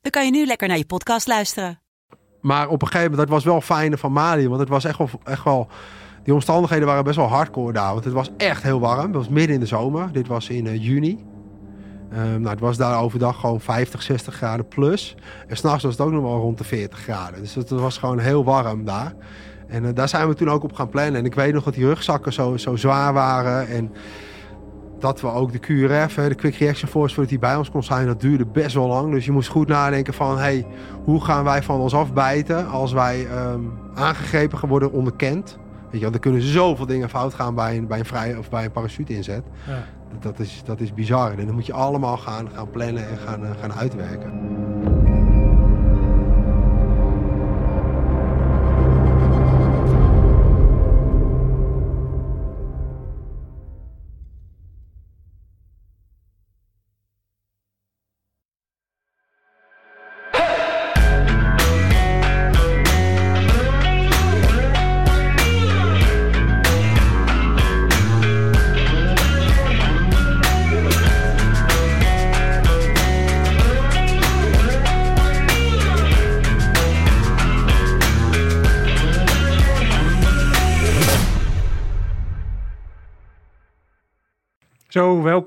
dan kan je nu lekker naar je podcast luisteren. Maar op een gegeven moment, dat was wel fijne van Mali. Want het was echt wel, echt wel... Die omstandigheden waren best wel hardcore daar. Want het was echt heel warm. Het was midden in de zomer. Dit was in eh, juni. Ehm, nou, het was daar overdag gewoon 50, 60 graden plus. En s'nachts was het ook nog wel rond de 40 graden. Dus het was gewoon heel warm daar. En eh, daar zijn we toen ook op gaan plannen. En ik weet nog dat die rugzakken zo, zo zwaar waren. En dat we ook de QRF, de Quick Reaction Force, voordat die bij ons kon zijn, dat duurde best wel lang. Dus je moest goed nadenken van, hey, hoe gaan wij van ons afbijten als wij um, aangegrepen worden onderkend? Weet je, want er kunnen zoveel dingen fout gaan bij een, bij een vrij of bij een parachute inzet. Ja. Dat, is, dat is bizar. En dan moet je allemaal gaan, gaan plannen en gaan, uh, gaan uitwerken.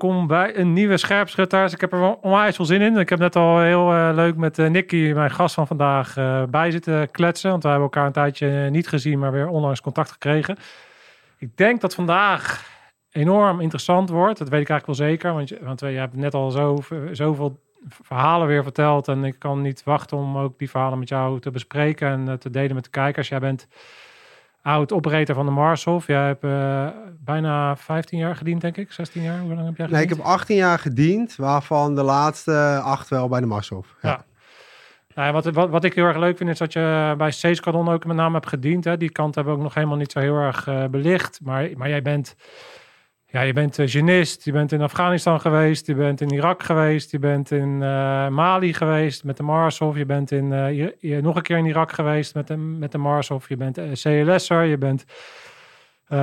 Welkom bij een nieuwe Scherpschutters. Ik heb er onwijs veel zin in. Ik heb net al heel uh, leuk met uh, Nicky, mijn gast van vandaag, uh, bij zitten kletsen. Want we hebben elkaar een tijdje niet gezien, maar weer onlangs contact gekregen. Ik denk dat vandaag enorm interessant wordt. Dat weet ik eigenlijk wel zeker. Want, je, want je hebt net al zo, zoveel verhalen weer verteld. En ik kan niet wachten om ook die verhalen met jou te bespreken en te delen met de kijkers. Jij bent oud-operator van de Marshof. Jij hebt uh, bijna 15 jaar gediend, denk ik. 16 jaar, hoe lang heb jij gediend? Nee, ik heb 18 jaar gediend, waarvan de laatste acht wel bij de Marshof. Ja. ja. Nou, wat, wat, wat ik heel erg leuk vind, is dat je bij Seeskadon ook met name hebt gediend. Hè. Die kant hebben we ook nog helemaal niet zo heel erg uh, belicht. Maar, maar jij bent ja, je bent genist, je bent in Afghanistan geweest, je bent in Irak geweest, je bent in uh, Mali geweest met de Marshof, je bent in, uh, je, je, nog een keer in Irak geweest met de, met de Marshof, je bent CLS'er, je bent...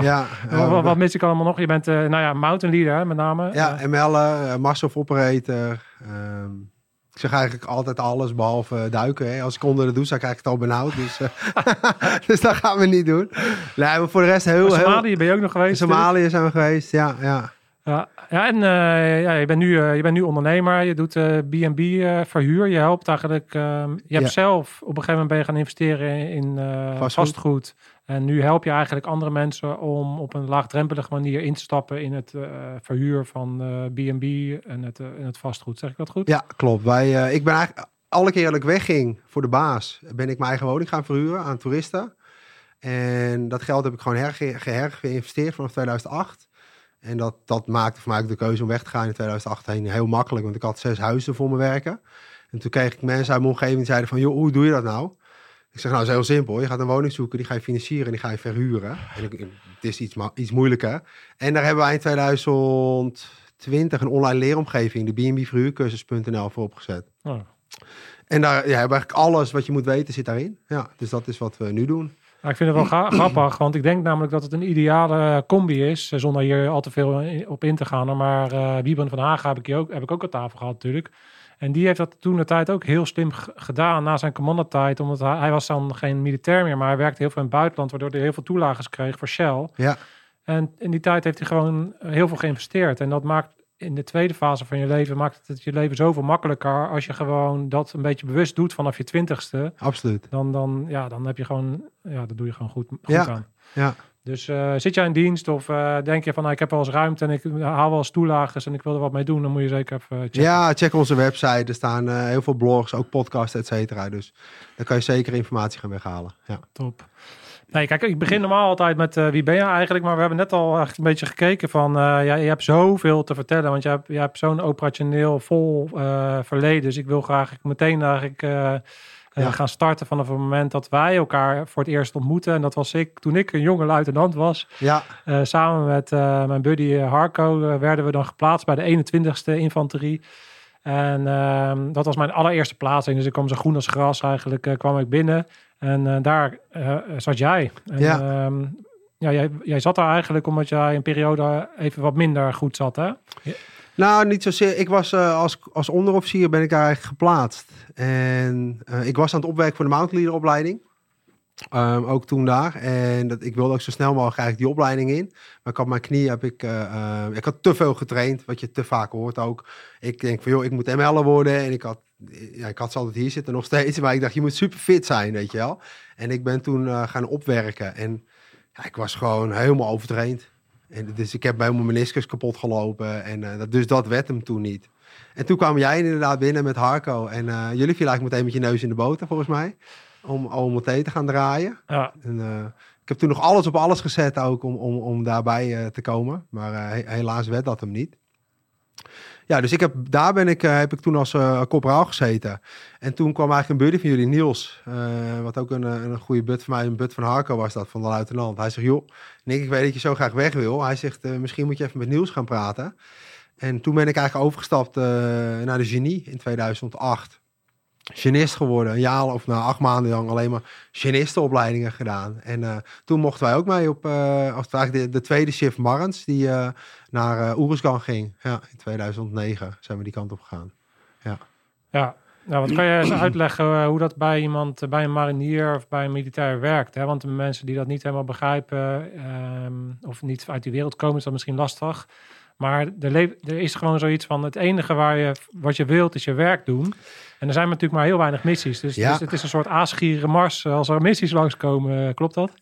ja, wat, wat mis ik allemaal nog? Je bent, nou ja, mountain leader met name. Ja, ML, Marshof operator, um... Ik zeg eigenlijk altijd alles behalve duiken. Hè. Als ik onder de douche krijg ik het al benauwd. Dus, uh, dus dat gaan we niet doen. Nee, maar voor de rest heel... Somalië heel... ben je ook nog geweest? Somalië zijn we geweest, ja. ja. Ja, ja en uh, ja, je, bent nu, uh, je bent nu ondernemer. Je doet B&B verhuur. Je helpt eigenlijk... Ehm, je hebt ja. zelf op een gegeven moment ben je gaan investeren in vastgoed. vastgoed. En nu help je eigenlijk andere mensen om op een laagdrempelige manier in te stappen in het uh, verhuur van B&B uh, en, het, uh, en het vastgoed. Zeg ik dat goed? Ja, klopt. Wij, ik ben eigenlijk alle keer dat ik wegging voor de baas, ben ik mijn eigen woning gaan verhuren aan toeristen. En dat geld heb ik gewoon hergeïnvesteerd vanaf 2008. En dat, dat maakte voor mij ook de keuze om weg te gaan in 2008 heen heel makkelijk. Want ik had zes huizen voor me werken. En toen kreeg ik mensen uit mijn omgeving die zeiden van... joh, hoe doe je dat nou? Ik zeg, nou, dat is heel simpel. Je gaat een woning zoeken, die ga je financieren en die ga je verhuren. En het is iets, iets moeilijker. En daar hebben wij in 2020 een online leeromgeving, de B&B verhuurcursus.nl, voor opgezet. Oh. En daar ja, eigenlijk alles wat je moet weten zit daarin. Ja, dus dat is wat we nu doen. Nou, ik vind het wel grappig, want ik denk namelijk dat het een ideale combi is, eh, zonder hier al te veel op in te gaan. Maar uh, Wieben van Hagen heb ik, ook, heb ik ook aan tafel gehad natuurlijk. En die heeft dat toen de tijd ook heel slim gedaan na zijn commandotijd. Omdat hij, hij, was dan geen militair meer, maar hij werkte heel veel in het buitenland. Waardoor hij heel veel toelages kreeg voor Shell. Ja. En in die tijd heeft hij gewoon heel veel geïnvesteerd. En dat maakt in de tweede fase van je leven, maakt het je leven zoveel makkelijker. Als je gewoon dat een beetje bewust doet vanaf je twintigste. Absoluut. Dan, dan, ja, dan heb je gewoon, ja, dat doe je gewoon goed, goed ja. aan. Ja. Dus uh, zit jij in dienst of uh, denk je van nou, ik heb wel eens ruimte en ik haal wel eens toelagers en ik wil er wat mee doen, dan moet je zeker even checken. Ja, check onze website. Er staan uh, heel veel blogs, ook podcasts, et cetera. Dus daar kan je zeker informatie gaan weghalen. Ja. Top. Nee, kijk, ik begin normaal altijd met wie ben je eigenlijk, maar we hebben net al echt een beetje gekeken van, ja, je hebt zoveel te vertellen, want je hebt, je hebt zo'n operationeel vol verleden. Dus ik wil graag meteen eigenlijk ja. gaan starten vanaf het moment dat wij elkaar voor het eerst ontmoeten. En dat was ik toen ik een jonge luitenant was. Ja. samen met mijn buddy Harco werden we dan geplaatst bij de 21ste infanterie. En ehm, dat was mijn allereerste plaatsing. Dus ik kwam zo groen als gras eigenlijk, kwam ik binnen. En uh, daar uh, zat jij. En, ja. Um, ja, jij, jij zat daar eigenlijk omdat jij een periode even wat minder goed zat, hè? Ja. Nou, niet zozeer. Ik was uh, als, als onderofficier ben ik daar eigenlijk geplaatst. En ik was aan het opwerken voor de mountain opleiding. Um, ook toen daar. En dat, ik wilde ook zo snel mogelijk eigenlijk die opleiding in. Maar ik had mijn knie, heb ik, uh, ik had te veel getraind, wat je te vaak hoort ook. Ik denk van, joh, ik moet ML'er worden. En ik had, ja, ik had ze altijd hier zitten nog steeds. Maar ik dacht, je moet super fit zijn, weet je wel. En ik ben toen gaan opwerken. En ja, ik was gewoon helemaal overtraind. En dus ik heb bij mijn meniscus kapot gelopen. En dat, dus dat werd hem toen niet. En toen kwam jij inderdaad binnen met Harco. En jullie viel eigenlijk meteen met je neus in de boter, volgens mij om OMT te gaan draaien. Ja. En, uh, ik heb toen nog alles op alles gezet ook om, om, om daarbij te komen. Maar helaas werd dat hem niet. Ja, dus ik heb, daar ben ik, heb ik toen als corporaal gezeten. En toen kwam eigenlijk een buddy van jullie, Niels. wat ook een, een goede bud van mij, een bud van Harco was dat, van de luitenant. Hij zegt, joh, Nick, ik weet dat je zo graag weg wil. Hij zegt, misschien moet je even met Niels gaan praten. En toen ben ik eigenlijk overgestapt naar de Genie in 2008 genist geworden. Een jaar of nou, acht maanden lang alleen maar genistenopleidingen gedaan. En uh, toen mochten wij ook mee op uh, als de, de, tweede shift Marrens, die uh, naar Oeruzgan ging. Ja, in 2009 zijn we die kant op gegaan. Ja. Ja, nou, wat kan je eens uitleggen hoe dat bij iemand, bij een marinier of bij een militair werkt? Hè? Want de mensen die dat niet helemaal begrijpen um, of niet uit die wereld komen, is dat misschien lastig. Maar er, er is gewoon zoiets van het enige waar je, wat je wilt is je werk doen. En er zijn natuurlijk maar heel weinig missies. Dus, ja. dus het is een soort aasgieren mars als er missies langskomen. Eh, klopt dat?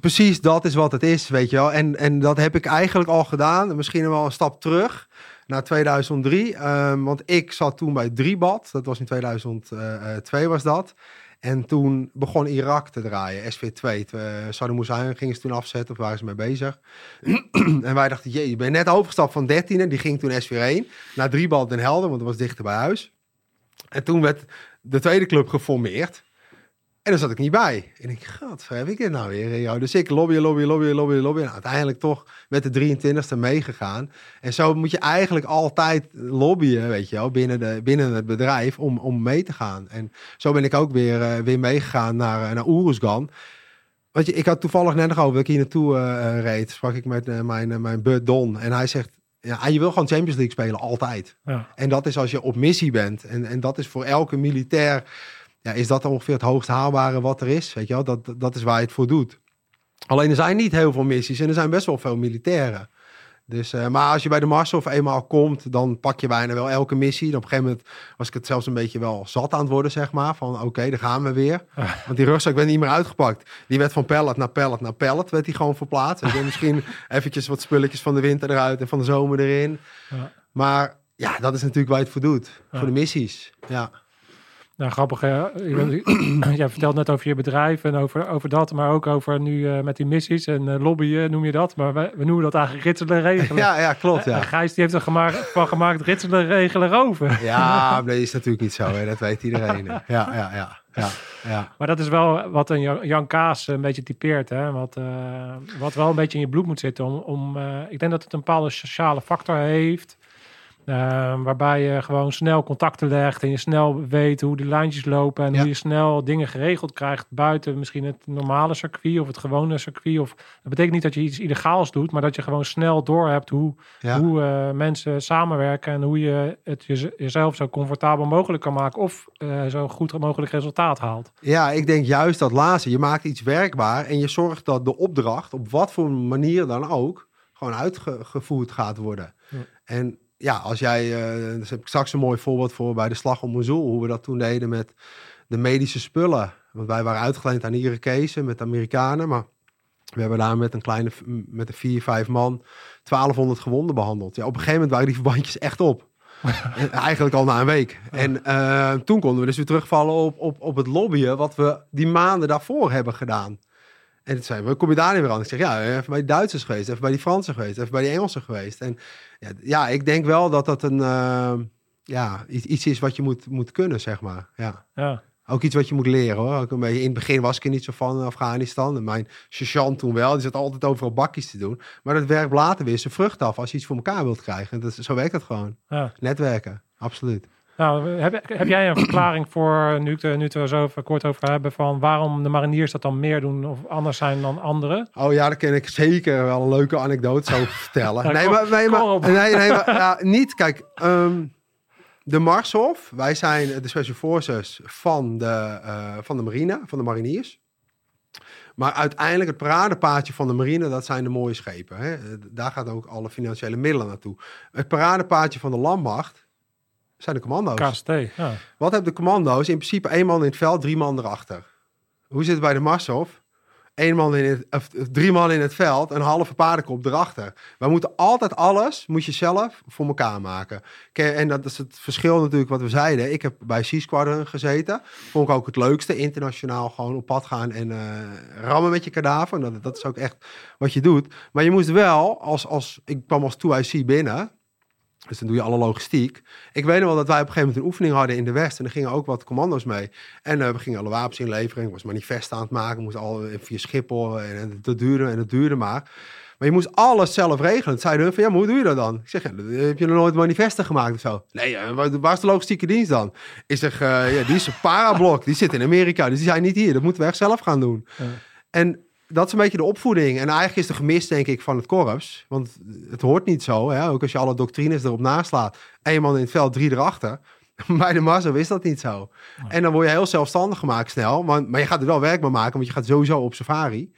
precies, dat is wat het is, weet je wel. En, en dat heb ik eigenlijk al gedaan. Misschien wel een stap terug naar 2003. Um, ehm, want ik zat toen bij Driebad. Dat was in 2002 was dat. En toen begon Irak te draaien, SV2. Saddam Hussein gingen ze toen afzetten, of waren ze mee bezig. en wij dachten, jee, je bent net overgestapt van 13e, die ging toen SV1 naar Driebad Den Helder, want dat was dichter bij huis. En toen werd de tweede club geformeerd. En daar zat ik niet bij. En ik, god, heb ik dit nou weer? Dus ik lobby, lobby, lobby, lobby, lobby. En uiteindelijk toch met de 23e meegegaan. En zo moet je eigenlijk altijd lobbyen, weet je wel, binnen, de, binnen het bedrijf om, om mee te gaan. En zo ben ik ook weer, uh, weer meegegaan naar, uh, naar Oeruzgan. Want je, ik had toevallig net nog over dat ik hier naartoe uh, reed. Sprak ik met mijn, mijn bud Don. En hij zegt, ja, en je wil gewoon Champions League spelen, altijd. Ja. En dat is als je op missie bent. En, en dat is voor elke militair, ja, is dat ongeveer het hoogst haalbare wat er is. Weet je wel, dat, dat is waar je het voor doet. Alleen er zijn niet heel veel missies en er zijn best wel veel militairen. Dus, uh, maar als je bij de Marshof eenmaal komt, dan pak je bijna wel elke missie. En op een gegeven moment was ik het zelfs een beetje wel zat aan het worden, zeg maar. Van oké, okay, daar gaan we weer. Want die rugzak werd niet meer uitgepakt. Die werd van pallet naar pallet naar pallet, werd die gewoon verplaatst. En misschien eventjes wat spulletjes van de winter eruit en van de zomer erin. Ja. Maar ja, dat is natuurlijk waar je het voor doet. Ja. Voor de missies, ja. Nou, grappig. Jij vertelt net over je bedrijf en over, over dat, maar ook over nu uh, met die missies en uh, lobbyen, noem je dat. Maar we, we noemen dat eigenlijk ritselen regelen. Ja, ja klopt. Ja. En Gijs die heeft er gemaakt, van gemaakt ritselen regelen over. Ja, dat is natuurlijk niet zo. Hè? Dat weet iedereen. ja, ja, ja, ja, ja. Maar dat is wel wat een Jan Kaas een beetje typeert. Hè? Wat, uh, wat wel een beetje in je bloed moet zitten. Om, om, ik denk dat het een bepaalde sociale factor heeft. Uh, waarbij je gewoon snel contacten legt en je snel weet hoe de lijntjes lopen en Ja. hoe je snel dingen geregeld krijgt buiten misschien het normale circuit of het gewone circuit. Of, dat betekent niet dat je iets illegaals doet, maar dat je gewoon snel doorhebt hoe, Ja. hoe eh, mensen samenwerken en hoe je het jeze- jezelf zo comfortabel mogelijk kan maken of eh, zo goed mogelijk resultaat haalt. Ja, ik denk juist dat laatste. Je maakt iets werkbaar en je zorgt dat de opdracht, op wat voor manier dan ook, gewoon uitgevoerd gaat worden. Ja. En ja, als jij, eh dus heb ik straks een mooi voorbeeld voor bij de slag om Mosul, hoe we dat toen deden met de medische spullen. Want wij waren uitgeleend aan Irakezen met Amerikanen, maar we hebben daar met een kleine, met een vier, vijf man, 1200 gewonden behandeld. Ja, op een gegeven moment waren die verbandjes echt op. En Eigenlijk al na een week. En eh, toen konden we dus weer terugvallen op, op, op het lobbyen wat we die maanden daarvoor hebben gedaan. En het zei, waar kom je daar niet weer aan? Ik zeg, ja, even bij de Duitsers geweest, even bij die Fransen geweest, even bij die Engelsen geweest. En ja, ja ik denk wel dat dat een, uh, ja, iets, iets is wat je moet, moet kunnen, zeg maar. Ja. Ja. Ook iets wat je moet leren hoor. Ook een beetje, in het begin was ik er niet zo van in Afghanistan. En mijn sergeant toen wel, die zat altijd overal bakjes te doen. Maar dat werkt later weer zijn vrucht af als je iets voor elkaar wilt krijgen. En dat, zo werkt het gewoon. Ja. Netwerken, absoluut. Nou, heb, heb jij een verklaring voor, nu, nu het er zo kort over hebben, van waarom de mariniers dat dan meer doen of anders zijn dan anderen? Oh ja, daar kan ik zeker wel een leuke anekdote over vertellen. Ja, nee, kom- maar, nee, maar, nee, nee, maar ja, niet. Kijk, ehm, de Marshof, wij zijn de Special Forces van de, eh, van de marine, van de mariniers. Maar uiteindelijk het paradepaadje van de marine, dat zijn de mooie schepen. Hè? Daar gaat ook alle financiële middelen naartoe. Het paradepaadje van de landmacht zijn de commando's. KST, ja. Wat hebben de commando's? In principe één man in het veld, drie man erachter. Hoe zit het bij de Marshof? Eén man in het, of drie man in het veld, een halve paardenkop erachter. Wij moeten altijd alles, moet je zelf voor elkaar maken. Ke- En dat is het verschil natuurlijk wat we zeiden. Ik heb bij Sea Squadron gezeten. Vond ik ook het leukste. Internationaal gewoon op pad gaan en eh, rammen met je kadaver. Dat, dat is ook echt wat je doet. Maar je moest wel, als, als ik kwam als 2IC binnen... Dus dan doe je alle logistiek. Ik weet nog wel dat wij op een gegeven moment een oefening hadden in de West. En er gingen ook wat commando's mee. En eh, we gingen alle wapens inleveren. Ik was manifesten aan het maken. Moest al via Schiphol. En, en dat duurde en dat duurde maar. Maar je moest alles zelf regelen. Het zeiden hun van, ja, maar hoe doe je dat dan? Ik zeg, ja, heb je nog nooit manifesten gemaakt of zo? Nee, eh, waar, is de logistieke dienst dan? Ik zeg, eh, ja, die is een parablok. Die zit in Amerika. Dus die zijn niet hier. Dat moeten we echt zelf gaan doen. Ja. En dat is een beetje de opvoeding. En eigenlijk is de gemis, denk ik, van het korps. Want het hoort niet zo. Hè? Ook als je alle doctrines erop naslaat. Eén man in het veld, drie erachter. Bij de Marzo is dat niet zo. En dan word je heel zelfstandig gemaakt snel. Maar, maar je gaat er wel werk mee maken, want je gaat sowieso op safari.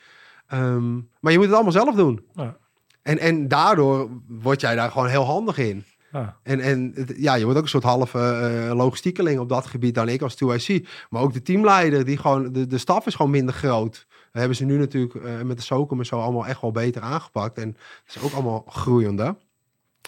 Ehm, maar je moet het allemaal zelf doen. Ja. En, en daardoor word jij daar gewoon heel handig in. Ja. En, en het- ja, je wordt ook een soort halve eh, logistiekeling op dat gebied dan ik als 2IC. Maar ook de teamleider, die gewoon, de, de staf is gewoon minder groot. Hebben ze nu natuurlijk eh, met de SOCOM en zo allemaal echt wel beter aangepakt. En dat is ook allemaal groeiende.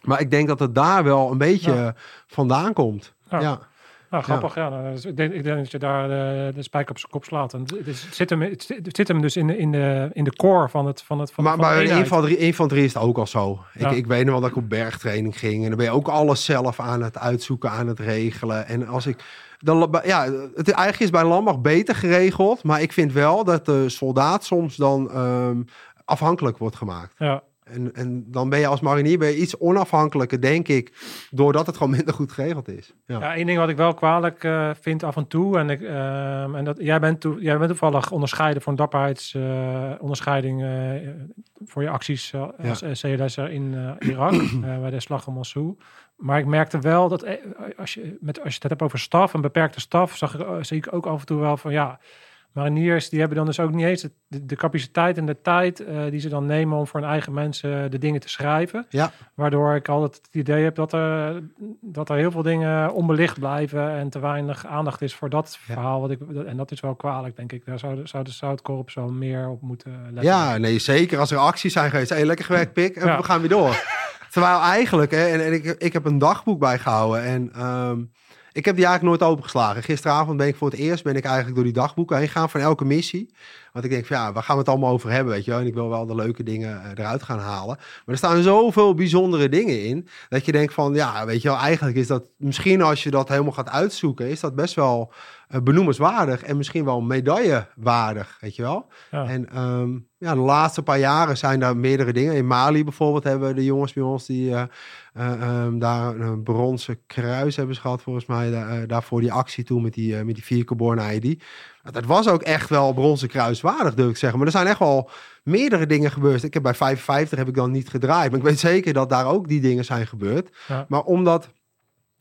Maar ik denk dat het daar wel een beetje Ja. vandaan komt. Ja. Ja. Nou, grappig. Ja. nou, dus ik, denk, ik denk dat je daar de, de spijker op zijn kop slaat. En het, is- het zit, hem, het, zit- hem dus in de, in de, in de core van het van het van, Maar van eenheid. infanterie, infanterie is het ook al zo. Ik, Ja. ik weet nog wel dat ik op bergtraining ging. En dan ben je ook alles zelf aan het uitzoeken, aan het regelen. En als ik... La- ja, het eigenlijk is bij landmacht beter geregeld. Maar ik vind wel dat de soldaat soms dan ehm, afhankelijk wordt gemaakt. Ja, En, en dan ben je als marinier ben je iets onafhankelijker, denk ik. Doordat het gewoon minder goed geregeld is. Ja. Ja, één ding wat ik wel kwalijk eh, vind af en toe. En, ik, ehm, en dat, jij, bent toe, jij bent toevallig onderscheiden voor een dapperheidsonderscheiding voor je acties eh, als ja. In eh, Irak, eh, bij de slag om Mosul. Maar ik merkte wel dat eh, als, je, met, als je het hebt over staf, een beperkte staf, zag ik, eh, zie ik ook af en toe wel van ja, mariniers die hebben dan dus ook niet eens de, capaciteit en de tijd eh, die ze dan nemen om voor hun eigen mensen de dingen te schrijven. Ja. Waardoor ik altijd het idee heb dat er, dat er heel veel dingen onbelicht blijven en te weinig aandacht is voor dat Ja. verhaal. Wat ik, en dat is wel kwalijk, denk ik. Daar zou, zou de Zoutkorps wel meer op moeten letten. Ja, nee, zeker. Als er acties zijn geweest. Hey, lekker gewerkt, pik. En Ja. we gaan weer door. Terwijl eigenlijk, hè, en, en ik, ik heb een dagboek bijgehouden. En ehm, ik heb die eigenlijk nooit opengeslagen. Gisteravond ben ik voor het eerst ben ik eigenlijk door die dagboeken heen gegaan van elke missie. Want ik denk van ja, waar gaan we het allemaal over hebben, weet je? En ik wil wel de leuke dingen eh, eruit gaan halen. Maar er staan zoveel bijzondere dingen in. Dat je denkt van ja, weet je wel, eigenlijk is dat misschien als je dat helemaal gaat uitzoeken, is dat best wel benoemenswaardig. En misschien wel medaillewaardig, weet je wel? Ja. En ehm, ja, de laatste paar jaren zijn daar meerdere dingen. In Mali bijvoorbeeld hebben de jongens bij ons die eh, eh, ehm, daar een bronzen kruis hebben gehad, volgens mij, eh, daarvoor die actie toe met die, eh, met die vier Born ID. Nou, Dat was ook echt wel bronzen kruis waardig, durf ik te zeggen. Maar er zijn echt wel meerdere dingen gebeurd. Ik heb bij 55 heb ik dan niet gedraaid. Maar ik weet zeker dat daar ook die dingen zijn gebeurd. Ja. Maar omdat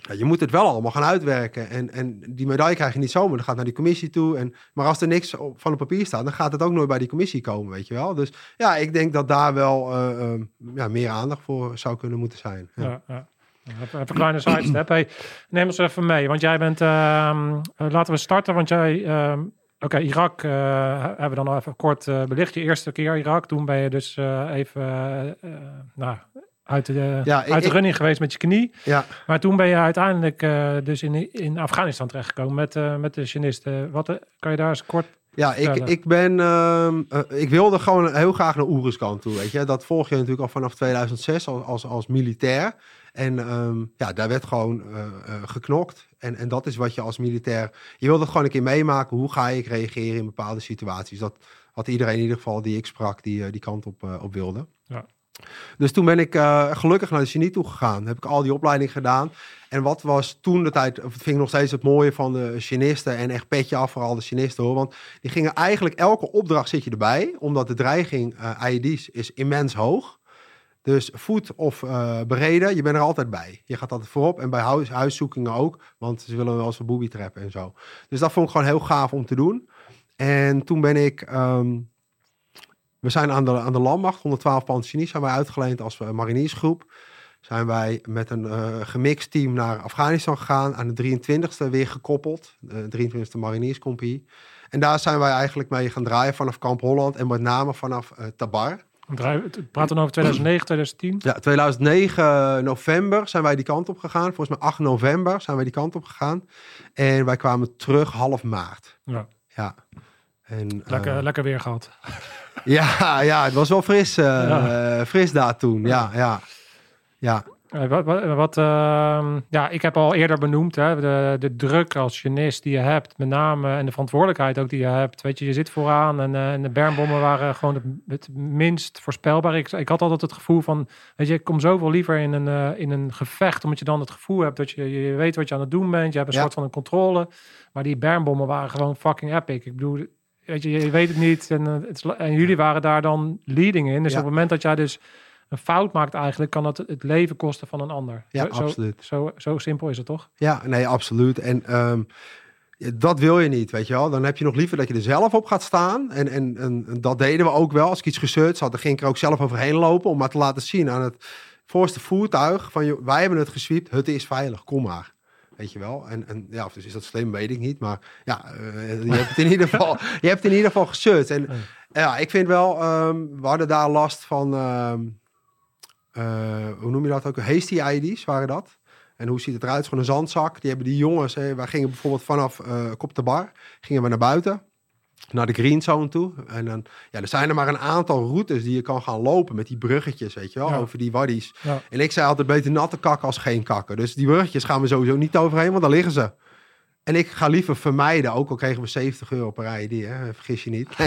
ja, je moet het wel allemaal gaan uitwerken. En, en die medaille krijg je niet zomaar. Dat gaat naar die commissie toe. En, maar als er niks op, van het papier staat, dan gaat het ook nooit bij die commissie komen, weet je wel. Dus ja, ik denk dat daar wel eh, eh, ja, meer aandacht voor zou kunnen moeten zijn. Ja. Ja. Even, een kleine sidestep. Hey, neem ons even mee, want jij bent... ehm, eh, laten we starten, want jij... ehm, Oké, Irak eh, hebben we dan al even kort belicht. Je eerste keer Irak. Toen ben je dus even nou, uit de, Ja, ik- uit de running geweest met je knie. Ja. Maar toen ben je uiteindelijk eh, dus in, in Afghanistan terechtgekomen met, eh, met de Chinisten. Wat, eh, kan je daar eens kort Ja, ik, ik ben. ehm, eh, ik wilde gewoon heel graag naar Oeruzkan toe. Weet je, dat volg je natuurlijk al vanaf 2006 als, als, als militair. En ehm, ja, daar werd gewoon geknokt. En, en dat is wat je als militair. Je wilde gewoon een keer meemaken. Hoe ga ik reageren in bepaalde situaties? Dat had iedereen in ieder geval die ik sprak, die die kant op, op wilde. Ja. Dus toen ben ik eh, gelukkig naar de genie toe gegaan. Heb ik al die opleiding gedaan. En wat was toen de tijd, vind ik nog steeds het mooie van de chinisten en echt petje af voor al de chinisten hoor. Want die gingen eigenlijk elke opdracht zit je erbij, omdat de dreiging eh IED's is immens hoog. Dus voet of eh, bereden, je bent er altijd bij. Je gaat altijd voorop en bij huis, huiszoekingen ook, want ze willen wel eens een booby trappen en zo. Dus dat vond ik gewoon heel gaaf om te doen. En toen ben ik, ehm, we zijn aan de, aan de landmacht, 112 pand Chinese zijn wij uitgeleend als eh, mariniersgroep zijn wij met een eh, gemixt team naar Afghanistan gegaan. Aan de 23e weer gekoppeld. De 23e Marinierscompagnie. En daar zijn wij eigenlijk mee gaan draaien vanaf Kamp Holland. En met name vanaf eh, Tabar. We praat dan over 2009, 2010. Ja, 2009 november zijn wij die kant op gegaan. Volgens mij 8 november zijn wij die kant op gegaan. En wij kwamen terug half maart. Ja. Ja. En, Lekker, lekker weer gehad. Ja, ja, het was wel fris, eh, Ja. fris daar toen. Ja, ja. Ja, Eh, wat, wat, wat, ehm, ja, ik heb al eerder benoemd hè, de, de druk als journalist die je hebt, met name en de verantwoordelijkheid ook die je hebt. Weet je, je zit vooraan en, eh, en de bermbommen waren gewoon het, het minst voorspelbaar. Ik, ik had altijd het gevoel van, weet je, ik kom zoveel liever in een, in een gevecht, omdat je dan het gevoel hebt dat je, je weet wat je aan het doen bent. Je hebt een Ja. soort van een controle. Maar die bermbommen waren gewoon fucking epic. Ik bedoel, weet je, je weet het niet. En, eh, het en jullie waren daar dan leading in. Dus op het moment dat jij dus een fout maakt eigenlijk, kan dat het leven kosten van een ander. Ja, zo, absoluut. Zo, zo simpel is het toch? Ja, nee, absoluut. En ehm, dat wil je niet, weet je wel. Dan heb je nog liever dat je er zelf op gaat staan. En, en, en, en dat deden we ook wel. Als ik iets gesearched had, dan ging ik er ook zelf overheen lopen... om maar te laten zien aan het voorste voertuig... van wij hebben het geswiept, het is veilig, kom maar. Weet je wel? En, en ja, of dus is dat slim, weet ik niet. Maar ja, eh, je hebt het in ieder geval, je hebt in ieder geval. En ja, ik vind wel, ehm, we hadden daar last van, ehm, eh, hoe noem je dat ook? Hasty ID's waren dat. En hoe ziet het eruit? Gewoon een zandzak. Die hebben die jongens, hè, wij gingen bijvoorbeeld vanaf eh Kop de Bar, gingen we naar buiten. Naar de green zone toe. En dan, ja, er zijn er maar een aantal routes die je kan gaan lopen met die bruggetjes, weet je wel, Ja. over die waddies. Ja. En ik zei altijd beter natte kakken als geen kakken. Dus die bruggetjes gaan we sowieso niet overheen, want dan liggen ze. En ik ga liever vermijden, ook al kregen we 70 euro per ID, hè? vergis je niet.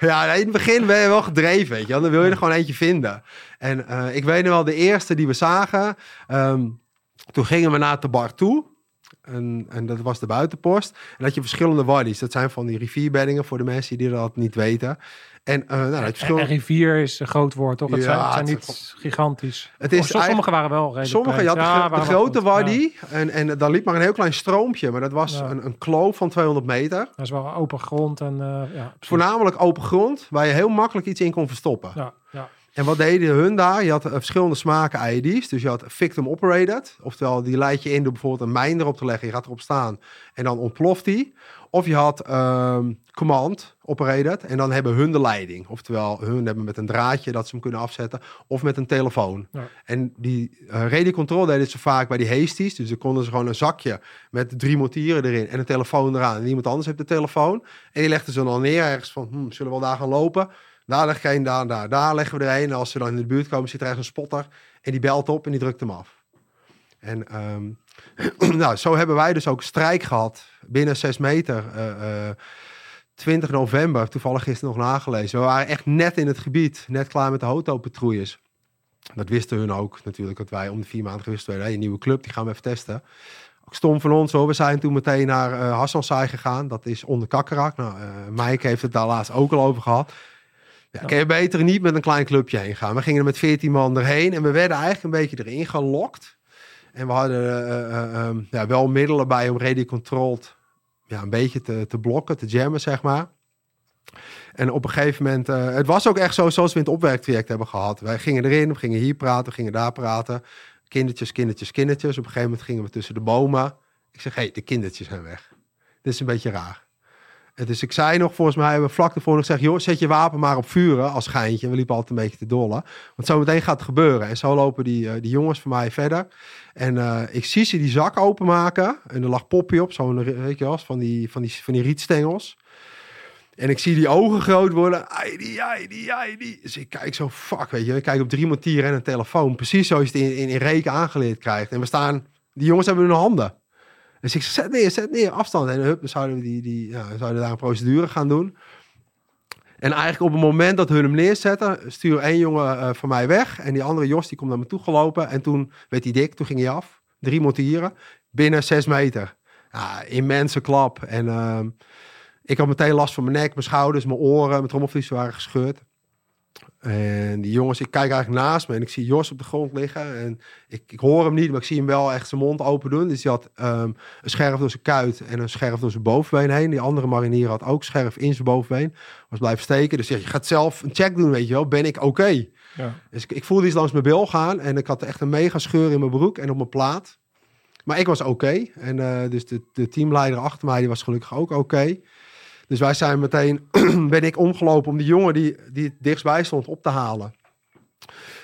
Ja, in het begin ben je wel gedreven, weet je wel. Dan wil je er gewoon eentje vinden. En eh, ik weet nog wel, de eerste die we zagen, ehm, toen gingen we naar de bar toe. En, en dat was de buitenpost. En dat je verschillende waddies. Dat zijn van die rivierbeddingen voor de mensen die dat niet weten. En eh nou, En, rivier is een groot woord, toch? Het Ja, zijn, het zijn het- niet gigantisch. Het is Of sommige eigenlijk- waren wel redelijk Sommige, je had de, Ja, grote. Ja, waddy. En, en daar liep maar een heel klein stroompje. Maar dat was een, een kloof van 200 meter. dat is wel open grond en ja, precies. Voornamelijk open grond, waar je heel makkelijk iets in kon verstoppen. Ja, ja. En wat deden hun daar? Je had eh, verschillende smaken IED's. Dus je had victim operated. Oftewel, die leid je in door bijvoorbeeld een mijn erop te leggen. Je gaat erop staan en dan ontploft die. Of je had ehm, command operated. En dan hebben hun de leiding. Oftewel, hun hebben met een draadje dat ze hem kunnen afzetten. Of met een telefoon. Ja. En die uh, radio control deden ze vaak bij die hasties. Dus dan konden ze gewoon een zakje met drie motieren erin. En een telefoon eraan. En iemand anders heeft de telefoon. En die legden ze dan neer ergens van, hm, zullen we wel daar gaan lopen? Daar leg je een, daar, daar. Daar leggen we er een. En als ze dan in de buurt komen, zit er ergens een spotter. En die belt op en die drukt hem af. En ehm, nou, zo hebben wij dus ook strijk gehad binnen 6 meter. eh, eh, 20 november, toevallig gisteren nog nagelezen. We waren echt net in het gebied, net klaar met de Hoto-patrouilles. Dat wisten hun ook natuurlijk, dat wij om de vier maanden gewist werden. Hey, een nieuwe club, die gaan we even testen. Stom van ons hoor. We zijn toen meteen naar uh, Hassansaai gegaan. Dat is onder Kakkerak. Nou, uh, Mike heeft het daar laatst ook al over gehad. Ja, je beter niet met een klein clubje heen gaan. We gingen er met 14 man erheen en we werden eigenlijk een beetje erin gelokt. En we hadden uh, ja, wel middelen bij om radio controlled ja, een beetje te, te blokken, te jammen, zeg maar. En op een gegeven moment, het was ook echt zo zoals we in het opwerktraject hebben gehad. Wij gingen erin, we gingen hier praten, we gingen daar praten. Kindertjes, kindertjes, kindertjes. Op een gegeven moment gingen we tussen de bomen. Ik zeg, hé, hey, de kindertjes zijn weg. Dit is een beetje raar. Dus ik zei nog, volgens mij hebben we vlak ervoor nog gezegd... joh, zet je wapen maar op vuren als schijntje. We liepen altijd een beetje te dollen. Want zo meteen gaat het gebeuren. En zo lopen die, uh, die jongens van mij verder. En uh, ik zie ze die zak openmaken. En er lag Poppy op, zo'n, weet je wel, van die, van die, van die rietstengels. En ik zie die ogen groot worden. Heidi, Heidi, Heidi. Dus ik kijk zo, fuck, weet je. Ik kijk op drie montieren en een telefoon. Precies zoals je het in, in, in reken aangeleerd krijgt. En we staan, die jongens hebben hun handen. Dus ik zeg, zet neer, zet neer, afstand. En hup, zouden we, die, die, ja, zouden daar een procedure gaan doen. En eigenlijk op het moment dat hun hem neerzetten, stuur één jongen eh, van mij weg. En die andere Jos, die komt naar me toe gelopen. En toen werd hij dik, toen ging hij af. Drie montieren, binnen zes meter. Ja, immense klap. En ehm, ik had meteen last van mijn nek, mijn schouders, mijn oren, mijn trommelvliezen waren gescheurd. En die jongens, ik kijk eigenlijk naast me en ik zie Jos op de grond liggen. En ik, ik hoor hem niet, maar ik zie hem wel echt zijn mond open doen. Dus hij had ehm, een scherf door zijn kuit en een scherf door zijn bovenbeen heen. Die andere marinier had ook scherf in zijn bovenbeen. Was blijven steken. Dus je gaat zelf een check doen, weet je wel. Ben ik oké? Ja. Dus ik, ik voelde iets langs mijn bil gaan. En ik had echt een mega scheur in mijn broek en op mijn plaat. Maar ik was oké. En eh, dus de, de teamleider achter mij, die was gelukkig ook oké. Dus wij zijn meteen, ben ik omgelopen om die jongen die, die het dichtstbij stond op te halen.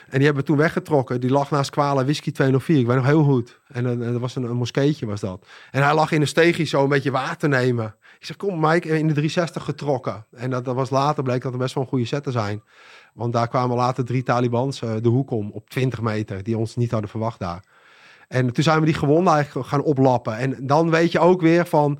En die hebben we toen weggetrokken. Die lag naast Kwala Whisky 204. Ik weet nog heel goed. En eh, dat was een, een moskeetje was dat. En hij lag in een steegje zo een beetje water nemen. Ik zeg, kom Mike, in de 360 getrokken. En dat, dat was later, bleek dat er best wel een goede set te zijn. Want daar kwamen later drie Talibans eh, de hoek om op 20 meter. Die ons niet hadden verwacht daar. En toen zijn we die gewonden eigenlijk gaan oplappen. En dan weet je ook weer van...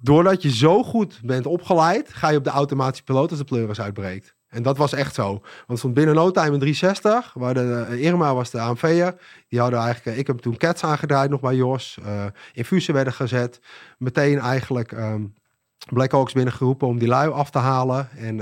Doordat je zo goed bent opgeleid... ga je op de automatische piloot als de pleuris uitbreekt. En dat was echt zo. Want stond binnen no time een 360. Waar de, eh, Irma was de AMV'er. Die hadden eigenlijk... eh, ik heb toen cats aangedraaid nog bij Jos. eh infusen werden gezet. Meteen eigenlijk... ehm Black Hawks binnengeroepen om die lui af te halen. En...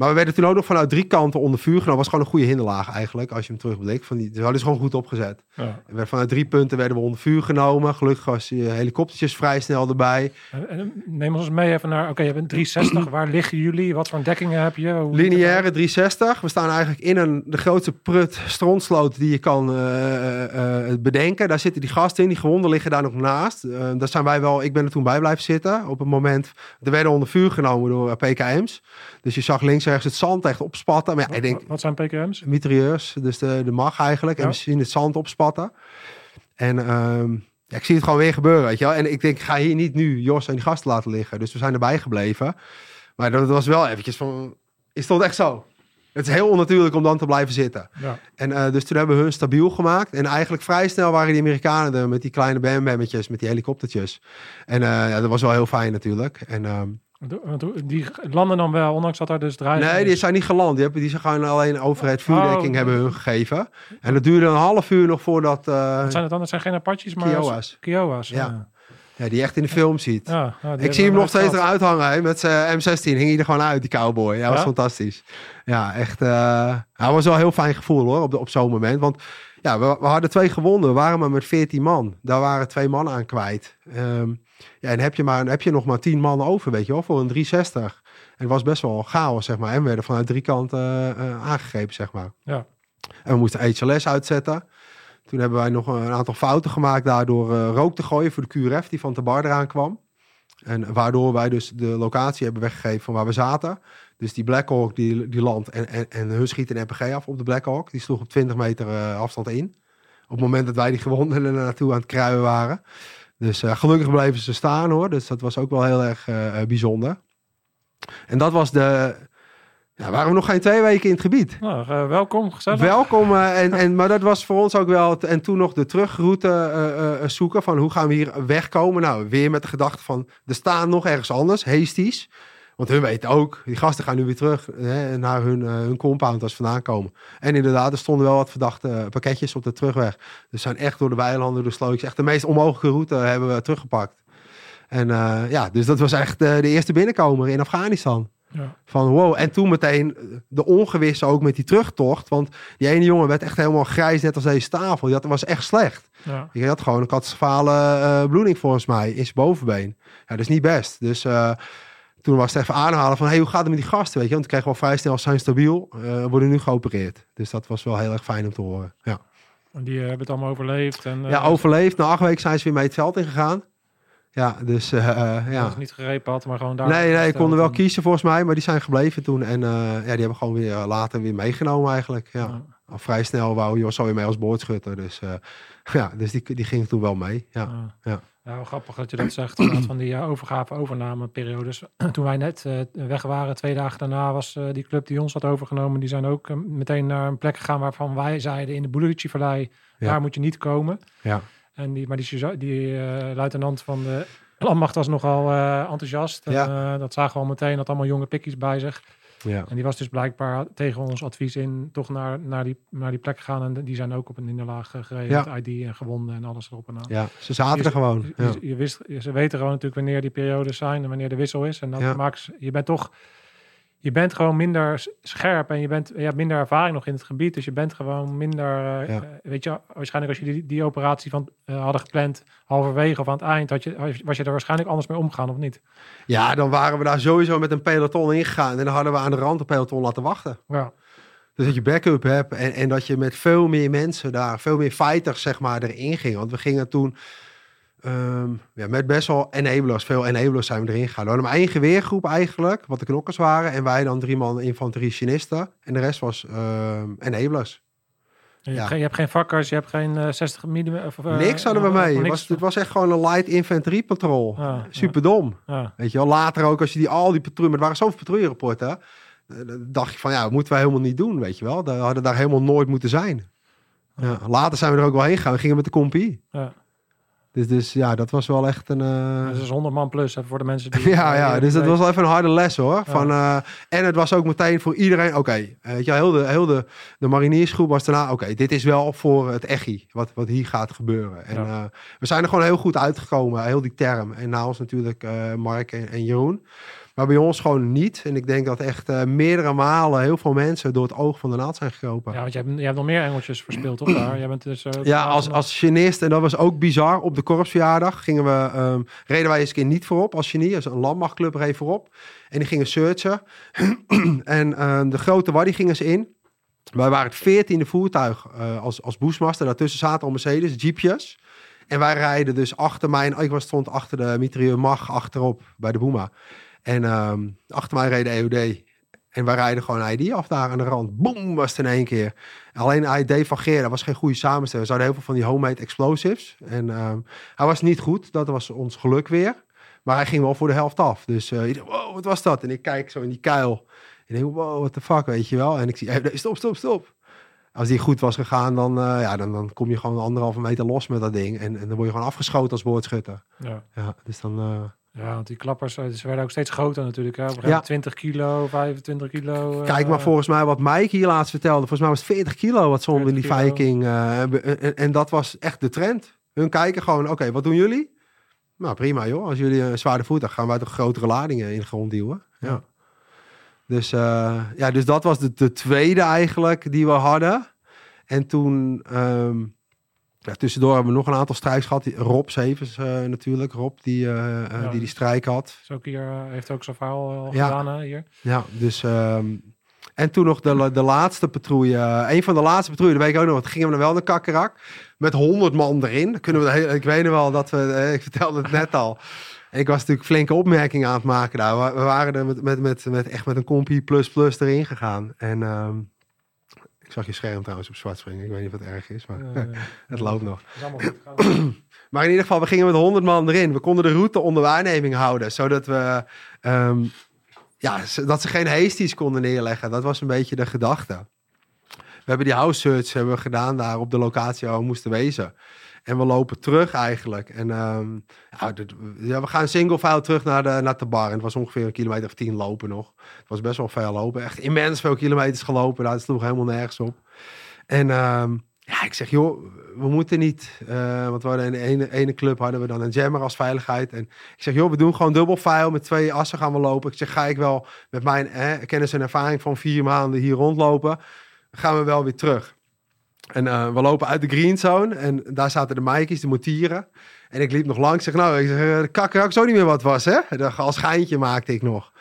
eh, maar we werden toen ook nog vanuit drie kanten onder vuur genomen. was gewoon een goede hinderlaag eigenlijk, als je hem terugblikt. Van die, ze hadden ze gewoon goed opgezet. Ja. En werden vanuit drie punten werden we onder vuur genomen. Gelukkig was je helikoptertjes vrij snel erbij. En- Neem ons mee even naar, oké, je bent 360. Waar liggen jullie? Wat voor dekkingen heb je? Hoe Lineaire 360. We staan eigenlijk in een, de grootste prut strontsloot die je kan eh, eh, eh, bedenken. Daar zitten die gasten in. Die gewonden liggen daar nog naast. Eh, daar zijn wij wel, ik ben er toen bij blijven zitten. Op het moment, er werden onder vuur genomen door eh, PKM's. Dus je zag links ergens het zand echt opspatten. Maar ja, ik denk, Wat- zijn PKM's? mitrailleurs, dus de, de mag eigenlijk. En we zien het zand opspatten. En ehm, ja, ik zie het gewoon weer gebeuren, weet je wel. En ik denk, ik ga hier niet nu Jos en die gasten laten liggen. Dus we zijn erbij gebleven. Maar dat was wel eventjes van, is dat echt zo? Het is heel onnatuurlijk om dan te blijven zitten. Ja. En eh, dus toen hebben we hun stabiel gemaakt. En eigenlijk vrij snel waren die Amerikanen er met die kleine bam-bammetjes, met die helikoptertjes. En eh, ja, dat was wel heel fijn natuurlijk. En ehm, Die landen dan wel, ondanks dat er dus draaien. Nee, die zijn niet geland. Die, hebben, die zijn gewoon alleen overheid vuurdekking Oh. hebben hun gegeven. En dat duurde een half uur nog voordat uh, Wat zijn het dan? Dat zijn geen Apaches, maar... Kiowa's. Kiowa's, Ja. ja. Ja, die je echt in de film ziet. Ja, ik zie hem nog steeds gehad. eruit hangen. Hè, met zijn M16 hing hij er gewoon uit, die cowboy. Ja, dat was fantastisch. Ja, echt. hij was wel een heel fijn gevoel hoor, op, de, op zo'n moment. Want ja, we, we hadden twee gewonden. We waren maar met 14 man. Daar waren twee man aan kwijt. Ehm, ja, en heb je, maar, heb je nog maar 10 man over, weet je wel, voor een 360. En het was best wel chaos, zeg maar. En we werden vanuit drie kanten eh, aangegrepen, zeg maar. Ja. En we moesten HLS uitzetten. Toen hebben wij nog een aantal fouten gemaakt daardoor eh, rook te gooien voor de QRF die van de bar eraan kwam. En waardoor wij dus de locatie hebben weggegeven van waar we zaten. Dus die Black Hawk die, die landt en, en, en hun schiet een RPG af op de Black Hawk. Die sloeg op 20 meter afstand in. Op het moment dat wij die gewonden er naartoe aan het kruien waren. Dus eh, gelukkig bleven ze staan hoor. Dus dat was ook wel heel erg eh, eh, bijzonder. En dat was de... Ja, waren we nog geen twee weken in het gebied. Nou, welkom, gezellig. Welkom. en, en, maar dat was voor ons ook wel. het- En toen nog de terugroute zoeken. Van hoe gaan we hier wegkomen? Nou, weer met de gedachte van. Er staan nog ergens anders. Hasties. Want hun weten ook. Die gasten gaan nu weer terug hè, naar hun, eh, hun compound als ze vandaan komen. En inderdaad, er stonden wel wat verdachte eh, pakketjes op de terugweg. Dus zijn echt door de weilanden, door slootjes. Echt de meest onmogelijke route hebben we teruggepakt. En eh, ja, dus dat was echt de eerste binnenkomer in Afghanistan. Ja. Van wow. En toen meteen de ongewisse ook met die terugtocht. Want die ene jongen werd echt helemaal grijs, net als deze tafel. Had, was echt slecht. Ja. Die had gewoon een katastrofale eh, bloeding volgens mij in zijn bovenbeen. Ja, dat is niet best. Dus toen was het even aanhalen van... Hey, hoe gaat het met die gasten, weet je? Want toen kregen we al vrij snel, zijn stabiel. eh, worden nu geopereerd. Dus dat was wel heel erg fijn om te horen. Ja, En Die eh, hebben het allemaal overleefd. En, eh, ja overleefd. Na acht weken zijn ze weer mee het veld ingegaan. Ja, dus eh, eh, ja. dat niet gerepen had, maar gewoon daar. Nee, nee, ik kon er wel en- kiezen volgens mij, maar die zijn gebleven toen. En eh, ja, die hebben gewoon weer eh, later weer meegenomen eigenlijk. Ja. Ja. Al vrij snel wou Jos alweer mee als boordschutter. Dus, eh, ja, dus die, die ging toen wel mee. Ja. Ja. Ja. Wel grappig dat je dat zegt. van die uh, overgave overnameperiodes. Toen wij net uh, weg waren, twee dagen daarna, was uh, die club die ons had overgenomen. Die zijn ook meteen naar een plek gegaan waarvan wij zeiden in de Bulucci-vallei, ja. daar moet je niet komen. Ja. En die, maar die, die luitenant van de landmacht was nogal enthousiast. En, Ja. dat zagen we al meteen, had allemaal jonge pikkies bij zich. Ja. En die was dus blijkbaar tegen ons advies in toch naar, naar, die, naar die plek gegaan. En die zijn ook op een hinderlaag gereden Ja. ID en gewonden en alles erop en aan. ja, ze zaten Je- er gewoon. Je, Ja. je wist, ze weten gewoon natuurlijk wanneer die periodes zijn en wanneer de wissel is. En dat Ja. maakt, ze- je bent toch, je bent gewoon minder scherp en je, bent, je hebt minder ervaring nog in het gebied. Dus je bent gewoon minder, eh, Ja. eh, weet je, waarschijnlijk als je die, die operatie van eh, hadden gepland halverwege of aan het eind, had je, was je er waarschijnlijk anders mee omgaan of niet? ja, dan waren we daar sowieso met een peloton ingegaan. En dan hadden we aan de rand een peloton laten wachten. Ja, Dus dat je backup hebt en, en dat je met veel meer mensen daar, veel meer fighters zeg maar erin ging. Want we gingen toen ehm, ja, met best wel enablers, veel enablers zijn we erin gegaan. We hadden maar één geweergroep eigenlijk, wat de knokkers waren. En wij dan drie man infanteriechinisten. En de rest was ehm, enablers. je, Ja. hebt geen, je hebt geen vakkers, je hebt geen eh, 60 mm. Of, eh, niks hadden we eh, mee. Niks. was, het was echt gewoon een light infantry patrol. Ja, Super dom. Weet je wel, later ook als je die al die patrouille, maar er waren zoveel patrouillerapporten. dan dacht je van ja, dat moeten wij helemaal niet doen, weet je wel. We hadden daar helemaal nooit moeten zijn. Ja, later zijn we er ook wel heen gegaan. We gingen met de compie. Ja. Dus, dus ja, dat was wel echt een... eh, Dus dat is 100 man plus hè, voor de mensen die... ja, ja, die- dus dat was wel even een harde les hoor. Van, eh, en het was ook meteen voor iedereen, oké, eh, weet je, wel, heel de, heel de, de mariniersgroep was daarna, oké, dit is wel voor het echi, wat, wat hier gaat gebeuren. En Ja. eh, we zijn er gewoon heel goed uitgekomen, heel die term. En na ons natuurlijk eh, Mark en, en Jeroen. Maar bij ons gewoon niet. En ik denk dat echt eh, meerdere malen heel veel mensen door het oog van de naald zijn gekropen. Ja, want je hebt, je hebt nog meer engeltjes verspeeld, toch? Daar? Jij bent dus... eh, Ja, als, als genist, en dat was ook bizar, op de korpsverjaardag gingen we, ehm, reden wij eens een keer niet voorop als genie. Dus een landmachtclub reed voorop. En die gingen searchen. en ehm, de grote waddy gingen ze in. Wij waren het veertiende voertuig eh, als, als boesmaster. Daartussen zaten al Mercedes, jeepjes. En wij rijden dus achter mij, ik was stond achter de mitrailleur Mag achterop bij de Boema. En ehm, achter mij reed de EOD. En wij rijden gewoon ID af daar aan de rand. Boom, was het in één keer. Alleen ID van Geer, dat was geen goede samenstelling. We hadden heel veel van die homemade explosives. En ehm, hij was niet goed, dat was ons geluk weer. Maar hij ging wel voor de helft af. Dus eh wow, wat was dat? En ik kijk zo in die kuil. En ik denk, wow, what the fuck, weet je wel. En ik zie, hey, stop, stop, stop. Als die goed was gegaan, dan, eh, ja, dan, dan kom je gewoon anderhalve meter los met dat ding. En, en dan word je gewoon afgeschoten als boordschutter. Ja. Ja, dus dan... eh, ja, want die klappers, eh, ze werden ook steeds groter natuurlijk. Hè? Op een gegeven Ja. moment 20 kilo, 25 kilo. Kijk maar eh, volgens mij wat Mike hier laatst vertelde. Volgens mij was het 40 kilo wat ze onder in die 40 kilo. Viking. eh, en, dat was echt de trend. Hun kijken gewoon, oké, wat doen jullie? Nou, prima joh. Als jullie een zwaarder voertuig gaan wij toch grotere ladingen in de grond duwen. Ja. Ja. Dus, eh, ja, dus dat was de, de tweede eigenlijk die we hadden. En toen, ehm, ja, tussendoor hebben we nog een aantal strijks gehad. Rob Sevens eh, natuurlijk. Rob die, eh, eh, Ja. die die strijk had. Is ook hier, heeft ook zo'n verhaal al Ja. gedaan hier. Ja, dus... ehm, en toen nog de, de laatste patrouille. Een van de laatste patrouille, dat weet ik ook nog. Want gingen we dan wel naar Kakkerak. Met 100 man erin. Dan kunnen we de hele- ik weet nog wel dat we... Ik vertelde het net al. Ik was natuurlijk flinke opmerkingen aan het maken daar. We, waren er met, met, met, met, echt met een compie plus plus erin gegaan. En ehm, ik zag je scherm trouwens op zwart springen. Ik weet niet of het erg is, maar het loopt nog. is allemaal goed gegaan. Maar in ieder geval, we gingen met 100 man erin. We konden de route onder waarneming houden, zodat we, ehm, ja, dat ze geen hasties konden neerleggen. Dat was een beetje de gedachte. We hebben die house search hebben we gedaan daar op de locatie waar we moesten wezen. En we lopen terug eigenlijk. En ehm, ja, dit- ja, we gaan single file terug naar de, naar de bar. En het was ongeveer een kilometer of tien lopen nog. Het was best wel veel lopen. Echt immens veel kilometers gelopen. Daar sloeg helemaal nergens op. En ehm, ja, ik zeg, joh, we moeten niet. eh, want we hadden in de ene, ene club hadden we dan een jammer als veiligheid. En ik zeg, joh, we doen gewoon dubbel file. Met twee assen gaan we lopen. Ik zeg, ga ik wel met mijn kennis en ervaring van vier maanden hier rondlopen. Gaan we wel weer terug. En eh, we lopen uit de green zone. En daar zaten de Mikeys, de motieren. En ik liep nog langs. Zeg, nou, ik zeg, eh, de kakker ook zo niet meer wat was, hè? Als schijntje maakte ik nog.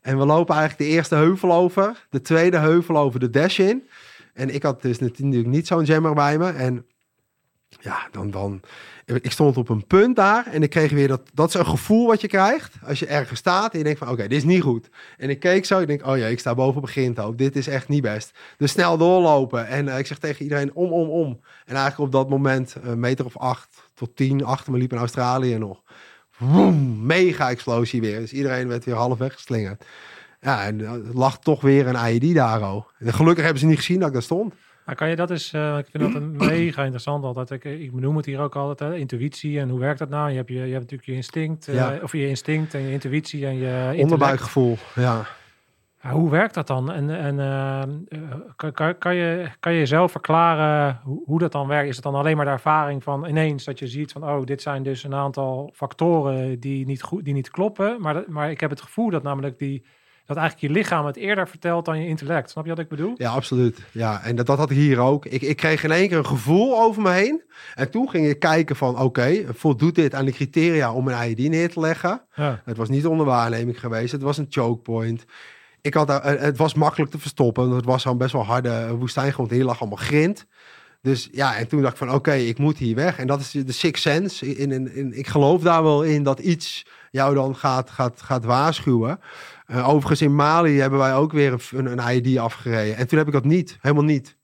En we lopen eigenlijk de eerste heuvel over. De tweede heuvel over de dash in. En ik had dus natuurlijk niet zo'n jammer bij me. En ja, dan, dan... Ik stond op een punt daar en ik kreeg weer dat... Dat is een gevoel wat je krijgt als je ergens staat en je denkt van... Oké, dit is niet goed. En ik keek zo, ik denk, oh ja, ik sta boven begint ook. Dit is echt niet best. Dus snel doorlopen. En eh, ik zeg tegen iedereen, om, om, om. En eigenlijk op dat moment, een meter of acht tot tien achter me liep in Australië nog. Mega explosie weer. Dus iedereen werd weer half weggeslingerd. Ja, en er lag toch weer een IED daar, gelukkig hebben ze niet gezien dat ik daar stond. Maar kan je dat eens, eh, ik vind dat een mega interessant altijd. Ik, ik benoem het hier ook altijd, hè, intuïtie en hoe werkt dat nou? Je hebt, je, je hebt natuurlijk je instinct, eh, of je instinct en je intuïtie en je intellect. Onderbuikgevoel, ja. Hoe werkt dat dan? En, en eh, eh, kan, kan, kan, je, kan je jezelf verklaren hoe, hoe dat dan werkt? Is het dan alleen maar de ervaring van ineens dat je ziet van, oh, dit zijn dus een aantal factoren die niet, goed, die niet kloppen. Maar, dat- maar ik heb het gevoel dat namelijk die, dat eigenlijk je lichaam het eerder vertelt dan je intellect. Snap je wat ik bedoel? Ja, absoluut. Ja, en dat, dat had ik hier ook. Ik, ik kreeg in één keer een gevoel over me heen. En toen ging ik kijken van, oké, voldoet dit aan de criteria om een IED neer te leggen? Ja. Het was niet onder waarneming geweest. Het was een choke point. Ik had, eh, het was makkelijk te verstoppen. Het was gewoon best wel harde woestijngrond. Hier lag allemaal grind. Dus ja, en toen dacht ik van oké, ik moet hier weg. En dat is de sixth sense. In, in, in, ik geloof daar wel in dat iets jou dan gaat, gaat, gaat waarschuwen. Eh, overigens in Mali hebben wij ook weer een, een, ID afgereden. En toen heb ik dat niet, helemaal niet.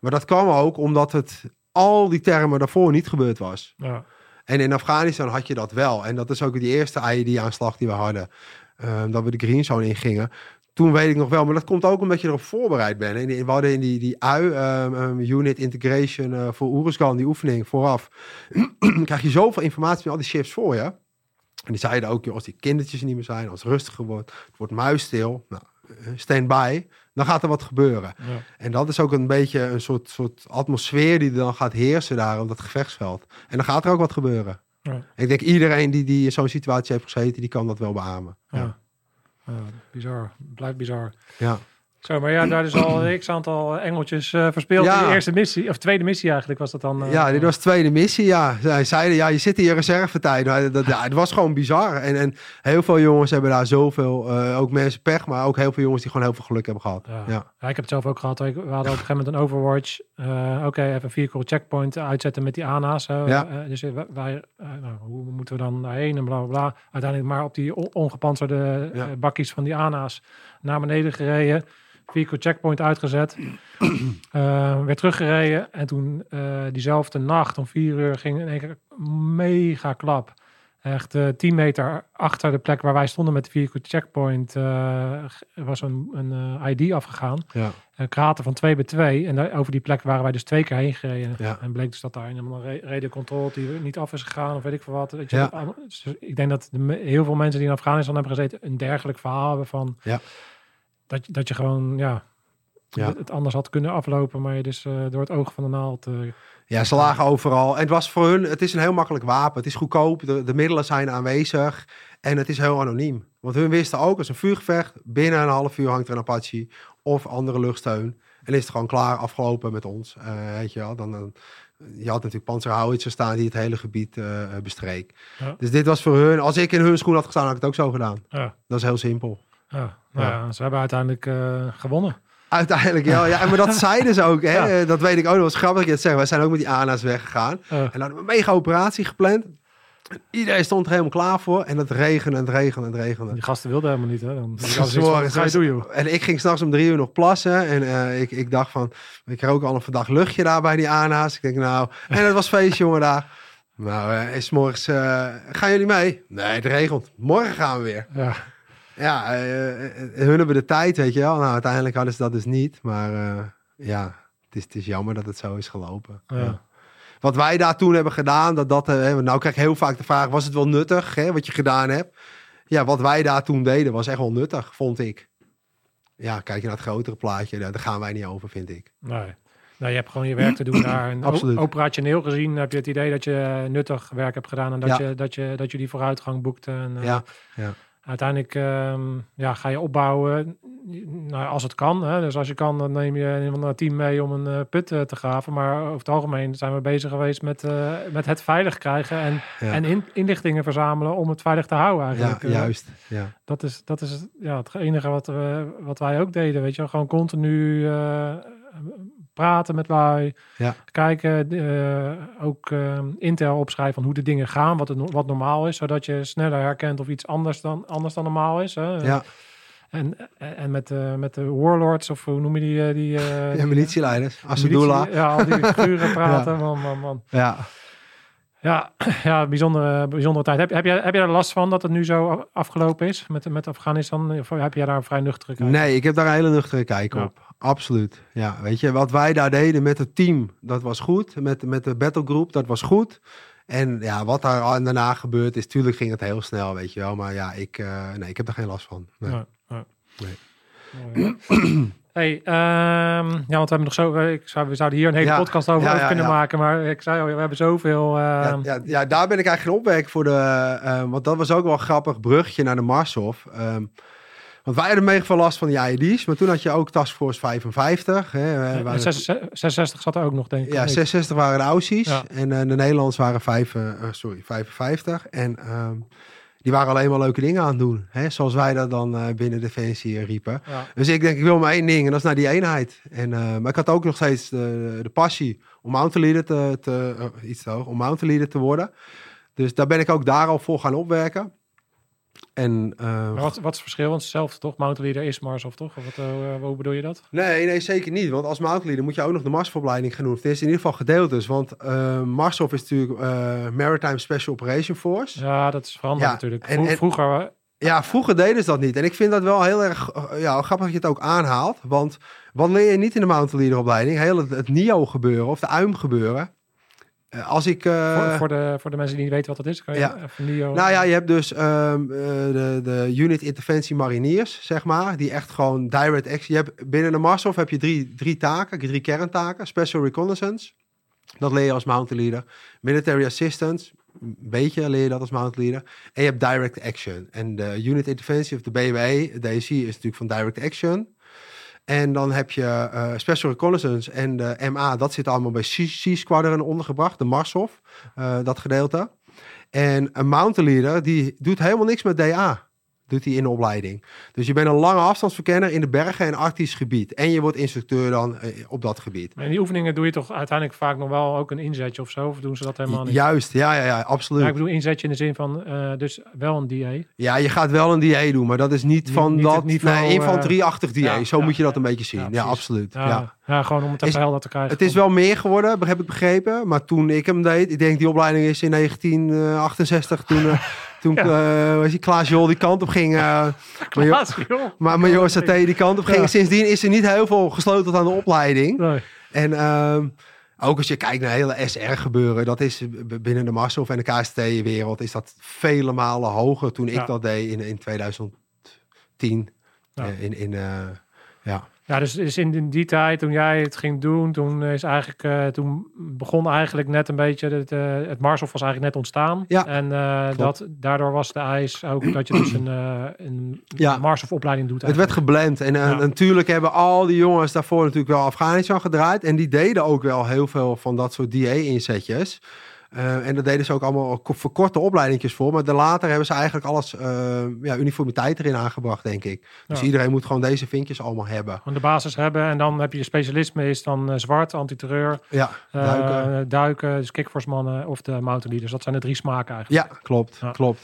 Maar dat kwam ook omdat het al die termen daarvoor niet gebeurd was. Ja. En in Afghanistan had je dat wel. En dat is ook die eerste IED-aanslag die we hadden. Ehm, dat we de Green Zone ingingen. Toen weet ik nog wel, maar dat komt ook omdat je erop voorbereid bent. En die- we hadden in die, die UI, ehm, ehm, Unit Integration eh, voor Oeruzgan, die oefening vooraf. krijg je zoveel informatie met al die shifts voor je. En die zeiden ook, joh, als die kindertjes er niet meer zijn, als het rustiger wordt, het wordt muisstil, nou, eh, stand by, dan gaat er wat gebeuren. Ja. En dat is ook een beetje een soort, soort atmosfeer die er dan gaat heersen daar op dat gevechtsveld. En dan gaat er ook wat gebeuren. Ja. Ik denk iedereen die, die in zo'n situatie heeft gezeten, die kan dat wel beamen. Ja. Ja, bizar. Blijft bizar. Ja. Zo, maar ja, daar is al een x-aantal engeltjes eh verspeeld. Ja. in De eerste missie, of tweede missie eigenlijk was dat dan. eh, ja, dit was de tweede missie. Ja, zij zeiden, ja, je zit in je reservetijd. Nou, dat, ja, het was gewoon bizar. En, en heel veel jongens hebben daar zoveel, eh, ook mensen pech, maar ook heel veel jongens die gewoon heel veel geluk hebben gehad. Ja. Ja. Ja, ik heb het zelf ook gehad. Ik- We hadden op een gegeven moment een Overwatch. Eh, Oké, even een vehicle checkpoint uitzetten met die ANA's. Ja. Eh, dus wij, eh, nou, hoe moeten we dan daarheen en bla bla bla. Uiteindelijk maar op die on- ongepantserde Ja. eh, bakkies van die ANA's naar beneden gereden. Vehicle checkpoint uitgezet. Eh, weer teruggereden. En toen eh, diezelfde nacht om vier uur ging in één keer mega klap. Echt eh 10 meter achter de plek waar wij stonden met de vehicle checkpoint was een, een ID afgegaan Ja. een krater van 2 bij 2. En daar, over die plek waren wij dus twee keer heen gereden. Ja. En bleek dus dat daar helemaal een re- reden controle die niet af is gegaan of weet ik veel wat. Weet je, Ja. dus ik denk dat de, heel veel mensen die in Afghanistan hebben gezeten een dergelijk verhaal hebben van Ja. Dat, je- dat je gewoon ja, Ja. het anders had kunnen aflopen, maar je dus eh, door het oog van de naald. eh, Ja, ze lagen overal. En het was voor hun, het is een heel makkelijk wapen. Het is goedkoop, de, de middelen zijn aanwezig. En het is heel anoniem. Want hun wisten ook, als een vuurgevecht, binnen een half uur hangt er een Apache of andere luchtsteun. En is het gewoon klaar, afgelopen met ons. Eh, weet je wel, dan, dan, je had natuurlijk panzerhouwitsen staan die het hele gebied bestreek. Ja. Dus dit was voor hun, als ik in hun schoen had gestaan, had ik het ook zo gedaan. ja, Dat is heel simpel. Ja, nou Ja. ja, ze hebben uiteindelijk eh, gewonnen. Uiteindelijk, ja. ja. En maar dat zeiden ze ook. Hè? Ja. Dat weet ik ook. Dat was grappig dat je het zegt. Wij zijn ook met die ANA's weggegaan. En dan hadden we een mega operatie gepland. Iedereen stond er helemaal klaar voor. En het regende en het regende en het regende. die gasten wilden helemaal niet. Hè? Dan, ga je doen, joh? En ik ging s'nachts om drie uur nog plassen. En eh, ik, ik dacht van, ik kreeg ook al een verdacht luchtje daar bij die ANA's. Ik denk nou, en het was feestje jongen daar. Nou, eh, is morgens, gaan jullie mee? Nee, het regent. Morgen gaan we weer. Ja, Ja, eh, eh, hun hebben de tijd, weet je wel. Nou, uiteindelijk hadden ze dat dus niet. Maar eh, ja, het is, het is jammer dat het zo is gelopen. Ja. Ja. Wat wij daar toen hebben gedaan, dat dat, eh, nou krijg ik heel vaak de vraag, was het wel nuttig, hè, wat je gedaan hebt? Ja, wat wij daar toen deden was echt wel nuttig, vond ik. Ja, kijk je naar het grotere plaatje, daar, daar gaan wij niet over, vind ik. Nee. Nou, je hebt gewoon je werk te doen daar. En Absoluut. operationeel gezien heb je het idee dat je nuttig werk hebt gedaan en dat, Ja. je, dat, je, dat je die vooruitgang boekt. En, eh, Ja, ja. Uiteindelijk ehm, ja, ga je opbouwen, nou, als het kan. Hè. Dus als je kan, dan neem je een van het team mee om een eh, put eh, te graven. Maar over het algemeen zijn we bezig geweest met, eh, met het veilig krijgen en, Ja. en in, inlichtingen verzamelen om het veilig te houden ja eigenlijk. Eh, juist. Ja. dat is, dat is het- ja, het enige wat, we, wat wij ook deden, weet je. Gewoon continu praten met lui. Ja. Kijken, eh, ook eh, intel opschrijven van hoe de dingen gaan, wat, het, wat normaal is. Zodat je sneller herkent of iets anders dan, anders dan normaal is. Hè? Ja, En, en met, de met de warlords, of hoe noem je die? eh, die, eh, ja militieleiders. Assadullah. militie- Ja, al die figuren praten. Man, man, man. Ja. Ja, ja bijzondere, bijzondere tijd. Heb, heb, jij, heb jij er last van dat het nu zo afgelopen is met, met Afghanistan? Of heb jij daar een vrij nuchtere kijk? Nee, ik heb daar een hele nuchtere kijk Ja. op. Absoluut. Ja, weet je, wat wij daar deden met het team, dat was goed. Met, met de battlegroup, dat was goed. En ja, wat daar daarna gebeurd is, tuurlijk ging het heel snel, weet je wel. Maar ja, ik, eh, nee, ik heb daar geen last van. Nee. Ja, ja. Nee. Mooi. Hey, ehm, ja, want we hebben nog zo. eh, Ik zou, we zouden hier een hele Ja, podcast over, ja, over ja, kunnen maken, maar ik zei al, we hebben zoveel. eh, Ja, daar ben ik eigenlijk geen opwerk voor de. eh, want dat was ook wel een grappig brugje naar de Marshof. Ehm, want wij hadden meestal last van die IED's, maar toen had je ook Taskforce 55. Hè, we en waren- 66 66 zat er ook nog, denk ik. ja, of niet? 66 waren de Aussies Ja. en eh, de Nederlanders waren vijf, eh, eh, sorry, 55. En ehm, die waren alleen maar leuke dingen aan het doen. Hè, zoals wij dat dan eh, binnen Defensie riepen. Ja. Dus ik denk, ik wil maar één ding en dat is naar die eenheid. En, maar ik had ook nog steeds de, de passie om mountain leader te, te iets te hoog, om mountain leader te worden. Dus daar ben ik ook daar al voor gaan opwerken. En eh, wat, wat is het verschil? Want hetzelfde toch? Mountain Leader is Mars of toch? Of wat, eh, hoe bedoel je dat? nee, nee, zeker niet. Want als mountain leader moet je ook nog de Marsopleiding gaan doen. Het is in ieder geval gedeeltes. Want eh Marshof is natuurlijk Maritime Special Operation Force. Ja, dat is veranderd Ja, natuurlijk. en- Vro- en- vroeger, Ja, vroeger deden ze dat niet. En ik vind dat wel heel erg ja, grappig dat je het ook aanhaalt. Want wat leer je niet in de mountain leader opleiding? Heel het, het NIO gebeuren of de UIM gebeuren. Eh, als ik... eh, voor, voor, de, voor de mensen die niet weten wat dat is, kan je ja. even Nio... Nou ja, je hebt dus ehm, eh, de, de unit interventie mariniers, zeg maar. Die echt gewoon direct action... Je hebt, binnen de Marshof heb je drie, drie taken, drie kerntaken. Special reconnaissance. Dat leer je als mountain leader. Military assistance. Een beetje leer je dat als mountain leader. En je hebt direct action. En de unit interventie of de BWE, DSI, is natuurlijk van direct action. En dan heb je eh, Special Reconnaissance en de MA. Dat zit allemaal bij C-Squadron ondergebracht. De Marshof, eh, dat gedeelte. En een mountain leader, die doet helemaal niks met DA. Doet hij in de opleiding. Dus je bent een lange afstandsverkenner in de bergen en arctisch gebied. En je wordt instructeur dan eh, op dat gebied. Maar in die oefeningen doe je toch uiteindelijk vaak nog wel ook een inzetje of zo? Of doen ze dat helemaal niet? Juist, ja, ja, ja, absoluut. Ja, ik bedoel inzetje in de zin van, eh, dus wel een DA. Ja, je gaat wel een DA doen, maar dat is niet Niet- van niet dat niveau, nee, infanterieachtig DA. ja, Zo ja, moet je dat een beetje zien. Ja, absoluut. Ja, Ja. gewoon om het even helder te krijgen. Het is wel meer geworden, heb ik begrepen. Maar toen ik hem deed, ik denk die opleiding is in 1968, toen, toen eh, was die Klaas Jol die kant op ging. Laatst, joh. maar Major Saté die kant op ging. Ja. Sindsdien is er niet heel veel gesleuteld aan de opleiding. Nee. En ehm, ook als je kijkt naar hele SR gebeuren, dat is binnen de Marshof en de KST-wereld, is dat vele malen hoger toen ik Ja. dat deed in, in 2010. Ja. Eh, in, in, ja. Ja, dus, dus in die- tijd, toen jij het ging doen, toen is eigenlijk, eh, toen begon eigenlijk net een beetje, het, eh het Marshof was eigenlijk net ontstaan. Ja, En eh, dat, daardoor was de eis ook dat je dus een, een Ja. Marshof opleiding doet. Het werd geblend. En natuurlijk hebben al die jongens daarvoor natuurlijk wel Afghanistan gedraaid. En die deden ook wel heel veel van dat soort DA-inzetjes. Eh, en dat deden ze ook allemaal ko- voor korte opleidingjes voor. Maar de later hebben ze eigenlijk alles, eh, ja, uniformiteit erin aangebracht, denk ik. Dus Ja. iedereen moet gewoon deze vinkjes allemaal hebben. Gewoon de basis hebben en dan heb je je specialisme is dan eh, zwart, antiterreur, Ja, duiken. duiken, dus kickforce mannen of de mountain leaders. Dat zijn de drie smaken eigenlijk. Ja, klopt, Ja. klopt.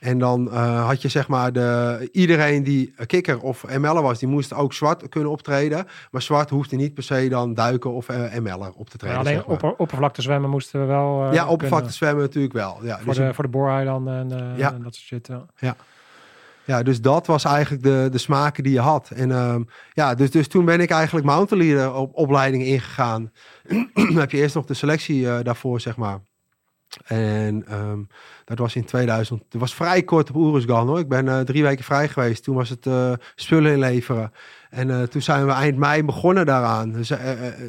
En dan eh, had je zeg maar de, iedereen die kikker of ML'er was, die moest ook zwart kunnen optreden. Maar zwart hoefde niet per se dan duiken of eh, ML'er op te treden. alleen zeg maar. opper, oppervlakte zwemmen moesten we wel. eh, ja, oppervlakte zwemmen natuurlijk wel. Ja, Voor, dus, de, voor de booreilanden en, Ja. en dat soort shit. Ja. ja, dus dat was eigenlijk de, de smaken die je had. En ehm, ja, dus, dus toen ben ik eigenlijk mountain leader op opleiding ingegaan. Dan heb je eerst nog de selectie daarvoor, zeg maar. En ehm, dat was in 2000. Het was vrij kort op Oeruzgan hoor. Ik ben eh, drie weken vrij geweest. Toen was het eh, spullen inleveren. En eh, toen zijn we eind mei begonnen daaraan. Dus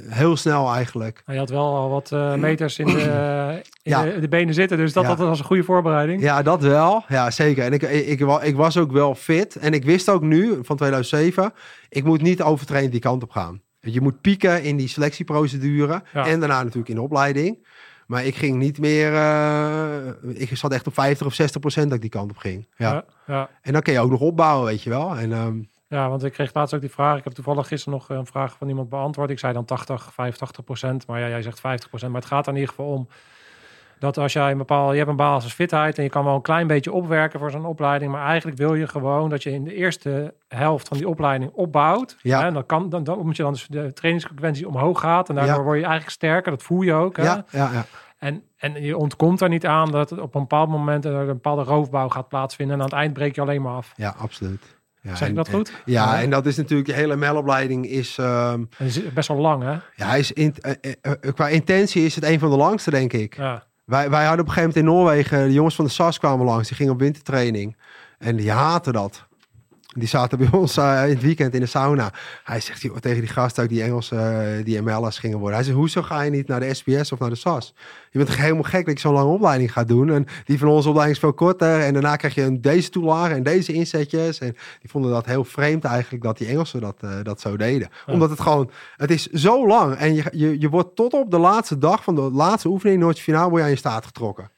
heel snel eigenlijk. Maar je had wel al wat meters in, de, in Ja. de, de benen zitten, dus dat, Ja. dat was een goede voorbereiding. Ja, dat wel. Ja, zeker. En ik, ik, ik, wa- ik was ook wel fit. En ik wist ook nu, van 2007, ik moet niet overtraind die kant op gaan. Je moet pieken in die selectieprocedure. Ja. En daarna natuurlijk in de opleiding. Maar ik ging niet meer... eh, ik zat echt op 50 of 60 procent dat ik die kant op ging. Ja. ja, ja. En dan kun je ook nog opbouwen, weet je wel. En ehm, Ja, want ik kreeg laatst ook die vraag. Ik heb toevallig gisteren nog een vraag van iemand beantwoord. Ik zei dan 80, 85 procent. Maar ja, jij zegt 50 procent. Maar het gaat er in ieder geval om dat als jij een bepaalde... Je hebt een basisfitheid en je kan wel een klein beetje opwerken voor zo'n opleiding. Maar eigenlijk wil je gewoon dat je in de eerste helft van die opleiding opbouwt. Ja. Hè? En dan kan dan, dan omdat je dan dus de trainingsfrequentie omhoog gaat. En daardoor Ja. word je eigenlijk sterker. Dat voel je ook. Hè? Ja, ja, ja. En, en je ontkomt er niet aan dat het op een bepaald moment er een bepaalde roofbouw gaat plaatsvinden. En aan het eind breek je alleen maar af. ja absoluut. Ja, Zeg ik en- dat goed? Ja, en dat is natuurlijk, je hele ML-opleiding is, ehm, is best wel lang, hè? ja, hij is in, eh, eh, eh, qua intentie is het een van de langste, denk ik. Ja. Wij, wij hadden op een gegeven moment in Noorwegen, de jongens van de SAS kwamen langs, die gingen op wintertraining. En die haten dat. Die zaten bij ons eh, in het weekend in de sauna. Hij zegt joh, tegen die gasten ook die Engelse, eh, die ML'ers gingen worden. Hij zegt, hoezo ga je niet naar de SBS of naar de SAS? Je bent toch helemaal gek dat je zo'n lange opleiding gaat doen. En die van onze opleiding is veel korter. En daarna krijg je een, deze toelagen en deze inzetjes. En die vonden dat heel vreemd eigenlijk dat die Engelsen dat, eh, dat zo deden. Ja. Omdat het gewoon, het is zo lang. En je, je, je wordt tot op de laatste dag van de laatste oefening, nooit finaal, word je aan je staat getrokken.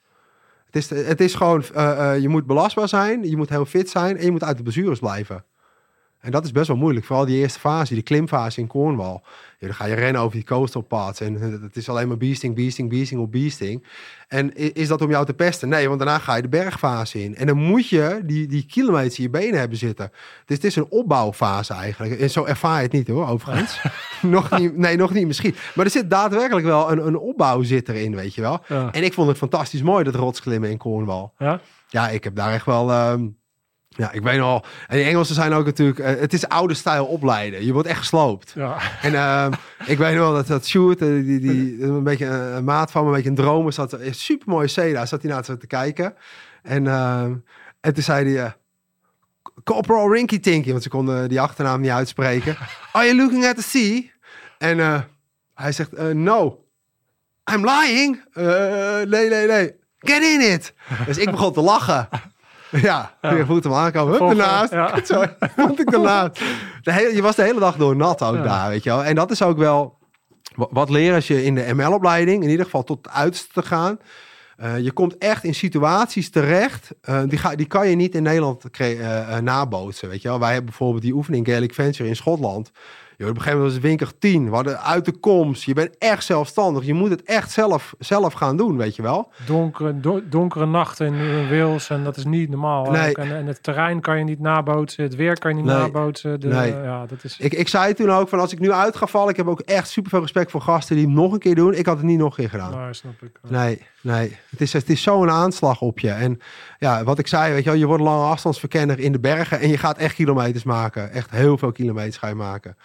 Het is, het is gewoon, eh, eh, je moet belastbaar zijn, je moet heel fit zijn en je moet uit de blessures blijven. En dat is best wel moeilijk. Vooral die eerste fase, die klimfase in Cornwall. Ja, dan ga je rennen over die coastal paths. En het is alleen maar beasting, beasting, beasting op beasting. En is dat om jou te pesten? Nee, want daarna ga je de bergfase in. En dan moet je die, die kilometers in je benen hebben zitten. Dus het is een opbouwfase eigenlijk. En zo ervaar je het niet hoor, overigens. nog niet, nee, nog niet misschien. Maar er zit daadwerkelijk wel een, een opbouw zit erin, weet je wel. Ja. En ik vond het fantastisch mooi, dat rotsklimmen in Cornwall. ja? Ja, ik heb daar echt wel. ehm, ja, ik weet nog. En die Engelsen zijn ook natuurlijk. eh, het is oude stijl opleiden. Je wordt echt gesloopt. Ja. En ehm, ik weet nog wel dat dat Sjoerd, eh, die, die, een beetje een, een maat van me, een beetje een dromer, zat een super mooie Seda, zat hij naar te kijken. En, ehm, en toen zei hij. eh, Corporal Rinky Tinky, want ze konden die achternaam niet uitspreken. Are you looking at the sea? En eh, hij zegt, eh, no. I'm lying. Eh, nee, nee, nee. Get in it. Dus ik begon te lachen. Ja, je voelt hem aankomen. Hup, ernaast. ja. Zo, vond ik ernaast. De hele, je was de hele dag door nat ook Ja. daar, weet je wel. En dat is ook wel... wa- Wat leren als je in de ML-opleiding, in ieder geval tot het uiterste te gaan... Eh, je komt echt in situaties terecht. eh, die, ga, die kan je niet in Nederland eh, nabootsen. Weet je wel? Wij hebben bijvoorbeeld die oefening Gaelic Venture in Schotland. Joh, op een gegeven moment was het winkel 10. We hadden uit de komst. Je bent echt zelfstandig. Je moet het echt zelf, zelf gaan doen, weet je wel. Donkere, do- donkere nachten in eh, Wales en dat is niet normaal. Nee. En, en het terrein kan je niet nabootsen, het weer kan je niet Nee. nabootsen. De, Nee. Ja, dat is... Ik, ik zei toen ook van als ik nu uit ga vallen. Ik heb ook echt super veel respect voor gasten die het nog een keer doen. Ik had het niet nog een keer gedaan. Nou, snap ik. Nee, nee. Het is, het is zo'n aanslag op je. En ja, wat ik zei, weet je wel, je wordt lange afstandsverkenner in de bergen en je gaat echt kilometers maken. Echt heel veel kilometers ga je maken.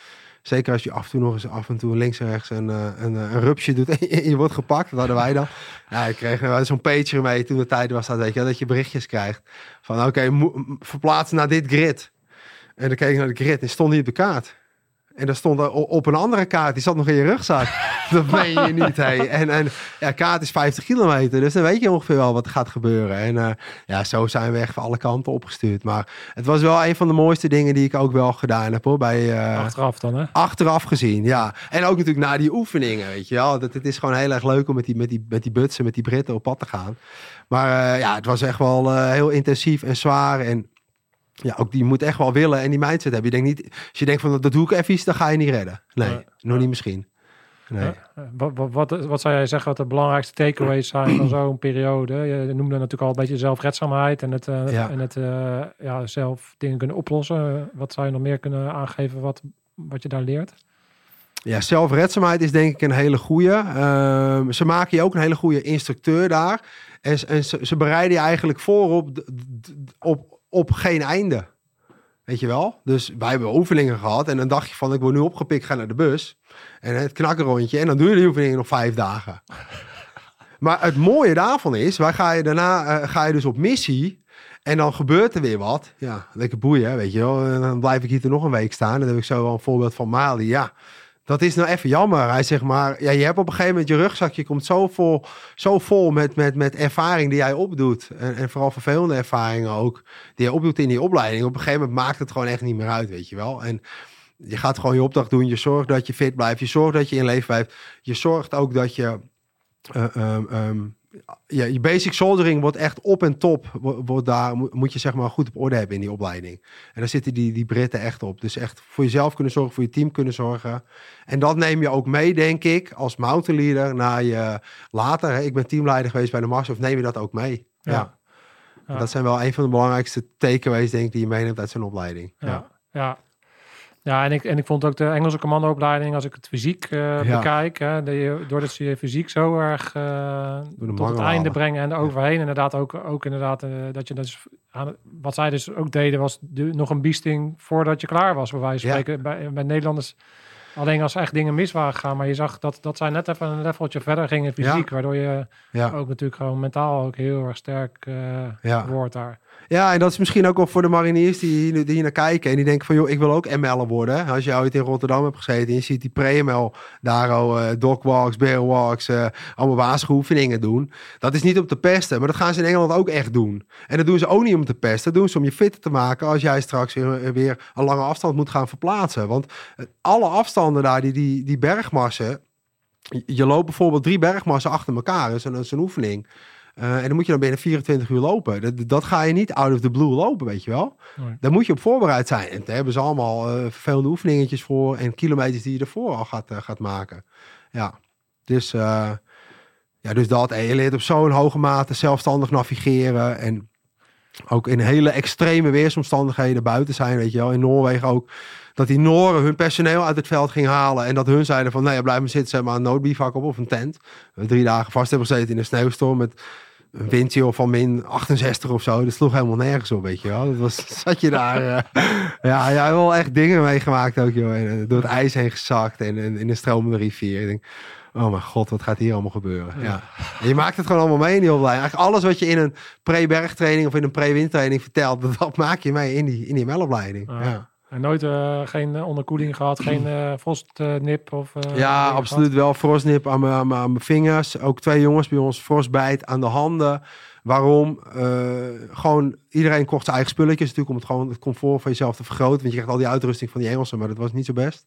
Zeker als je af en toe nog eens af en toe links en rechts een, eh, een, eh, een rupsje doet en je wordt gepakt. Dat hadden wij dan. Ja, ik kreeg zo'n pager mee toen de tijd was dat, weet je, dat je berichtjes krijgt. Van oké, mo- m- verplaats naar dit grid. En dan keek ik naar de grid en stond niet op de kaart. En daar stond op een andere kaart, die zat nog in je rugzak. dat meen je niet, hé. En, en ja, kaart is 50 kilometer, dus dan weet je ongeveer wel wat er gaat gebeuren. En eh, ja, zo zijn we echt van alle kanten opgestuurd. Maar het was wel een van de mooiste dingen die ik ook wel gedaan heb, hoor. Bij, eh, Achteraf dan, hè? Achteraf gezien, ja. En ook natuurlijk na die oefeningen, weet je wel. Dat, het is gewoon heel erg leuk om met die, met die, met die butsen, met die Britten op pad te gaan. Maar eh, ja, het was echt wel heel intensief en zwaar. En ja, ook die moet echt wel willen en die mindset hebben. Je denkt niet, als je denkt van dat doe ik even iets, dan ga je niet redden. Nee, Ja. nog niet misschien. Nee. Wat, wat, wat, wat zou jij zeggen wat de belangrijkste takeaways zijn van zo'n periode? Je noemde natuurlijk al een beetje zelfredzaamheid en het, eh, en het eh, ja, zelf dingen kunnen oplossen. Wat zou je nog meer kunnen aangeven wat, wat je daar leert? Ja, zelfredzaamheid is denk ik een hele goede. Ehm, ze maken je ook een hele goede instructeur daar. En, en ze, ze bereiden je eigenlijk voor op, op, op geen einde. Weet je wel? Dus wij hebben oefeningen gehad. En dan dacht je van, ik word nu opgepikt, ga naar de bus. En het knakkenrondje. En dan doe je die oefeningen nog vijf dagen. Maar het mooie daarvan is, wij ga je daarna eh, ga je dus op missie. En dan gebeurt er weer wat. Ja, lekker boeien, weet je wel. En dan blijf ik hier nog een week staan. En dan heb ik zo wel een voorbeeld van Mali. Ja, dat is nou even jammer. Hij zegt maar, ja, je hebt op een gegeven moment je rugzakje komt zo vol, zo vol met, met, met ervaring die jij opdoet. En, en vooral vervelende ervaringen ook, die je opdoet in die opleiding. Op een gegeven moment maakt het gewoon echt niet meer uit, weet je wel. En je gaat gewoon je opdracht doen. Je zorgt dat je fit blijft. Je zorgt dat je in leven blijft. Je zorgt ook dat je, ehm, ja, je basic soldering wordt echt op en top. wo- Wordt daar mo- moet je zeg maar goed op orde hebben in die opleiding. En daar zitten die, die Britten echt op. Dus echt voor jezelf kunnen zorgen, voor je team kunnen zorgen. En dat neem je ook mee, denk ik, als mountain leader naar je later. Hè, ik ben teamleider geweest bij de Mars, of neem je dat ook mee? Ja. Ja. Ja. Dat zijn wel een van de belangrijkste takeaways, denk ik, die je meeneemt uit zo'n opleiding. Ja, ja. Ja. en, ik, en ik vond ook de Engelse commandoopleiding, als ik het fysiek eh, Ja. bekijk, hè, dat je, doordat ze je fysiek zo erg eh, tot het einde halen. brengen en er overheen, inderdaad ook, ook inderdaad, eh, dat je dus aan, wat zij dus ook deden, was de, nog een biesting voordat je klaar was, bij wijze van Ja. spreken. Bij, bij Nederlanders, alleen als echt dingen mis waren gegaan, maar je zag dat, dat zij net even een leveltje verder gingen fysiek, waardoor je Ja. ook natuurlijk gewoon mentaal ook heel erg sterk Ja. wordt daar. Ja, en dat is misschien ook wel voor de mariniers die, hier- hier naar kijken. En die denken van, joh, ik wil ook ML'er worden. Als je ooit in Rotterdam hebt gezeten en je ziet die pre-ML daar al eh dogwalks, bearwalks, eh allemaal wazige oefeningen doen. Dat is niet om te pesten, maar dat gaan ze in Engeland ook echt doen. En dat doen ze ook niet om te pesten. Dat doen ze om je fitter te maken als jij straks weer, weer een lange afstand moet gaan verplaatsen. Want eh, alle afstanden daar, die, die, bergmarsen, je- loopt bijvoorbeeld drie bergmarsen achter elkaar. Is een, is een oefening. Eh, en dan moet je dan binnen 24 uur lopen. Dat, dat ga je niet out of the blue lopen, weet je wel. Nee. Daar moet je op voorbereid zijn. En daar hebben ze allemaal eh vervelende oefeningetjes voor. En kilometers die je ervoor al gaat, eh, gaat maken. Ja, dus, ja, dus dat. En je leert op zo'n hoge mate zelfstandig navigeren. En ook in hele extreme weersomstandigheden buiten zijn, weet je wel. In Noorwegen ook. Dat die Noren hun personeel uit het veld gingen halen. En dat hun zeiden van, nee, ja, blijf maar zitten. Zet maar een noodbivak op of een tent. We drie dagen vast hebben gezeten in een sneeuwstorm met een windje van min 68 of zo. Dat sloeg helemaal nergens op, weet je wel. Dat was, zat je daar... eh, ja, ja, wel echt dingen meegemaakt ook, joh. En, eh, door het ijs heen gezakt en, en in een stromende rivier. Ik denk, oh mijn god, wat gaat hier allemaal gebeuren? Ja. En je maakt het gewoon allemaal mee in die opleiding. Eigenlijk alles wat je in een pre-bergtraining of in een pre-windtraining vertelt, dat, maak je mee in die, in die ML-opleiding. Ja. Ja. En nooit eh, geen eh, onderkoeling gehad, geen eh frostnip of... Ja, absoluut wel. Frostnip aan mijn, vingers. Ook twee jongens bij ons. Frostbite aan de handen. Waarom? Gewoon iedereen kocht zijn eigen spulletjes natuurlijk om het gewoon het comfort van jezelf te vergroten. Want je krijgt al die uitrusting van die Engelsen, maar dat was niet zo best.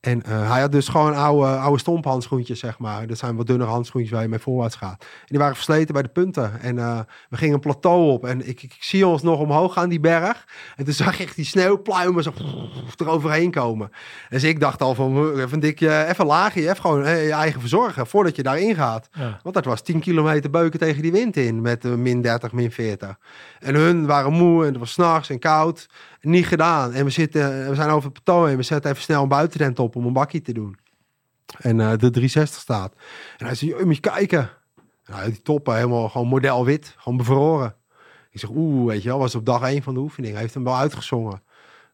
En eh, hij had dus gewoon oude, oude stomphandschoentjes, zeg maar. Dat zijn wat dunnere handschoentjes waar je mee voorwaarts gaat. En die waren versleten bij de punten. En eh, we gingen een plateau op. En ik, ik, ik zie ons nog omhoog gaan, die berg. En toen zag je echt die sneeuwpluimen zo eroverheen komen. Dus ik dacht al van, even een dikje, even laagje. Even gewoon eh, je eigen verzorgen voordat je daarin gaat. Ja. Want dat was 10 kilometer beuken tegen die wind in. Met min 30, min 40. En hun waren moe en het was s'nachts en koud. Niet gedaan. En we, zitten, we zijn over het plateau en we zetten even snel een buitentent op om een bakkie te doen. En eh, de 360 staat. En hij zei, "Joh, moet je kijken. Nou, die toppen helemaal gewoon model wit. Gewoon bevroren. Ik zeg, oeh, weet je wel, was op dag één van de oefening. Hij heeft hem wel uitgezongen.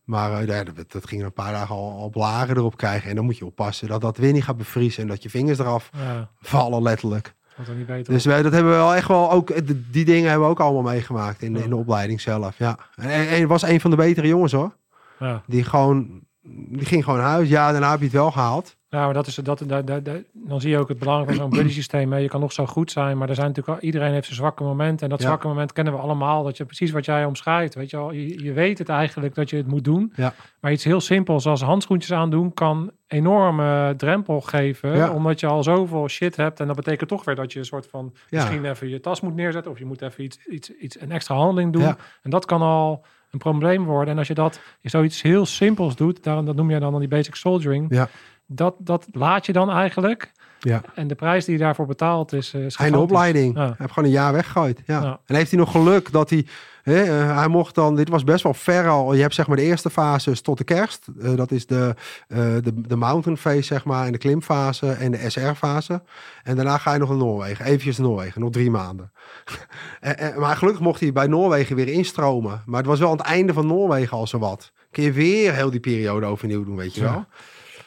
Maar eh, dat, dat ging een paar dagen al, al blaren erop krijgen. En dan moet je oppassen dat dat weer niet gaat bevriezen. En dat je vingers eraf Ja, vallen, letterlijk. Dat niet beter Dus wij, dat hebben we wel echt wel ook, die, dingen hebben we ook allemaal meegemaakt in, Ja. in de opleiding zelf. Ja. En, en, en het was een van de betere jongens hoor. Ja. Die gewoon, die ging gewoon naar huis. Ja, daarna heb je het wel gehaald. Maar dat is, dat, dat, dat, dan zie je ook het belang van zo'n buddy systeem. hè. Je kan nog zo goed zijn, maar er zijn natuurlijk al, iedereen heeft zijn zwakke moment. En dat Ja. zwakke moment kennen we allemaal. Dat je precies wat jij omschrijft. Weet je, wel, je, je weet het eigenlijk dat je het moet doen. Ja. Maar iets heel simpels als handschoentjes aandoen kan enorme drempel geven. Ja. Omdat je al zoveel shit hebt. En dat betekent toch weer dat je een soort van misschien even je tas moet neerzetten. Of je moet even iets, iets, iets een extra handeling doen. En dat kan al een probleem worden. En als je dat je zoiets heel simpels doet, daarom dat noem je dan, dan die basic soldiering. Ja. Dat, dat laat je dan eigenlijk. Ja. En de prijs die je daarvoor betaalt is. eh, is gigantisch. opleiding. Ja. Hij heeft gewoon een jaar weggegooid. Ja. Ja. En heeft hij nog geluk dat hij... Hè, eh, hij mocht dan... Dit was best wel ver al. Je hebt zeg maar de eerste fase is tot de kerst. Eh, dat is de, eh, de, de mountain phase zeg maar. En de klimfase en de SR-fase. En daarna ga je nog naar Noorwegen. Eventjes naar Noorwegen. Nog drie maanden. en, en- maar gelukkig mocht hij bij Noorwegen weer instromen. Maar het was wel aan het einde van Noorwegen al zo wat. Kun je weer heel die periode overnieuw doen, weet je wel.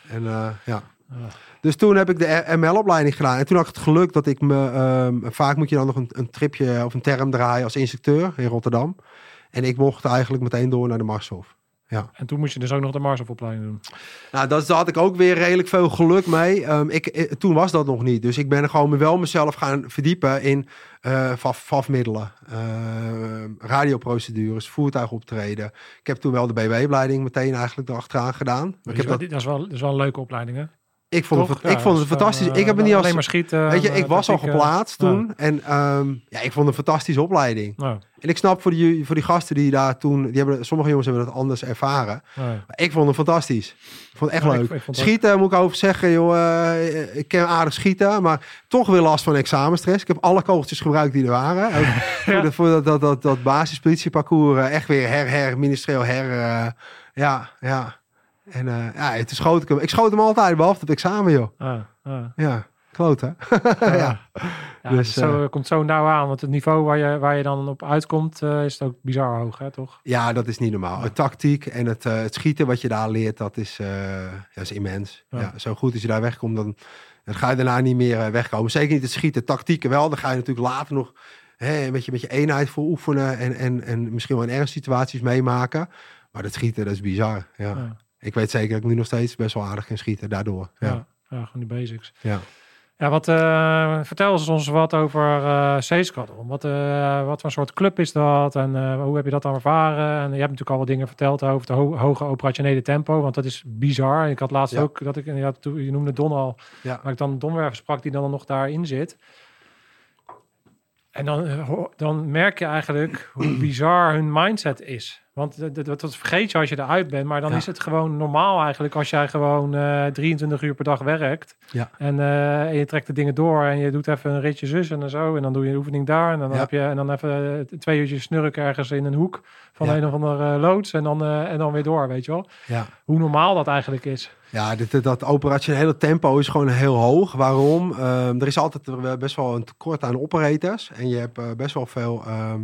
En eh, ja. Ja. Dus toen heb ik de ML-opleiding gedaan. En toen had ik het geluk dat ik me... ehm, vaak moet je dan nog een, een tripje of een term draaien als instructeur in Rotterdam. En ik mocht eigenlijk meteen door naar de Marshof. En toen moest je dus ook nog de Marsopleiding doen. Nou, dat, daar had ik ook weer redelijk veel geluk mee. Ehm, ik, eh, toen was dat nog niet. Dus ik ben gewoon wel mezelf gaan verdiepen in VAF, VAF-middelen, eh, radioprocedures, voertuigoptreden. Ik heb toen wel de BW-opleiding meteen eigenlijk erachteraan gedaan. Maar ik heb dat, dat, is wel, dat is wel een leuke opleiding, hè? Ik vond, Toch? het, ik Ja, vond het fantastisch. eh, ik heb het niet als... Alleen maar schieten. Weet je, en, ik eh, was al eh, geplaatst toen. En ehm, ja, ik vond het een fantastische opleiding. En ik snap voor die, voor die gasten die daar toen... Die hebben, sommige jongens hebben dat anders ervaren. Maar ik vond het fantastisch. Ik vond het echt ik- leuk. ik vond het schieten moet ik over zeggen, joh. eh, ik kan aardig schieten, maar toch weer last van examenstress. Ik heb alle kogeltjes gebruikt die er waren. Ook voor, de- voor dat, dat, dat, dat basispolitieparcours. eh, echt weer her, her, ministerieel her. eh, ja, ja. En eh, ja, het schoot ik hem. Ik schoot hem altijd, behalve het examen, joh. ah, ah. Ja, kloot, hè? ja. Ja, Dus, dus, zo komt zo nauw aan. Want het niveau waar je, waar je dan op uitkomt, eh, is het ook bizar hoog, hè, toch? ja, dat is niet normaal. Het tactiek en het, eh, het schieten wat je daar leert, dat is, eh, ja, is immens. Ja. Zo goed als je daar wegkomt, dan, dan ga je daarna niet meer eh, wegkomen. Zeker niet het schieten, tactieken wel. Dan ga je natuurlijk later nog hè, een beetje met je eenheid voor oefenen en, en, en misschien wel in ernstige situaties meemaken. Maar dat schieten, dat is bizar. Ja. Ik weet zeker dat ik nu nog steeds best wel aardig kan schieten daardoor. Ja. Ja. Ja, gewoon die basics. Ja. Ja, wat, eh, vertel eens ons wat over eh C-Squadron. Wat, eh, wat voor soort club is dat en hoe heb je dat dan ervaren? En je hebt natuurlijk al wat dingen verteld over het ho- hoge operationele tempo, want dat is bizar. Ik had laatst Ja. ook, dat ik, ja, je noemde Don al, Ja. maar ik dan Donwerf sprak die dan nog daarin zit. En dan, eh, dan merk je eigenlijk hoe bizar hun mindset is. Want dat, dat, dat vergeet je als je eruit bent. Maar dan Ja. is het gewoon normaal eigenlijk als jij gewoon eh 23 uur per dag werkt. Ja. En, eh, en je trekt de dingen door en je doet even een ritje zus en zo. En dan doe je een oefening daar. En dan Ja. heb je en dan even eh, twee uurtjes snurken ergens in een hoek van een of andere eh, loods. En dan, eh, en dan weer door, weet je wel. ja. Hoe normaal dat eigenlijk is. Ja, dit, dat operationele tempo is gewoon heel hoog. Waarom? Ehm, er is altijd best wel een tekort aan operators. En je hebt eh, best wel veel ehm,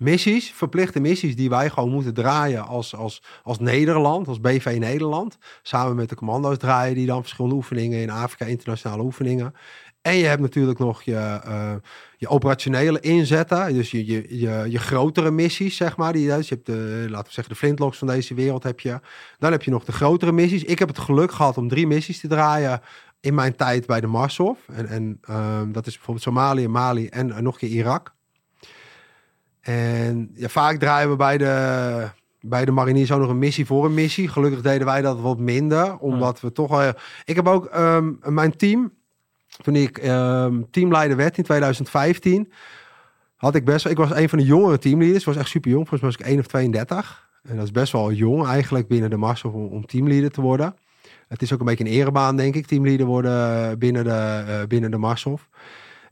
missies, verplichte missies, die wij gewoon moeten draaien als, als, als Nederland, als BV Nederland. Samen met de commando's draaien die dan verschillende oefeningen in Afrika, internationale oefeningen. En je hebt natuurlijk nog je, eh, je operationele inzetten. Dus je, je, je, grotere missies, zeg maar. Die, dus je hebt de, laten we zeggen, de flintlocks van deze wereld heb je. Dan heb je nog de grotere missies. Ik heb het geluk gehad om drie missies te draaien in mijn tijd bij de Marshof. En, en ehm, dat is bijvoorbeeld Somalië, Mali en eh, nog een keer Irak. En ja, vaak draaien we bij de, bij de mariniers ook nog een missie voor een missie. Gelukkig deden wij dat wat minder, omdat we toch wel... Ik heb ook ehm, mijn team, toen ik ehm, teamleider werd in 2015, had ik best wel... Ik was een van de jongere teamleaders, was echt super jong. Volgens mij was ik 1 of 32. En dat is best wel jong eigenlijk binnen de Marshof om, om teamleader te worden. Het is ook een beetje een erebaan, denk ik, teamleader worden binnen de, eh, binnen de Marshof.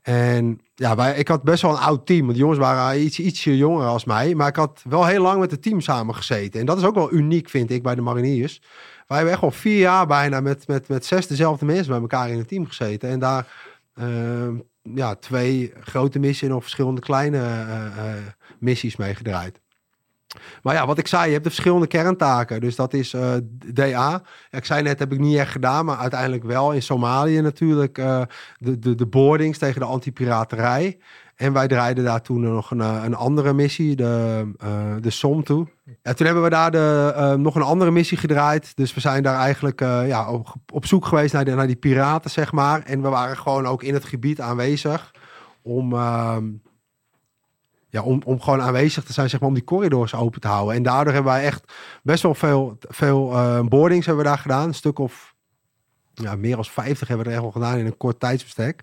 En ja, ik had best wel een oud team. Want de jongens waren iets, ietsje jonger als mij. Maar ik had wel heel lang met het team samen gezeten. En dat is ook wel uniek, vind ik, bij de mariniers. Wij hebben echt al vier jaar bijna met, met, met zes dezelfde mensen bij elkaar in het team gezeten. En daar ehm, ja, twee grote missies en nog verschillende kleine eh, eh, missies mee gedraaid. Maar ja, wat ik zei, je hebt de verschillende kerntaken. Dus dat is eh, DA. Ik zei net, heb ik niet echt gedaan, maar uiteindelijk wel in Somalië natuurlijk. eh, de, de, de boardings tegen de antipiraterij. En wij draaiden daar toen nog een, eh, een andere missie, de, de SOM toe. Ja, toen hebben we daar de, nog een andere missie gedraaid. Dus we zijn daar eigenlijk ja, op, op zoek geweest naar, naar die piraten, zeg maar. En we waren gewoon ook in het gebied aanwezig om... om, om gewoon aanwezig te zijn, zeg maar, om die corridors open te houden. En daardoor hebben wij echt best wel veel, veel eh, boardings hebben we daar gedaan. Een stuk of ja, meer dan 50 hebben we er echt gedaan in een kort tijdsbestek.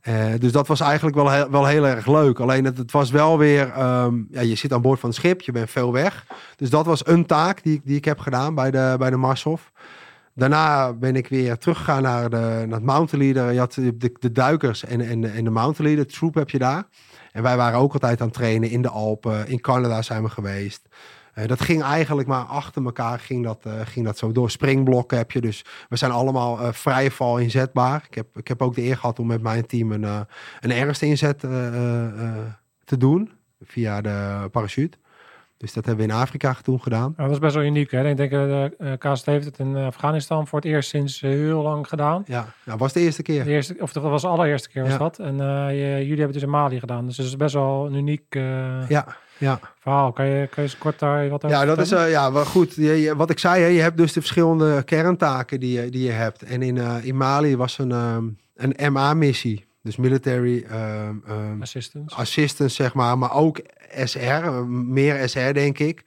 Eh, dus dat was eigenlijk wel heel, wel heel erg leuk. Alleen het, het was wel weer, ehm, ja, je zit aan boord van het schip, je bent veel weg. Dus dat was een taak die, ik- die ik heb gedaan bij de, bij de Marshof. Daarna ben ik weer teruggegaan naar, de, naar het mountain leader. Je had de, duikers en, en, en de mountain leader troep heb je daar. En wij waren ook altijd aan het trainen in de Alpen. In Canada zijn we geweest. Eh, dat ging eigenlijk maar achter elkaar ging dat, eh, ging dat zo door. Springblokken heb je dus. We zijn allemaal eh vrije val inzetbaar. Ik heb, ik heb ook de eer gehad om met mijn team een, een ergste inzet te doen. Via de parachute. Dus dat hebben we in Afrika toen gedaan. Nou, dat is best wel uniek. Hè? Ik denk dat de eh, KST heeft het in Afghanistan voor het eerst sinds eh, heel lang gedaan. Ja, nou, was de eerste keer. De eerste, of dat was de allereerste keer was Ja. dat. En eh, jullie hebben het dus in Mali gedaan. Dus het is best wel een uniek eh, Ja, ja. verhaal. Kan je, kan je eens kort daar wat over Ja, dat is eh, ja, wel goed. Je, je- wat ik zei, hè, je hebt dus de verschillende kerntaken die je, die je hebt. En in, eh, in Mali was een, ehm, een MA-missie. Dus military ehm, Assistance. assistance, zeg maar. Maar ook SR, eh, meer SR denk ik.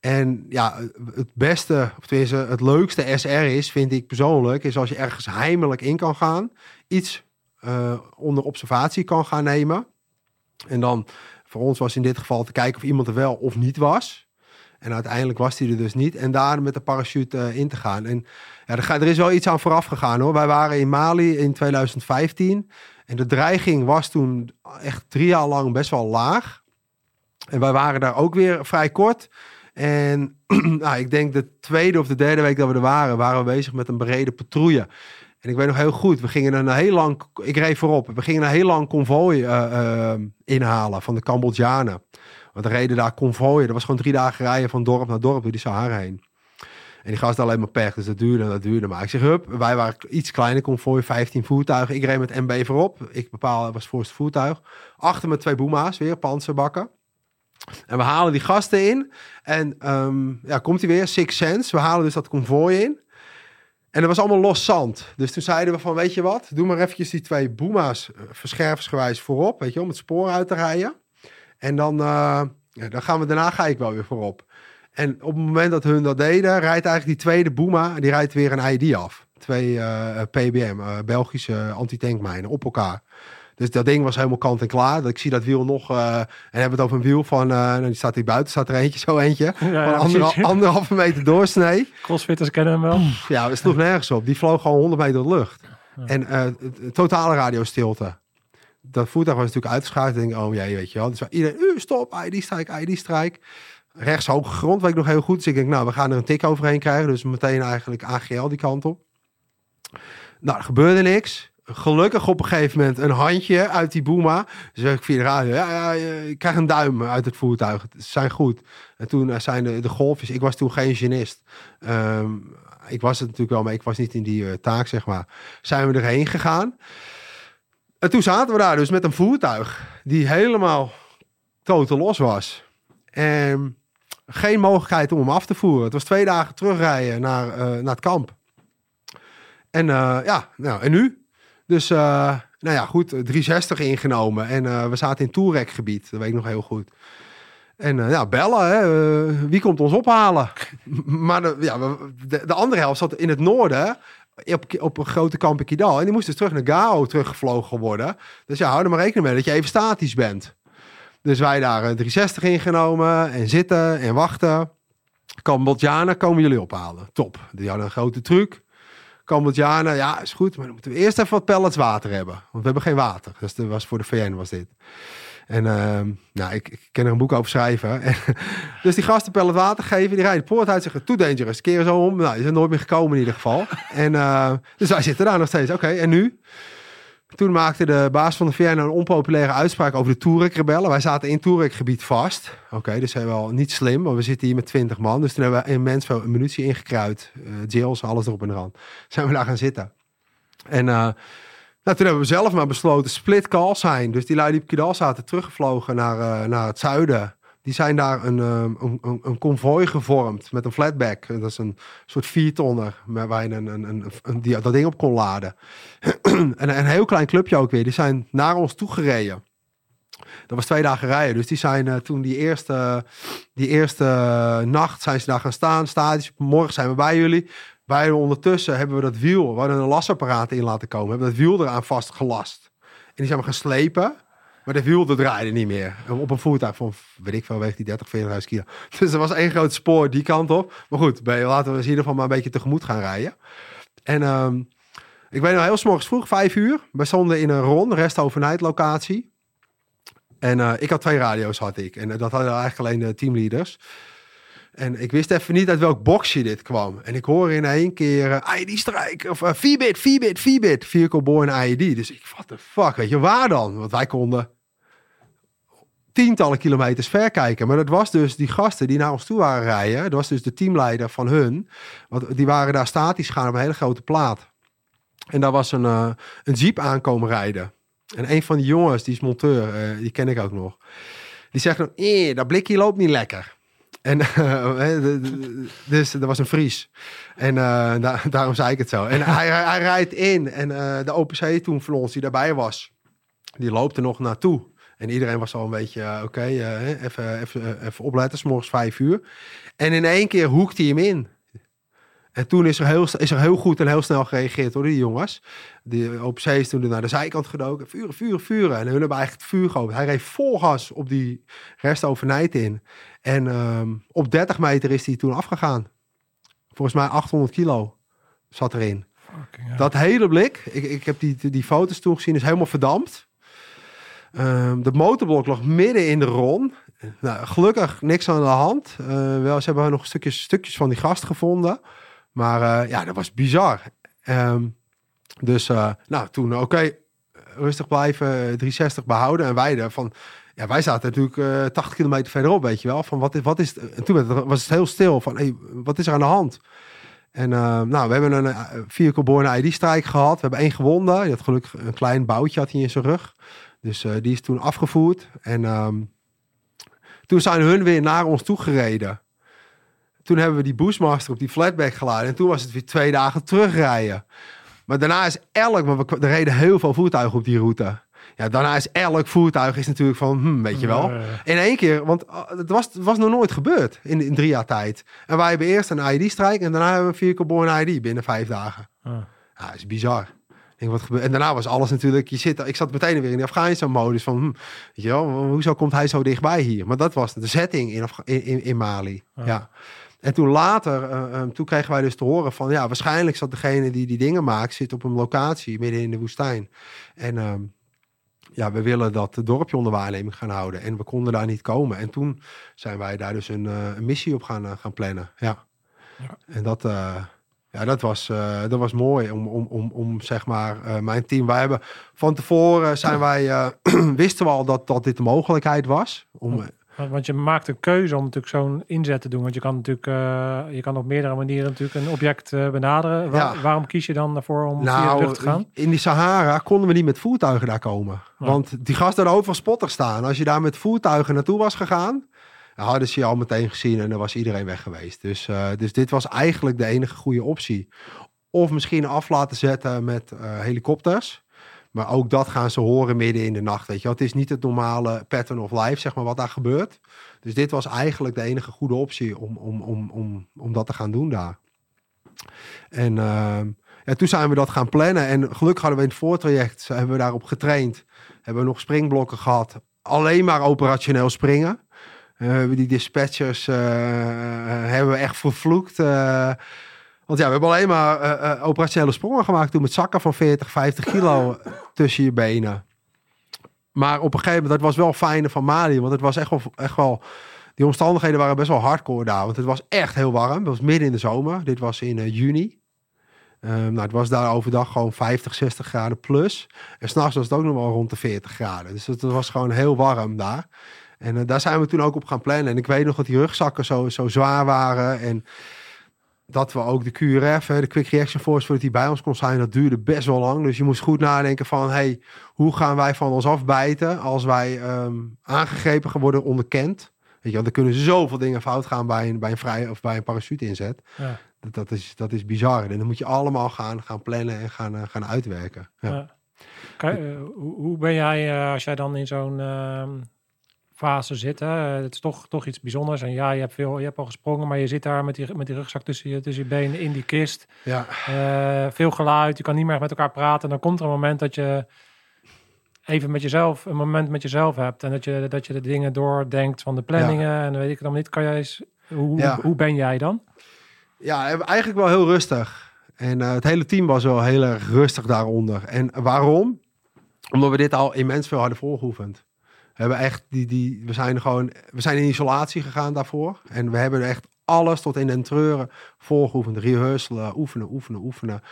En ja, het beste, of tenminste het leukste SR is, vind ik persoonlijk, is als je ergens heimelijk in kan gaan. Iets uh, onder observatie kan gaan nemen. En dan, voor ons was in dit geval te kijken of iemand er wel of niet was. En uiteindelijk was hij er dus niet. En daar met de parachute uh, in te gaan. En ja, er, er, is wel iets aan vooraf gegaan hoor. Wij waren in Mali in 2015. En de dreiging was toen echt drie jaar lang best wel laag. En wij waren daar ook weer vrij kort. En nou, ik denk de tweede of de derde week dat we er waren, waren we bezig met een brede patrouille. En ik weet nog heel goed, we gingen een heel lang, ik reed voorop, we gingen een heel lang konvooi uh, uh, inhalen van de Cambodjanen. Want er reden daar konvooien, dat was gewoon drie dagen rijden van dorp naar dorp door die Sahara heen. En die gast alleen maar pech, dus dat duurde dat duurde. Maar ik zeg, hup, wij waren iets kleiner konvooi, 15 voertuigen. Ik reed met MB voorop, ik bepaal, was voorste voertuig. Achter met twee boema's, weer panzerbakken. En we halen die gasten in. En um, ja, komt hij weer, Six Sense. We halen dus dat konvooi in. En er was allemaal los zand. Dus toen zeiden we van, weet je wat? Doe maar eventjes die twee boema's uh, verscherversgewijs voorop. Weet je, om het spoor uit te rijden. En dan, uh, ja, dan gaan we daarna ga ik wel weer voorop. En op het moment dat hun dat deden, rijdt eigenlijk die tweede boema, die rijdt weer een ID af. Twee uh, PBM, Belgische antitankmijnen, op elkaar. Dus dat ding was helemaal kant en klaar. Ik zie dat wiel nog. Uh, en hebben het over een wiel van. Uh, die staat hier buiten, staat er eentje, zo eentje. Ja, van ja, anderhalve meter doorsnee. Crossfitters kennen hem wel. Ja, het sloeg nergens op. Die vloog gewoon 100 meter de lucht. Ja. En uh, totale radiostilte. Dat voertuig was natuurlijk uitgeschakeld. Ik denk, oh jij, weet je wel. Dus iedereen, stop, ID-strijk, ID-strijk. Rechts hoge grond, weet ik nog heel goed. Dus ik denk, nou, we gaan er een tik overheen krijgen. Dus meteen eigenlijk AGL die kant op. Nou, er gebeurde niks gelukkig op een gegeven moment een handje uit die boema. Dus ik via de radio, ja, ja, ik krijg een duim uit het voertuig. Ze zijn goed. En toen zijn de, de golfjes, ik was toen geen genist. Um, ik was het natuurlijk wel, maar ik was niet in die uh, taak, zeg maar. Zijn we erheen gegaan. En toen zaten we daar dus met een voertuig die helemaal totaal los was. En geen mogelijkheid om hem af te voeren. Het was twee dagen terugrijden naar, uh, naar het kamp. En uh, ja, nou, en nu? Dus, uh, nou ja, goed, 360 ingenomen. En we zaten in Toerek gebied, dat weet ik nog heel goed. En ja, bellen, hè. wie komt ons ophalen? maar de, ja, de, de, andere helft zat in het noorden, op, op een grote kamp in Kidal. En die moest dus terug naar Gao teruggevlogen worden. Dus ja, hou er maar rekening mee dat je even statisch bent. Dus wij daar 360 ingenomen en zitten en wachten. Cambodjanen komen jullie ophalen. Top. Die hadden een grote truc. Cambodjanen, ja, is goed. Maar dan moeten we eerst even wat pellets water hebben. Want we hebben geen water. Dus dat was voor de VN was dit. En uh, nou, ik, ik kan er een boek over schrijven. dus die gasten pellet water geven. Die rijden de poort uit zeggen, too dangerous. Keren zo om. Nou, die zijn nooit meer gekomen in ieder geval. en uh, dus wij zitten daar nog steeds. Oké, en nu? Toen maakte de baas van de VN een onpopulaire uitspraak over de Touareg-rebellen. Wij zaten in Touareg-gebied vast. Oké, dus zijn wel niet slim, maar we zitten hier met 20 man. Dus toen hebben we immens veel munitie ingekruid. Uh, jails, alles erop en eraan. Zijn we daar gaan zitten. En uh, nou, toen hebben we zelf maar besloten split call zijn. Dus die lui die op Kidal zaten teruggevlogen naar, uh, naar het zuiden. Die zijn daar een, een, een, een konvooi gevormd met een flatback. Dat is een soort viertonner waar je een, een, een, een, die, dat ding op kon laden. en een heel klein clubje ook weer. Die zijn naar ons toegereden. Dat was twee dagen rijden. Dus die zijn uh, toen die eerste, die eerste nacht zijn ze daar gaan staan. Statisch. Morgen zijn we bij jullie. Wij ondertussen hebben we dat wiel, we een lasapparaat in laten komen. Hebben dat wiel eraan vastgelast. En die zijn we gaan slepen. Maar de wiel draaide niet meer. Op een voertuig van, weet ik veel, weegt die 30, 40.000 kilo. Dus er was één groot spoor die kant op. Maar goed, laten we in ieder geval maar een beetje tegemoet gaan rijden. En um, ik weet nog heel morgens vroeg, vijf uur. We stonden in een ron, rest overnight locatie. En uh, ik had twee radio's had ik. En dat hadden eigenlijk alleen de teamleaders. En ik wist even niet uit welk boxje dit kwam. En ik hoor in één keer uh, ID-strike of uh, 4-bit, 4-bit, 4-bit. Vehicle ID. Dus ik, what the fuck, weet je, waar dan? Want wij konden tientallen kilometers ver kijken. Maar dat was dus die gasten die naar ons toe waren rijden. Dat was dus de teamleider van hun. Want die waren daar statisch gaan op een hele grote plaat. En daar was een, uh, een jeep aankomen rijden. En een van die jongens, die is monteur, uh, die ken ik ook nog. Die zegt dan, eh, dat blikje loopt niet lekker. En uh, dus er was een Fries. En da daarom zei ik het zo. En hij, hij, hij rijdt in. En de OPC toen van ons, die daarbij was, die loopt er nog naartoe. En iedereen was al een beetje, uh, oké, okay, uh, even, even, even opletten, s morgens vijf uur. En in één keer hoekt hij hem in. En toen is er, heel, is er heel goed en heel snel gereageerd door die jongens. Die op zee is toen naar de zijkant gedoken. Vuren, vuren, vuren. En hun hebben eigenlijk het vuur geopend. Hij reed vol gas op die rest overnijd in. En um, op 30 meter is hij toen afgegaan. Volgens mij 800 kilo zat erin. Fucking dat hele blik, ik, ik heb die, die foto's toen gezien, is helemaal verdampt. Um, de motorblok lag midden in de ron. Nou, gelukkig niks aan de hand. Uh, wel, ze hebben nog stukjes, stukjes van die gast gevonden. Maar uh, ja, dat was bizar. Um, dus uh, nou, toen oké, rustig blijven, 360 behouden. En wij van, ja, wij zaten natuurlijk uh, 80 kilometer verderop, weet je wel. Van wat wat is? En toen was het heel stil van, wat is er aan de hand? En uh, nou, we hebben een vehicle born ID-strijk gehad. We hebben één gewonden. Die had gelukkig een klein boutje had hij in zijn rug. Dus uh, die is toen afgevoerd. En um, toen zijn hun weer naar ons toe gereden. Toen hebben we die Boostmaster op die flatback geladen. En toen was het weer twee dagen terugrijden. Maar daarna is elk, maar we, er reden heel veel voertuigen op die route. Ja, daarna is elk voertuig is natuurlijk van, hm, weet je wel. In één keer, want het was, het was nog nooit gebeurd in, in drie jaar tijd. En wij hebben eerst een ID-strijk en daarna hebben we een vehicle ID binnen vijf dagen. Ah. Ja, dat is bizar. Denk, wat gebeurt? En daarna was alles natuurlijk, je zit, ik zat meteen weer in de Afghanistan-modus van, hm, weet je wel, hoezo komt hij zo dichtbij hier? Maar dat was de setting in, in, in, in Mali. Ah. Ja. En toen later, uh, um, toen kregen wij dus te horen van, ja, waarschijnlijk zat degene die die dingen maakt, zit op een locatie midden in de woestijn. En um, ja, we willen dat dorpje onder waarneming gaan houden. En we konden daar niet komen. En toen zijn wij daar dus een, uh, een missie op gaan, uh, gaan plannen. Ja. ja. En dat, ja, dat, was, dat was mooi om, om, om, om zeg maar, mijn team. Wij hebben van tevoren zijn wij, wisten we al dat, dat dit de mogelijkheid was. Om, want je maakt een keuze om natuurlijk zo'n inzet te doen. Want je kan natuurlijk, uh, je kan op meerdere manieren natuurlijk een object uh, benaderen. Waar, ja. Waarom kies je dan ervoor om nou, via de lucht te gaan? In die Sahara konden we niet met voertuigen daar komen. Ja. Want die gasten hadden overal spotters staan. Als je daar met voertuigen naartoe was gegaan, hadden ze je al meteen gezien en dan was iedereen weg geweest. Dus, uh, dus dit was eigenlijk de enige goede optie. Of misschien af laten zetten met helikopters. Maar ook dat gaan ze horen midden in de nacht. Weet je, het is niet het normale pattern of life, zeg maar, wat daar gebeurt. Dus dit was eigenlijk de enige goede optie om, om, om, om, om dat te gaan doen daar. En uh, ja, toen zijn we dat gaan plannen. En gelukkig hadden we in het voortraject, hebben we daarop getraind. Hebben we nog springblokken gehad. Alleen maar operationeel springen. Uh, die dispatchers uh, hebben we echt vervloekt. Want ja, we hebben alleen maar operationele sprongen gemaakt toen met zakken van 40, 50 kilo tussen je benen. Maar op een gegeven moment, dat was wel fijne van Mali, want het was echt wel, echt wel, die omstandigheden waren best wel hardcore daar. Want het was echt heel warm. Het was midden in de zomer. Dit was in uh, juni. Um, nou, het was daar overdag gewoon 50, 60 graden plus. En s'nachts was het ook nog wel rond de 40 graden. Dus het, was gewoon heel warm daar. En uh, daar zijn we toen ook op gaan plannen. En ik weet nog dat die rugzakken zo, zo zwaar waren. En dat we ook de QRF, de Quick Reaction Force, voordat die bij ons kon zijn, dat duurde best wel lang. Dus je moest goed nadenken van, hey, hoe gaan wij van ons afbijten als wij um, aangegrepen worden, onderkend? Weet je, want er kunnen zoveel dingen fout gaan bij een, bij een vrij of bij een parachute inzet. Ja. Dat, dat, is, dat is bizar. En dan moet je allemaal gaan, gaan plannen en gaan, uh, gaan uitwerken. Ja. uh, hoe, hoe ben jij, uh, als jij dan in zo'n uh, fase zitten. Het is toch, toch iets bijzonders. En ja, je hebt, veel, je hebt al gesprongen, maar je zit daar met die, met die rugzak tussen je, tussen je benen in die kist. Ja. Uh, veel geluid, je kan niet meer met elkaar praten. En dan komt er een moment dat je even met jezelf, een moment met jezelf hebt. En dat je, dat je de dingen doordenkt van de planningen. Ja. En weet ik het dan niet. Kan jij eens, hoe, ja. hoe ben jij dan? Ja, eigenlijk wel heel rustig. En uh, het hele team was wel heel erg rustig daaronder. En waarom? Omdat we dit al immens veel hadden voorgeoefend. We hebben echt die, die, we zijn gewoon, we zijn in isolatie gegaan daarvoor. En we hebben echt alles tot in den treuren voorgeoefend. Rehearselen, oefenen, oefenen, oefenen.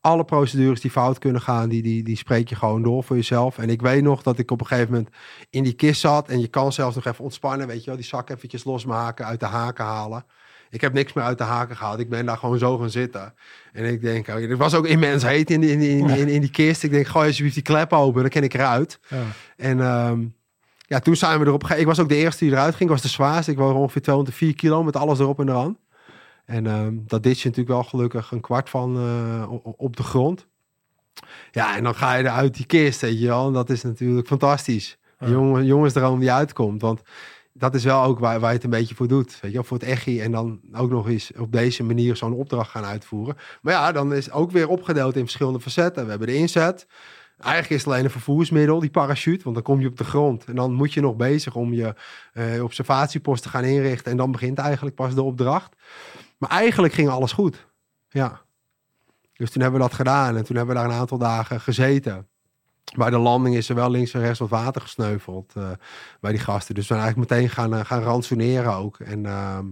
Alle procedures die fout kunnen gaan, die, die, die spreek je gewoon door voor jezelf. En ik weet nog dat ik op een gegeven moment in die kist zat. En je kan zelfs nog even ontspannen, weet je wel. Die zak eventjes losmaken, uit de haken halen. Ik heb niks meer uit de haken gehaald. Ik ben daar gewoon zo gaan zitten. En ik denk, oh, was ook immens heet in, in, in, in, in die kist. Ik denk, gooi alsjeblieft die klep open, dan ken ik eruit. Ja. En... Um, ja, toen zijn we erop Ik was ook de eerste die eruit ging. Ik was de zwaarste. Ik woog ongeveer 204 kilo met alles erop en eraan. En um, dat dit je natuurlijk wel gelukkig een kwart van uh, op de grond. Ja, en dan ga je eruit die kist, weet je wel. En dat is natuurlijk fantastisch. Een jongen, jongensdroom die uitkomt. Want dat is wel ook waar, waar je het een beetje voor doet. Weet je, wel, voor het echi en dan ook nog eens op deze manier zo'n opdracht gaan uitvoeren. Maar ja, dan is het ook weer opgedeeld in verschillende facetten. We hebben de inzet. Eigenlijk is het alleen een vervoersmiddel, die parachute. Want dan kom je op de grond. En dan moet je nog bezig om je eh, observatiepost te gaan inrichten. En dan begint eigenlijk pas de opdracht. Maar eigenlijk ging alles goed. Ja. Dus toen hebben we dat gedaan. En toen hebben we daar een aantal dagen gezeten. Bij de landing is er wel links en rechts wat water gesneuveld uh, bij die gasten. Dus we zijn eigenlijk meteen gaan, uh, gaan ransoneren ook. En ehm,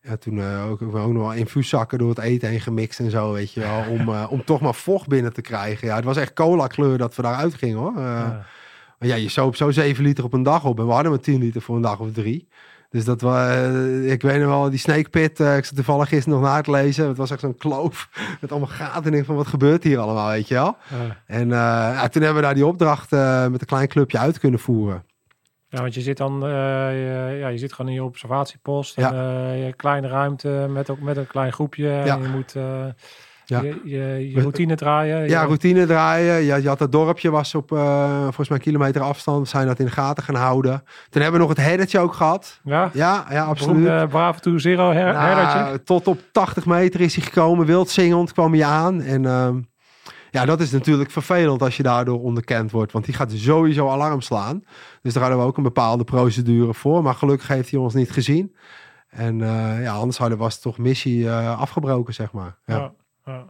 ja, toen uh, ook, ook nog wel infuuszakken door het eten heen gemixt en zo, weet je wel. Om, om toch maar vocht binnen te krijgen. Ja, het was echt cola kleur dat we daaruit gingen hoor. Ja. ja, je soop zo 7 liter op een dag op. En we hadden maar 10 liter voor een dag of drie. Dus dat was, ik weet nog wel, die Snake Pit, ik zat toevallig gisteren nog na te lezen. Het was echt zo'n kloof met allemaal gaten. En van, wat gebeurt hier allemaal, weet je wel? En ja, toen hebben we daar die opdracht met een klein clubje uit kunnen voeren. Ja, want je zit dan, je, ja, je zit gewoon in je observatiepost. Ja. En, je kleine ruimte met, ook met een klein groepje. Ja. En je moet... Ja. Je, je, je, routine draaien. Ja, routine draaien. Je, je had het dorpje, was op uh, volgens mij kilometer afstand. We zijn dat in de gaten gaan houden. Toen hebben we nog het herdertje ook gehad. Ja, ja, ja absoluut. Uh, Bravo to Zero her nou, herdertje. Tot op 80 meter is hij gekomen. Wild zingend kwam hij aan. En uh, ja, dat is natuurlijk vervelend als je daardoor onderkend wordt. Want die gaat sowieso alarm slaan. Dus daar hadden we ook een bepaalde procedure voor. Maar gelukkig heeft hij ons niet gezien. En uh, ja, anders hadden was toch missie afgebroken, zeg maar. ja. ja. Ja.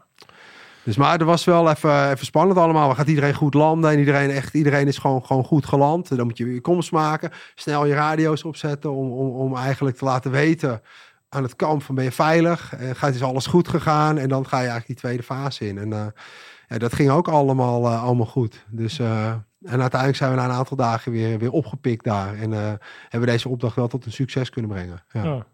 Dus maar het was wel even, even spannend allemaal. Gaat iedereen goed landen? En iedereen, echt, iedereen is gewoon, gewoon goed geland. Dan moet je je komst maken. Snel je radio's opzetten om, om, om eigenlijk te laten weten aan het kamp van ben je veilig? En gaat is alles goed gegaan? En dan ga je eigenlijk die tweede fase in. En uh, ja, dat ging ook allemaal, uh, allemaal goed. Dus, uh, en uiteindelijk zijn we na een aantal dagen weer, weer opgepikt daar. En hebben we deze opdracht wel tot een succes kunnen brengen. Ja. ja.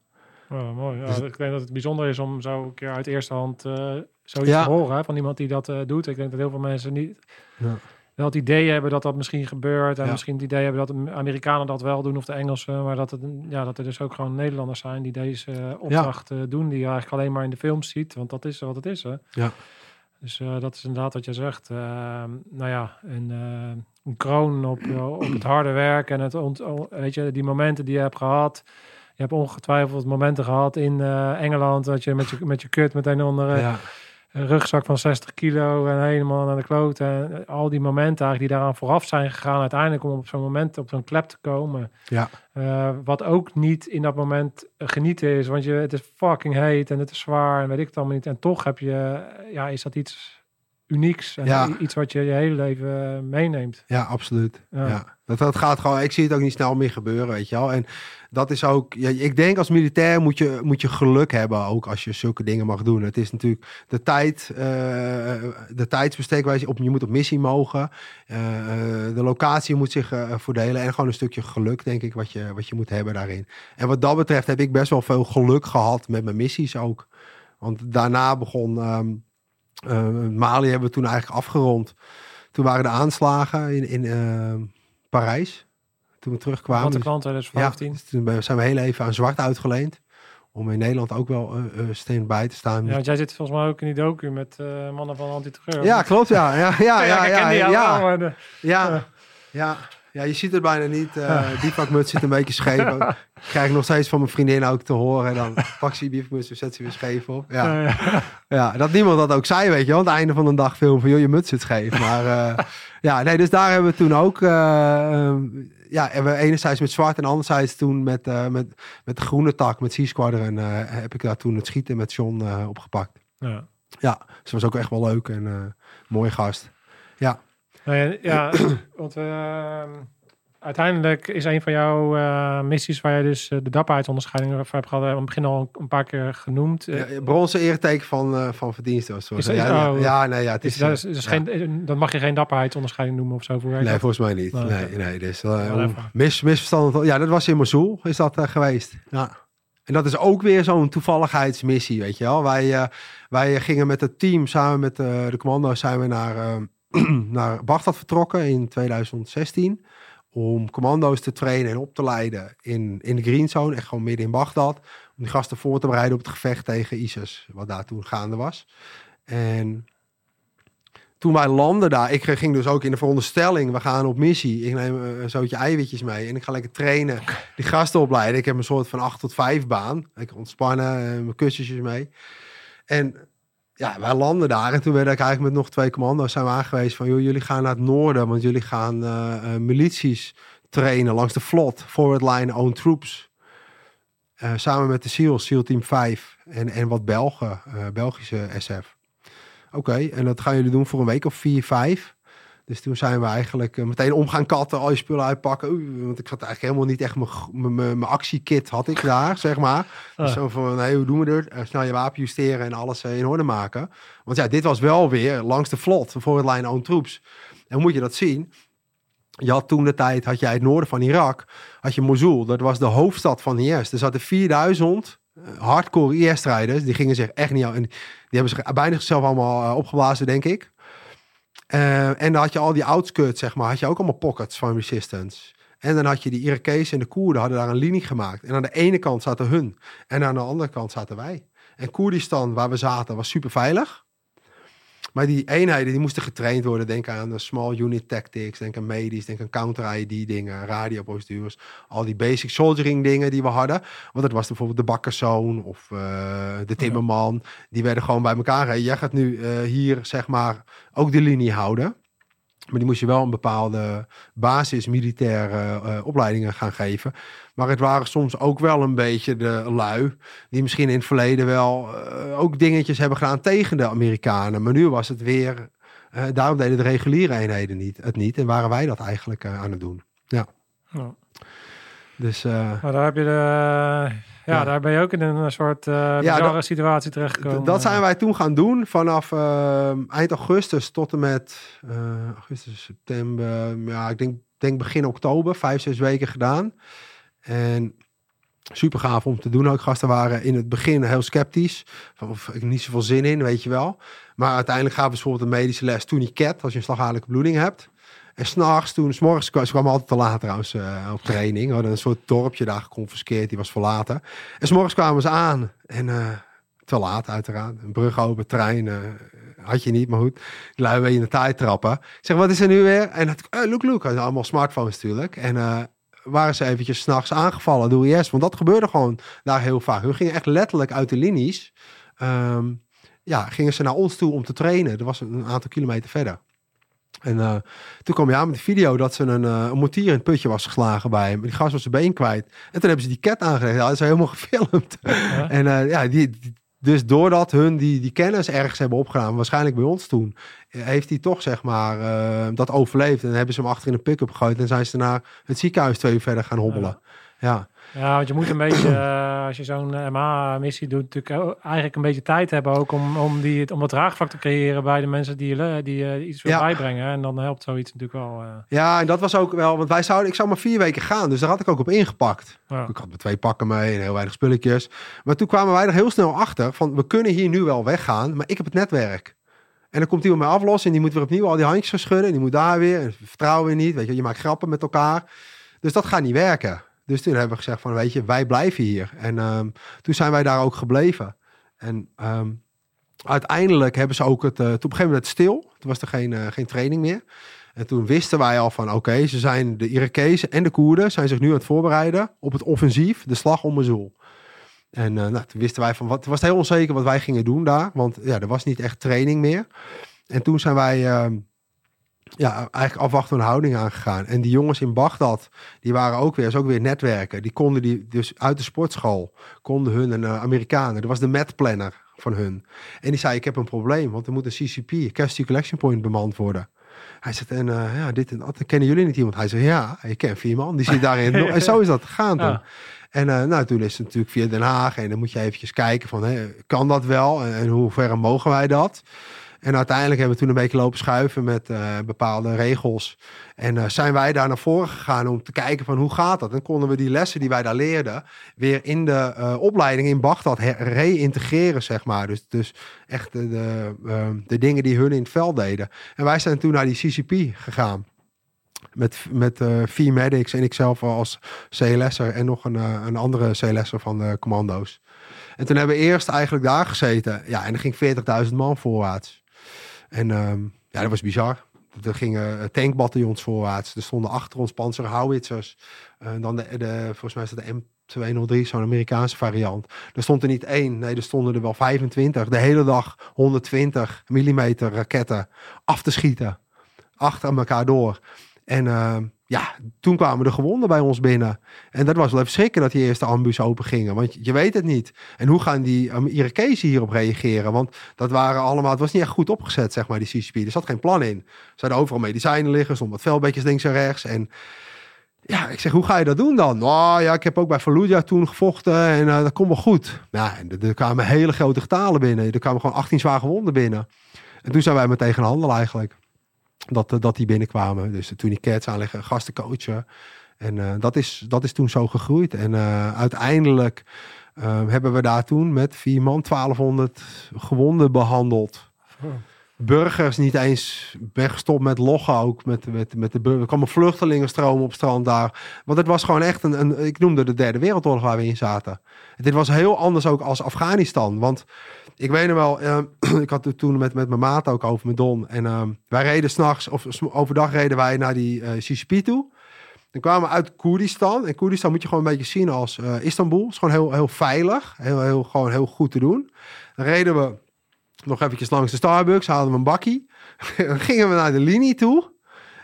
Oh, mooi. Ja, dus ik denk dat het bijzonder is om zo een keer uit eerste hand uh, zoiets ja. te horen hè, van iemand die dat uh, doet. Ik denk dat heel veel mensen niet ja. wel het idee hebben dat dat misschien gebeurt. En misschien het idee hebben dat de Amerikanen dat wel doen of de Engelsen. Maar dat, het, ja, dat er dus ook gewoon Nederlanders zijn die deze uh, opdracht doen. Die je eigenlijk alleen maar in de films ziet. Want dat is wat het is. Hè. Ja. Dus dat is inderdaad wat je zegt. nou ja, een, een kroon op, op het harde werk en het ont, weet je, die momenten die je hebt gehad je hebt ongetwijfeld momenten gehad in Engeland dat je met je, met je kut meteen onder ja. Een rugzak van 60 kilo en helemaal naar de kloot. En al die momenten eigenlijk die daaraan vooraf zijn gegaan, uiteindelijk om op zo'n moment op zo'n klep te komen. Ja. Uh, wat ook niet in dat moment genieten is, want je, het is fucking heet en het is zwaar en weet ik het allemaal niet. En toch heb je, ja, is dat iets unieks en ja. iets wat je je hele leven meeneemt. Ja, absoluut. Ja. ja. Dat, dat gaat gewoon, ik zie het ook niet snel meer gebeuren, weet je wel. En dat is ook, ja, ik denk als militair moet je, moet je geluk hebben ook als je zulke dingen mag doen. Het is natuurlijk de tijd, uh, de tijdsbesteek op, je moet op missie mogen. Uh, de locatie moet zich uh, verdelen en gewoon een stukje geluk, denk ik, wat je, wat je moet hebben daarin. En wat dat betreft heb ik best wel veel geluk gehad met mijn missies ook. Want daarna begon, um, Mali hebben we toen eigenlijk afgerond. Toen waren de aanslagen in, in Parijs toen we terugkwamen. Bataclan 2015. Ja, dus toen zijn we heel even aan zwart uitgeleend. Om in Nederland ook wel uh, uh, steen bij te staan. Ja, want jij zit volgens mij ook in die docu met uh, mannen van antiterreur. Ja, klopt. Ja, ja, ja, ja, ja, ja, ja, ja, ja, ja. Ja, je ziet het bijna niet. Uh, die vakmuts zit een beetje scheef. Krijg ik nog steeds van mijn vriendin ook te horen. En dan pak ze die biefmuts en zet ze weer scheef op. Ja. Ja, ja. ja, dat niemand dat ook zei, weet je. Want het einde van de dag film van, joh, je muts zit scheef. Maar uh, ja, nee, dus daar hebben we toen ook... Uh, ja, hebben we enerzijds met zwart en anderzijds toen met, met, met de groene tak, met C-Squadron... heb ik daar toen het schieten met John opgepakt. Ja. ja, dus dat was ook echt wel leuk en mooie gast. Ja. Nou ja, want uh, uiteindelijk is een van jouw uh, missies waar je dus uh, de dapperheidsonderscheiding voor hebt gehad, aan het begin al een paar keer genoemd. Ja, bronzen eerteken van, van verdiensten. Zo. Is dat, ja, oh, ja, nee, ja, het is, is, is, is geen, dan mag je geen dapperheidsonderscheiding noemen of zo voor Nee, volgens mij niet. Nee, nee, nee dus, mis, misverstand. Ja, dat was in Mosul, is dat geweest. Ja. En dat is ook weer zo'n toevalligheidsmissie, weet je wel. Wij, wij gingen met het team samen met de commando's zijn we naar naar Bagdad vertrokken in 2016. Om commando's te trainen en op te leiden in, in de Green Zone. Echt gewoon midden in Bagdad. Om die gasten voor te bereiden op het gevecht tegen ISIS. Wat daar toen gaande was. En toen wij landen daar, ik ging dus ook in de veronderstelling, we gaan op missie. Ik neem een zootje eiwitjes mee en ik ga lekker trainen, die gasten opleiden. Ik heb een soort van 8 tot 5 baan. Ik ontspannen, eh, mijn kussentjes mee. En ja, wij landen daar en toen werd ik eigenlijk met nog twee commando's zijn we aangewezen van, joh, jullie gaan naar het noorden, want jullie gaan uh, uh, milities trainen langs de vlot, forward line, own troops. Uh, samen met de SEALs, SEAL Team 5 en, en wat Belgen, Belgische SF. Oké, en dat gaan jullie doen voor een week of vier, vijf. Dus toen zijn we eigenlijk meteen om gaan katten, al je spullen uitpakken. Oeh, want ik had eigenlijk helemaal niet echt mijn actiekit had ik daar, zeg maar. Dus zo van, nee, hoe doen we het? Uh, snel je wapen justeren en alles uh, in orde maken. Want ja, dit was wel weer langs de vlot, voor het line own troops. En moet je dat zien? Je had toen de tijd, had jij het noorden van Irak, had je Mosul. Dat was de hoofdstad van IS. Er zaten 4000 hardcore IS-strijders. Die gingen zich echt niet... En die hebben zich bijna zichzelf allemaal opgeblazen, denk ik. Uh, en dan had je al die outskirts, zeg maar, had je ook allemaal pockets van resistance. En dan had je die Irakezen en de Koerden hadden daar een linie gemaakt. En aan de ene kant zaten hun en aan de andere kant zaten wij. En Koerdistan, waar we zaten, was super veilig. Maar die eenheden die moesten getraind worden. Denk aan de small unit tactics, denk aan medisch, denk aan counter-ID dingen, radioprocedures. Al die basic soldiering dingen die we hadden. Want dat was bijvoorbeeld de bakkerszoon of uh, de timmerman. Die werden gewoon bij elkaar. Hey, jij gaat nu uh, hier zeg maar ook de linie houden. Maar die moest je wel een bepaalde basis militaire uh, opleidingen gaan geven. Maar het waren soms ook wel een beetje de lui. Die misschien in het verleden wel uh, ook dingetjes hebben gedaan tegen de Amerikanen. Maar nu was het weer. Uh, daarom deden de reguliere eenheden niet, het niet. En waren wij dat eigenlijk aan het doen. Ja. ja. Dus. maar daar heb je de ja, daar ben je ook in een soort uh, ja, dat, situatie terechtgekomen. Dat zijn wij toen gaan doen vanaf uh, eind augustus tot en met uh, augustus, september. Ja, ik denk, denk begin oktober, vijf, zes weken gedaan. En super gaaf om te doen. Ook gasten waren in het begin heel sceptisch. Of ik niet zoveel zin in, weet je wel. Maar uiteindelijk gaven we bijvoorbeeld een medische les toen cat, als je een slagadelijke bloeding hebt. En s'nachts, toen, s morgens, ze kwamen altijd te laat trouwens uh, op training. We hadden een soort dorpje daar geconfiskeerd, die was verlaten. En s'morgens kwamen ze aan en uh, te laat uiteraard. Een brug open, trein uh, had je niet, maar goed. Lui in de tijd trappen. Ik zeg, wat is er nu weer? En het, uh, look. Allemaal smartphones natuurlijk. En waren ze eventjes s'nachts aangevallen door IS. Want dat gebeurde gewoon daar heel vaak. We gingen echt letterlijk uit de linies. Um, ja, gingen ze naar ons toe om te trainen. Dat was een aantal kilometer verder. En uh, toen kwam je aan met de video dat ze een, uh, een mortier in het putje was geslagen bij hem. Die gast was zijn been kwijt. En toen hebben ze die cat aangelegd. Ja, dat is helemaal gefilmd. Ja. En uh, ja, die, die, dus doordat hun die, die kennis ergens hebben opgedaan, waarschijnlijk bij ons toen, heeft hij toch zeg maar dat overleefd. En hebben ze hem achter in een pick-up gegooid en zijn ze naar het ziekenhuis twee uur verder gaan hobbelen. ja. ja. Ja, want je moet een beetje, uh, als je zo'n MA-missie doet, natuurlijk eigenlijk een beetje tijd hebben ook om, om, die, om dat draagvlak te creëren bij de mensen die, die, die iets ja. bijbrengen. En dan helpt zoiets natuurlijk wel. Uh... Ja, en dat was ook wel, want wij zouden, ik zou maar vier weken gaan, dus daar had ik ook op ingepakt. Ja. Ik had me twee pakken mee en heel weinig spulletjes. Maar toen kwamen wij er heel snel achter van, we kunnen hier nu wel weggaan, maar ik heb het netwerk. En dan komt iemand mij aflossen en die moet weer opnieuw al die handjes gaan schudden. En die moet daar weer, en vertrouwen weer niet, weet je, je maakt grappen met elkaar. Dus dat gaat niet werken. Dus toen hebben we gezegd van, weet je, wij blijven hier. En um, toen zijn wij daar ook gebleven. En um, uiteindelijk hebben ze ook het, uh, toen op een gegeven moment stil. Toen was er geen, uh, geen training meer. En toen wisten wij al van, oké, ze zijn de Irakezen en de Koerden zijn zich nu aan het voorbereiden op het offensief, de slag om Mosul. En uh, nou, toen wisten wij van, wat, het was heel onzeker wat wij gingen doen daar, want ja, er was niet echt training meer. En toen zijn wij ehm, ja, eigenlijk afwachtende houding aangegaan. En die jongens in Bagdad, die waren ook weer, is ook weer netwerken. Die konden die dus uit de sportschool, konden hun een uh, Amerikanen. Dat was de met planner van hun. En die zei, ik heb een probleem, want er moet een CCP, Custody Collection Point, bemand worden. Hij zegt, en uh, ja, dit en dat, kennen jullie niet iemand? Hij zegt, ja, ik ken vier man, die zit daarin. en zo is dat gegaan. Ja. En uh, nou, toen is het natuurlijk via Den Haag. En dan moet je eventjes kijken van, kan dat wel? En, en hoe ver mogen wij dat? En uiteindelijk hebben we toen een beetje lopen schuiven met uh, bepaalde regels. En uh, zijn wij daar naar voren gegaan om te kijken van hoe gaat dat? En konden we die lessen die wij daar leerden weer in de uh, opleiding in Bagdad reïntegreren, zeg maar. Dus, dus echt de, de, dingen die hun in het veld deden. En wij zijn toen naar die CCP gegaan. Met, met vier medics en ikzelf als CLS'er en nog een, een andere CLS'er van de commando's. En toen hebben we eerst eigenlijk daar gezeten. Ja, en er ging 40.000 man voorwaarts. En um, Ja, dat was bizar. Er gingen eh, tankbataljons voorwaarts. Er stonden achter ons panzerhouwitsers. En dan de, volgens mij is dat de M203, zo'n Amerikaanse variant. Er stond er niet één, nee, er stonden er wel 25. De hele dag 120 mm raketten af te schieten. Achter elkaar door. En uh, ja, toen kwamen de gewonden bij ons binnen. En dat was wel even schrikken dat die eerste ambus open gingen. Want je weet het niet. En hoe gaan die um, Irakezen hierop reageren? Want dat waren allemaal, het was niet echt goed opgezet, zeg maar, die CCP. Er zat geen plan in. Ze hadden overal medicijnen liggen, stond wat velbedjes links en rechts. En ja, ik zeg, hoe ga je dat doen dan? Nou ja, ik heb ook bij Fallujah toen gevochten en uh, dat komt wel goed. Ja, en er, er kwamen hele grote getalen binnen. Er kwamen gewoon 18 zwaar gewonden binnen. En toen zijn wij meteen gaan handelen eigenlijk dat, eh, dat die binnenkwamen. Dus toen die cats aanleggen, gasten coachen. En uh, dat, is, dat is toen zo gegroeid. En uh, uiteindelijk uh, hebben we daar toen met vier man 1200 gewonden behandeld. Oh. Burgers niet eens weggestopt met loggen ook. Met, met, met de. Er kwam vluchtelingenstroom op strand daar. Want het was gewoon echt een, een, ik noemde de derde wereldoorlog waar we in zaten. Dit was heel anders ook als Afghanistan. Want ik weet nog wel, uh, ik had het toen met, met mijn maat ook over met Don. En uh, wij reden s'nachts, of overdag reden wij naar die uh, CCP toe. Dan kwamen we uit Koerdistan. En Koerdistan moet je gewoon een beetje zien als uh, Istanbul. Het is gewoon heel, heel veilig. Heel, heel, gewoon heel goed te doen. Dan reden we nog eventjes langs de Starbucks, haalden we een bakkie. dan gingen we naar de linie toe.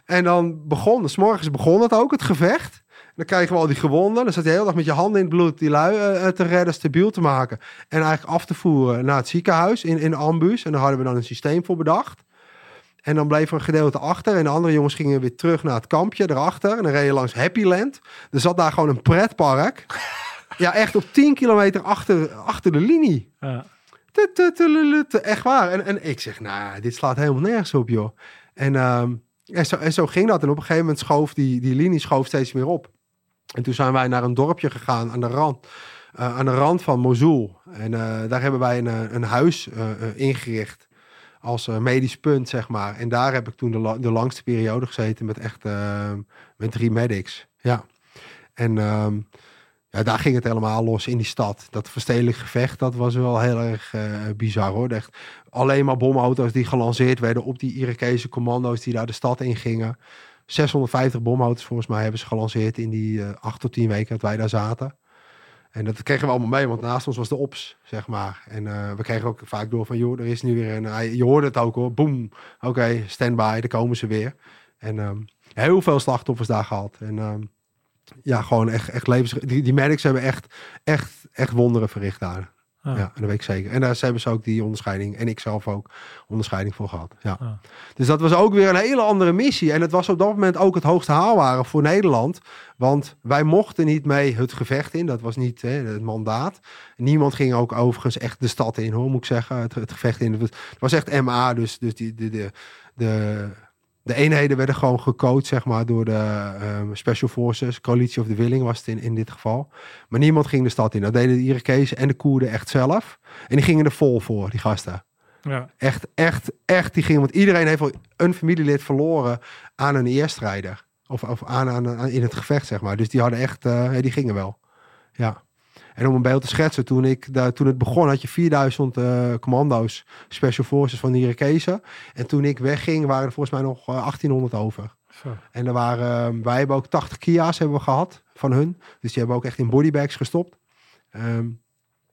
En dan begon, s morgens begon het ook, het gevecht. Dan krijgen we al die gewonden. Dan zat je de hele dag met je handen in het bloed die lui uh, te redden, stabiel te maken. En eigenlijk af te voeren naar het ziekenhuis in, in ambus. En daar hadden we dan een systeem voor bedacht. En dan bleef er een gedeelte achter. En de andere jongens gingen weer terug naar het kampje erachter. En dan reed je langs Happyland. Er zat daar gewoon een pretpark. ja, echt op 10 kilometer achter, achter de linie. Ja. Echt waar. En, en ik zeg, nou, dit slaat helemaal nergens op, joh. En, um, en, zo, en zo ging dat. En op een gegeven moment schoof die, die linie schoof steeds meer op. En toen zijn wij naar een dorpje gegaan aan de rand, uh, aan de rand van Mosul. En uh, daar hebben wij een, een huis ingericht als medisch punt, zeg maar. En daar heb ik toen de, de langste periode gezeten met echt met drie medics. Ja. En um, ja, daar ging het helemaal los in die stad. Dat verstedelijk gevecht, dat was wel heel erg bizar hoor. Echt alleen maar bomauto's die gelanceerd werden op die Irakese commando's die daar de stad in gingen. 650 bomhouders volgens mij hebben ze gelanceerd in die uh, acht tot tien weken dat wij daar zaten. En dat kregen we allemaal mee, want naast ons was de ops, zeg maar. En uh, we kregen ook vaak door van, joh, er is nu weer een... Je hoorde het ook hoor, boom. Oké, okay, stand-by, daar komen ze weer. En um, heel veel slachtoffers daar gehad. En um, ja, gewoon echt, echt levens... Die, die medics hebben echt, echt, echt wonderen verricht daar. Ah. Ja, dat weet ik zeker. En daar hebben ze ook die onderscheiding, en ik zelf ook, onderscheiding voor gehad. Ja. Ah. Dus dat was ook weer een hele andere missie. En het was op dat moment ook het hoogste haalbare voor Nederland. Want wij mochten niet mee het gevecht in. Dat was niet hè, het mandaat. Niemand ging ook overigens echt de stad in, hoor, moet ik zeggen. Het, het gevecht in. Het was echt MA, dus, dus die, de, de, de de eenheden werden gewoon gecoacht, zeg maar, door de um, Special Forces. Coalitie of de Willing was het in, in dit geval. Maar niemand ging de stad in. Dat deden de Irakezen en de Koerden echt zelf. En die gingen er vol voor, die gasten. Ja. Echt, echt, echt. Die gingen, want iedereen heeft wel een familielid verloren aan een eerstrijder. Of, of aan, aan, in het gevecht, zeg maar. Dus die hadden echt, uh, die gingen wel. Ja. En om een beeld te schetsen, toen, ik, daar, toen het begon had je 4000 uh, commando's, special forces van de Irakezen. En toen ik wegging waren er volgens mij nog uh, 1800 over. Zo. En er waren, uh, wij hebben ook 80 Kia's hebben we gehad van hun. Dus die hebben we ook echt in bodybags gestopt. Um,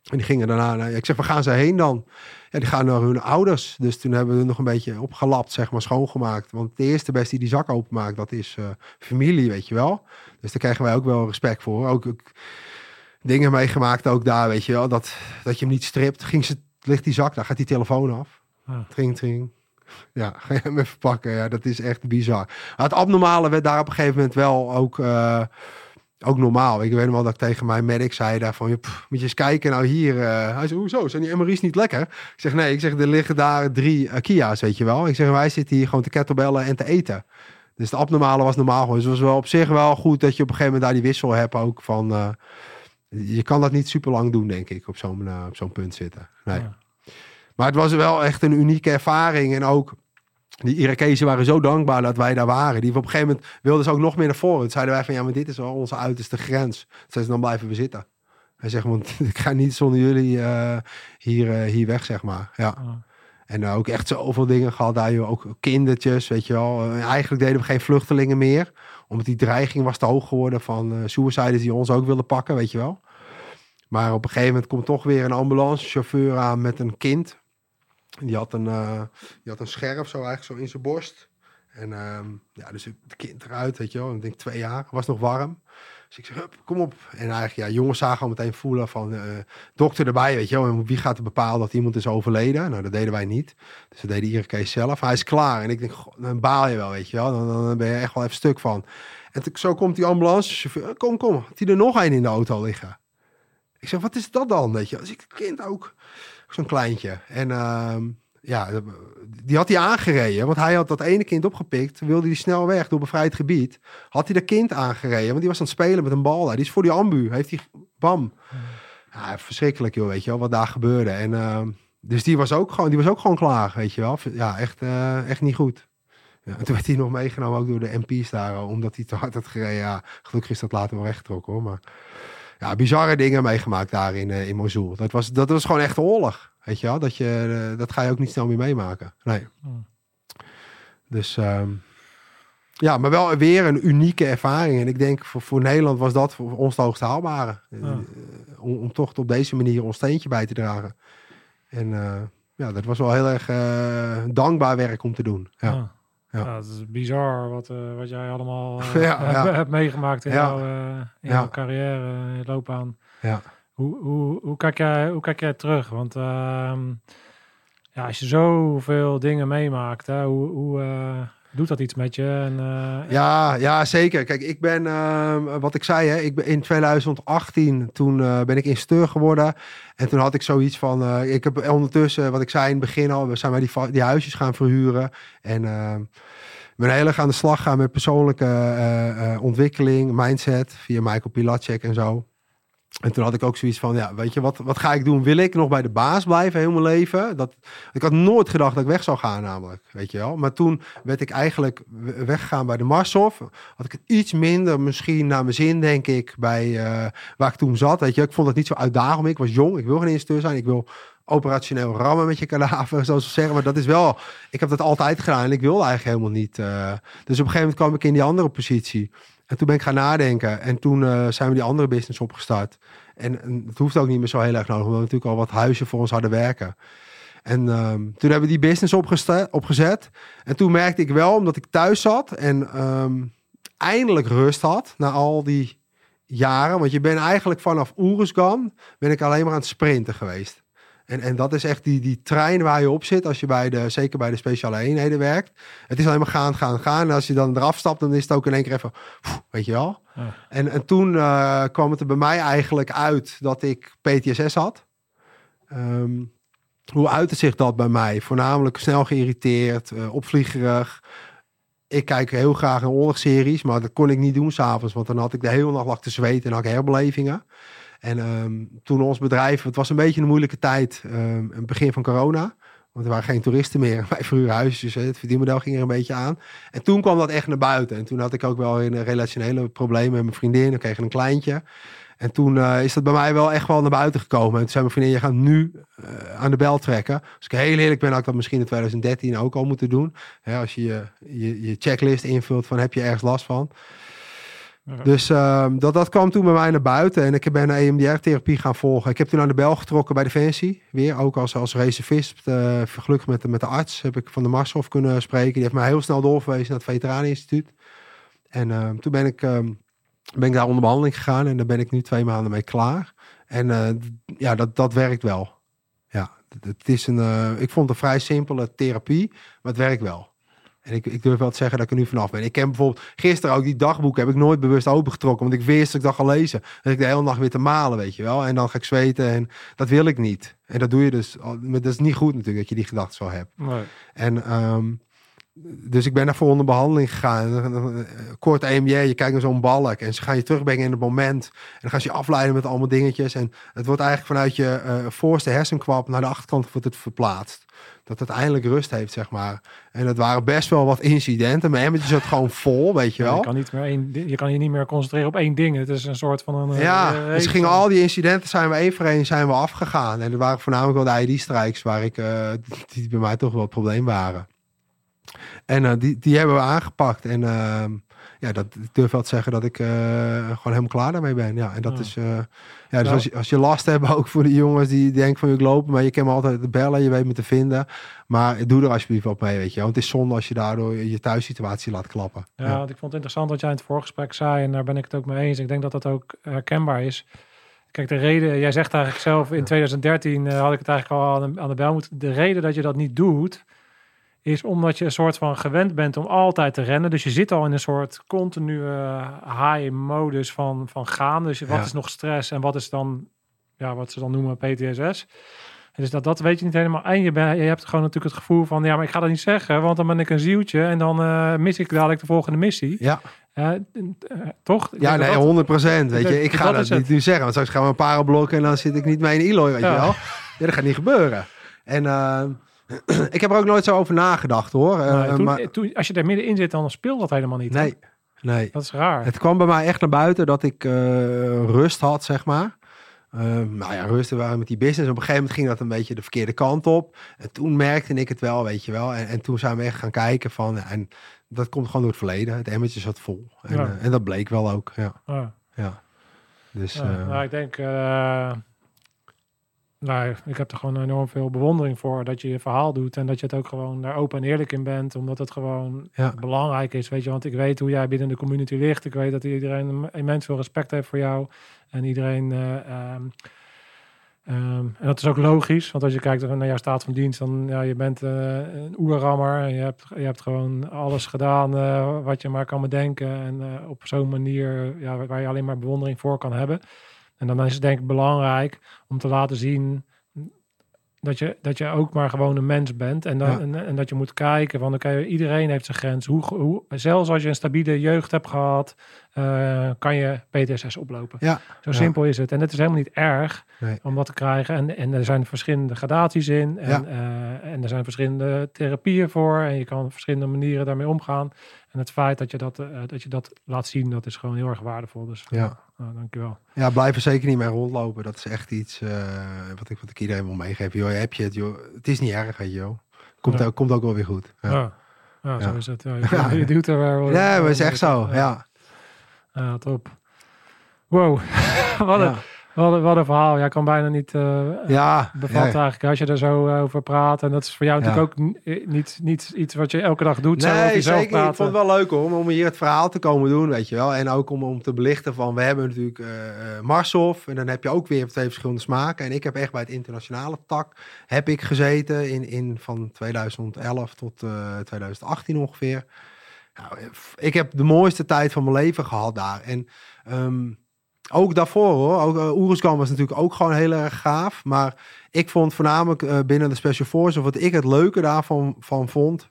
en die gingen daarna, ik zeg, waar gaan ze heen dan? Ja, die gaan naar hun ouders. Dus toen hebben we nog een beetje opgelapt, zeg maar, schoongemaakt. Want de eerste best die die zak openmaakt, dat is uh, familie, weet je wel. Dus daar krijgen wij ook wel respect voor. Ook, ook dingen meegemaakt ook daar, weet je wel. Dat, dat je hem niet stript. Ging ze, ligt die zak, daar gaat die telefoon af. Ah. Tring, tring. Ja, ga je hem even pakken. Ja, dat is echt bizar. Maar het abnormale werd daar op een gegeven moment wel ook, uh, ook normaal. Ik weet nog wel dat ik tegen mijn medic zei daarvan, pff, moet je eens kijken nou hier. Uh, hij zei, hoezo, zijn die MRI's niet lekker? Ik zeg, nee, ik zeg, er liggen daar drie uh, Kia's, weet je wel. Ik zeg, wij zitten hier gewoon te kettlebellen en te eten. Dus het abnormale was normaal. Dus het was wel op zich wel goed dat je op een gegeven moment daar die wissel hebt ook van je kan dat niet super lang doen, denk ik, op zo'n uh, op zo'n punt zitten. Nee. Ja. Maar het was wel echt een unieke ervaring. En ook die Irakezen waren zo dankbaar dat wij daar waren. Die op een gegeven moment wilden ze ook nog meer naar voren. Toen zeiden wij van ja, maar dit is wel onze uiterste grens. Toen zeiden ze dan blijven we zitten. Hij zegt, want ik ga niet zonder jullie uh, hier, uh, hier weg, zeg maar. Ja. En eh, ook echt zoveel dingen gehad daar, joh. ook kindertjes, weet je wel. Eh, eigenlijk deden we geen vluchtelingen meer, omdat die dreiging was te hoog geworden van uh, suicides die ons ook wilden pakken, weet je wel. Maar op een gegeven moment komt toch weer een ambulancechauffeur aan met een kind. Die had een, uh, die had een scherf zo eigenlijk zo in zijn borst. En ehm, ja, dus het kind eruit, weet je wel. Ik denk twee jaar, was nog warm. Dus ik zeg, kom op. En eigenlijk, ja, jongens zagen al meteen voelen van uh, dokter erbij, weet je wel. En wie gaat er bepalen dat iemand is overleden? Nou, dat deden wij niet. Dus dat deden iedere keer zelf. Hij is klaar. En ik denk, dan baal je wel, weet je wel. Dan, dan ben je echt wel even stuk van. En zo komt die ambulancechauffeur. Kom, kom. Had hij er nog een in de auto liggen? Ik zeg, wat is dat dan, weet je? Als ik het kind ook, zo'n kleintje. En uh, ja, die had hij aangereden. Want hij had dat ene kind opgepikt. Wilde hij snel weg door bevrijd gebied. Had hij dat kind aangereden. Want die was aan het spelen met een bal. Daar. Die is voor die ambu. Heeft hij, bam. Ja, verschrikkelijk joh, weet je wel, wat daar gebeurde. En uh, dus die was ook gewoon, die was ook gewoon klaar, weet je wel. Ja, echt, uh, echt niet goed. Ja, en toen werd hij nog meegenomen ook door de MP's daar, omdat hij te hard had gereden. Ja, gelukkig is dat later wel weggetrokken hoor. Maar ja, bizarre dingen meegemaakt daar in, uh, in Mosul. Dat was, dat was gewoon echt oorlog. Weet je wel? Dat, je, uh, dat ga je ook niet snel meer meemaken. Nee. Hmm. Dus um, ja, maar wel weer een unieke ervaring. En ik denk voor, voor Nederland was dat voor ons de hoogst haalbare. Ja. Uh, om, om, toch op deze manier ons steentje bij te dragen. En ja, dat was wel heel erg dankbaar werk om te doen. Ja. ja. Ja. ja. het is bizar wat, uh, wat jij allemaal uh, ja, hebt, ja. hebt, meegemaakt in, jouw, uh, in jouw carrière, in je loopbaan. Ja. Hoe, hoe, hoe, kijk jij, hoe kijk jij terug? Want ehm, ja, als je zoveel dingen meemaakt, hè, hoe, hoe doet dat iets met je? En, ja, ja, zeker. Kijk, ik ben, ehm, wat ik zei, hè, ik ben in 2018, toen ben ik instructeur geworden. En toen had ik zoiets van, ik heb ondertussen, wat ik zei in het begin al, we zijn bij die, die huisjes gaan verhuren. En ehm, ben heel erg aan de slag gaan met persoonlijke ontwikkeling, mindset, via Michael Pilacek en zo. En toen had ik ook zoiets van, ja, weet je, wat, wat ga ik doen? Wil ik nog bij de baas blijven mijn leven? Dat, ik had nooit gedacht dat ik weg zou gaan namelijk, weet je wel. Maar toen werd ik eigenlijk weggegaan bij de Marshof. Had ik het iets minder misschien naar mijn zin, denk ik, bij uh, waar ik toen zat. Weet je, ik vond het niet zo uitdagend. Ik was jong, ik wil geen instructeur zijn. Ik wil operationeel rammen met je kadaver, zoals ze zeggen. Maar dat is wel, ik heb dat altijd gedaan en ik wilde eigenlijk helemaal niet. Uh, dus op een gegeven moment kwam ik in die andere positie. En toen ben ik gaan nadenken. En toen uh, zijn we die andere business opgestart. En, het hoeft ook niet meer zo heel erg nodig, omdat we natuurlijk al wat huizen voor ons hadden werken. En um, toen hebben we die business opgezet. En toen merkte ik wel, omdat ik thuis zat en um, eindelijk rust had na al die jaren. Want je bent eigenlijk vanaf Oeruzgan, ben ik alleen maar aan het sprinten geweest. En, en dat is echt die, die trein waar je op zit als je bij de, zeker bij de speciale eenheden werkt. Het is alleen maar gaan, gaan, gaan. En als je dan eraf stapt, dan is het ook in één keer even, weet je wel. Ja. En, en toen uh, kwam het er bij mij eigenlijk uit dat ik PTSS had. Um, hoe uitte zich dat bij mij? Voornamelijk snel geïrriteerd, uh, opvliegerig. Ik kijk heel graag naar oorlogsseries, maar dat kon ik niet doen s'avonds. Want dan had ik de hele nacht lag te zweten en had ik herbelevingen. En um, toen ons bedrijf, het was een beetje een moeilijke tijd, um, het begin van corona. Want er waren geen toeristen meer. Wij verhuren huisjes, dus het verdienmodel ging er een beetje aan. En toen kwam dat echt naar buiten. En toen had ik ook wel een relationele problemen met mijn vriendin. Ik kreeg een kleintje. En toen uh, is dat bij mij wel echt wel naar buiten gekomen. En toen zei mijn vriendin, je gaat nu uh, aan de bel trekken. Als ik heel eerlijk ben, had ik dat misschien in 2013 ook al moeten doen. Hè, als je, je je checklist invult van heb je ergens last van. Dus uh, dat, dat kwam toen bij mij naar buiten en ik ben EMDR-therapie gaan volgen. Ik heb toen aan de bel getrokken bij Defensie. Weer ook als, als reservist. Uh, gelukkig met de, met de arts heb ik van de Marshof kunnen spreken. Die heeft mij heel snel doorverwezen naar het Veteraneninstituut. En uh, toen ben ik, uh, ben ik daar onder behandeling gegaan en daar ben ik nu twee maanden mee klaar. En eh, ja, dat, dat werkt wel. Ja, het is een, eh, ik vond het een vrij simpele therapie, maar het werkt wel. En ik, ik durf wel te zeggen dat ik er nu vanaf ben. Ik heb bijvoorbeeld gisteren ook die dagboeken heb ik nooit bewust opengetrokken. Want ik wist dat ik dat ga lezen. Dat ik de hele nacht weer te malen, weet je wel. En dan ga ik zweten en dat wil ik niet. En dat doe je dus. Dat is niet goed natuurlijk dat je die gedachten zo hebt. Nee. En um, dus ik ben daarvoor onder behandeling gegaan. Kort EMJ, je kijkt naar zo'n balk en ze gaan je terugbrengen in het moment. En dan gaan ze je afleiden met allemaal dingetjes. En het wordt eigenlijk vanuit je uh, voorste hersenkwap naar de achterkant wordt het verplaatst. Dat het eindelijk rust heeft, zeg maar. En het waren best wel wat incidenten. Mijn emmertje zat gewoon vol, weet je Ja, wel. je, kan niet meer één, je kan je niet meer concentreren op één ding. Het is een soort van een... eh, Ja, eh, dus gingen al die incidenten zijn we één voor één zijn we afgegaan. En er waren voornamelijk wel de ID-strijks waar ik, eh, die bij mij toch wel het probleem waren. En eh, die, die hebben we aangepakt. En ehm, ja, dat, ik durf wel te zeggen dat ik eh, gewoon helemaal klaar daarmee ben. Ja, en dat Ja. is... eh, ja, dus Ja. als, je, als je last hebt, ook voor de jongens die denken van ik lopen, maar je kan me altijd bellen, je weet me te vinden. Maar doe er alsjeblieft wat mee, weet je. Want het is zonde als je daardoor je thuissituatie laat klappen. Ja, want ik vond het interessant wat jij in het voorgesprek zei. En daar ben ik het ook mee eens. Ik denk dat dat ook herkenbaar is. Kijk, de reden... Jij zegt eigenlijk zelf... In 2013 eh, had ik het eigenlijk al aan de, aan de bel moeten... De reden dat je dat niet doet... is omdat je een soort van gewend bent om altijd te rennen. Dus je zit al in een soort continue high-modus van, van gaan. Dus wat Ja. is nog stress en wat is dan... Ja, wat ze dan noemen PTSS. En Dus dat, dat weet je niet helemaal. En je, ben, je hebt gewoon natuurlijk het gevoel van... Ja, maar ik ga dat niet zeggen, want dan ben ik een zieltje. En dan eh, mis ik dadelijk de volgende missie. Ja, Eh, eh, toch? Ik ja nee, dat dat- 100 procent. Weet je, ik ga dat dat, is het. niet nu zeggen. Want straks gaan we een parablokken en dan zit ik niet mee in Eloy, weet Ja. je wel. Ja, dat gaat niet gebeuren. En ik heb er ook nooit zo over nagedacht, hoor. Eh, Nee, toen, maar, toen, als je er middenin zit, dan speelt dat helemaal niet. hè? nee, nee. Dat is raar. Het kwam bij mij echt naar buiten dat ik eh, rust had, zeg maar. Eh, nou ja, rust we waren met die business. Op een gegeven moment ging dat een beetje de verkeerde kant op. En toen merkte ik het wel, weet je wel. En, en toen zijn we echt gaan kijken van... En dat komt gewoon door het verleden. Het emmertje zat vol. En, Ja. en dat bleek wel ook, ja. Ja. ja. Dus, Ja, nou, ik denk... nou, ik heb er gewoon enorm veel bewondering voor dat je je verhaal doet en dat je het ook gewoon daar open en eerlijk in bent, omdat het gewoon Ja. belangrijk is, weet je. Want ik weet hoe jij binnen de community ligt. Ik weet dat iedereen immens veel respect heeft voor jou en iedereen... eh, ehm, ehm, en dat is ook logisch, want als je kijkt naar jouw staat van dienst, dan ja, je bent eh, een oerrammer en je hebt, je hebt gewoon alles gedaan eh, wat je maar kan bedenken en op zo'n manier ja, waar je alleen maar bewondering voor kan hebben. En dan is het denk ik belangrijk om te laten zien dat je, dat je ook maar gewoon een mens bent. En, dan, Ja. en, en dat je moet kijken van oké, iedereen heeft zijn grens. Hoe, hoe, zelfs als je een stabiele jeugd hebt gehad, eh, kan je PTSS oplopen. ja, Zo Ja. simpel is het. En het is helemaal niet erg Nee. om dat te krijgen. En, en er zijn verschillende gradaties in. En, Ja. eh, en er zijn verschillende therapieën voor. En je kan op verschillende manieren daarmee omgaan. En het feit dat je dat, eh, dat, je dat laat zien, dat is gewoon heel erg waardevol. Dus ja. nou, dankjewel. Ja, blijf er zeker niet mee rondlopen. Dat is echt iets wat, ik, wat ik iedereen wil meegeven. Joh, heb je het, joh. Het is niet erg, weet je, joh. Komt, Ja. ook, komt ook wel weer goed. Ja, Ja. Zo is het. Ja, je, je duwt er ja maar het is echt zo. Ja. Ja, top. Wow, wat, Ja. een, wat, een, wat een verhaal. Jij kan bijna niet eh, Ja, bevatten ja. eigenlijk als je er zo eh, over praat. En dat is voor jou Ja. natuurlijk ook eh, niet, niet iets wat je elke dag doet. zo Nee, jezelf zeker. Ik praten. vond het wel leuk hoor, om, om hier het verhaal te komen doen, weet je wel. En ook om, om te belichten van, we hebben natuurlijk eh, Marshof. En dan heb je ook weer twee verschillende smaken. En ik heb echt bij het internationale tak heb ik gezeten in, in van 2011 tot eh 2018 ongeveer. Nou, eh, ik heb de mooiste tijd van mijn leven gehad daar. En ehm, ook daarvoor hoor. Ook, uh, was natuurlijk ook gewoon heel erg gaaf. Maar ik vond voornamelijk eh, binnen de Special Forces, wat ik het leuke daarvan van vond,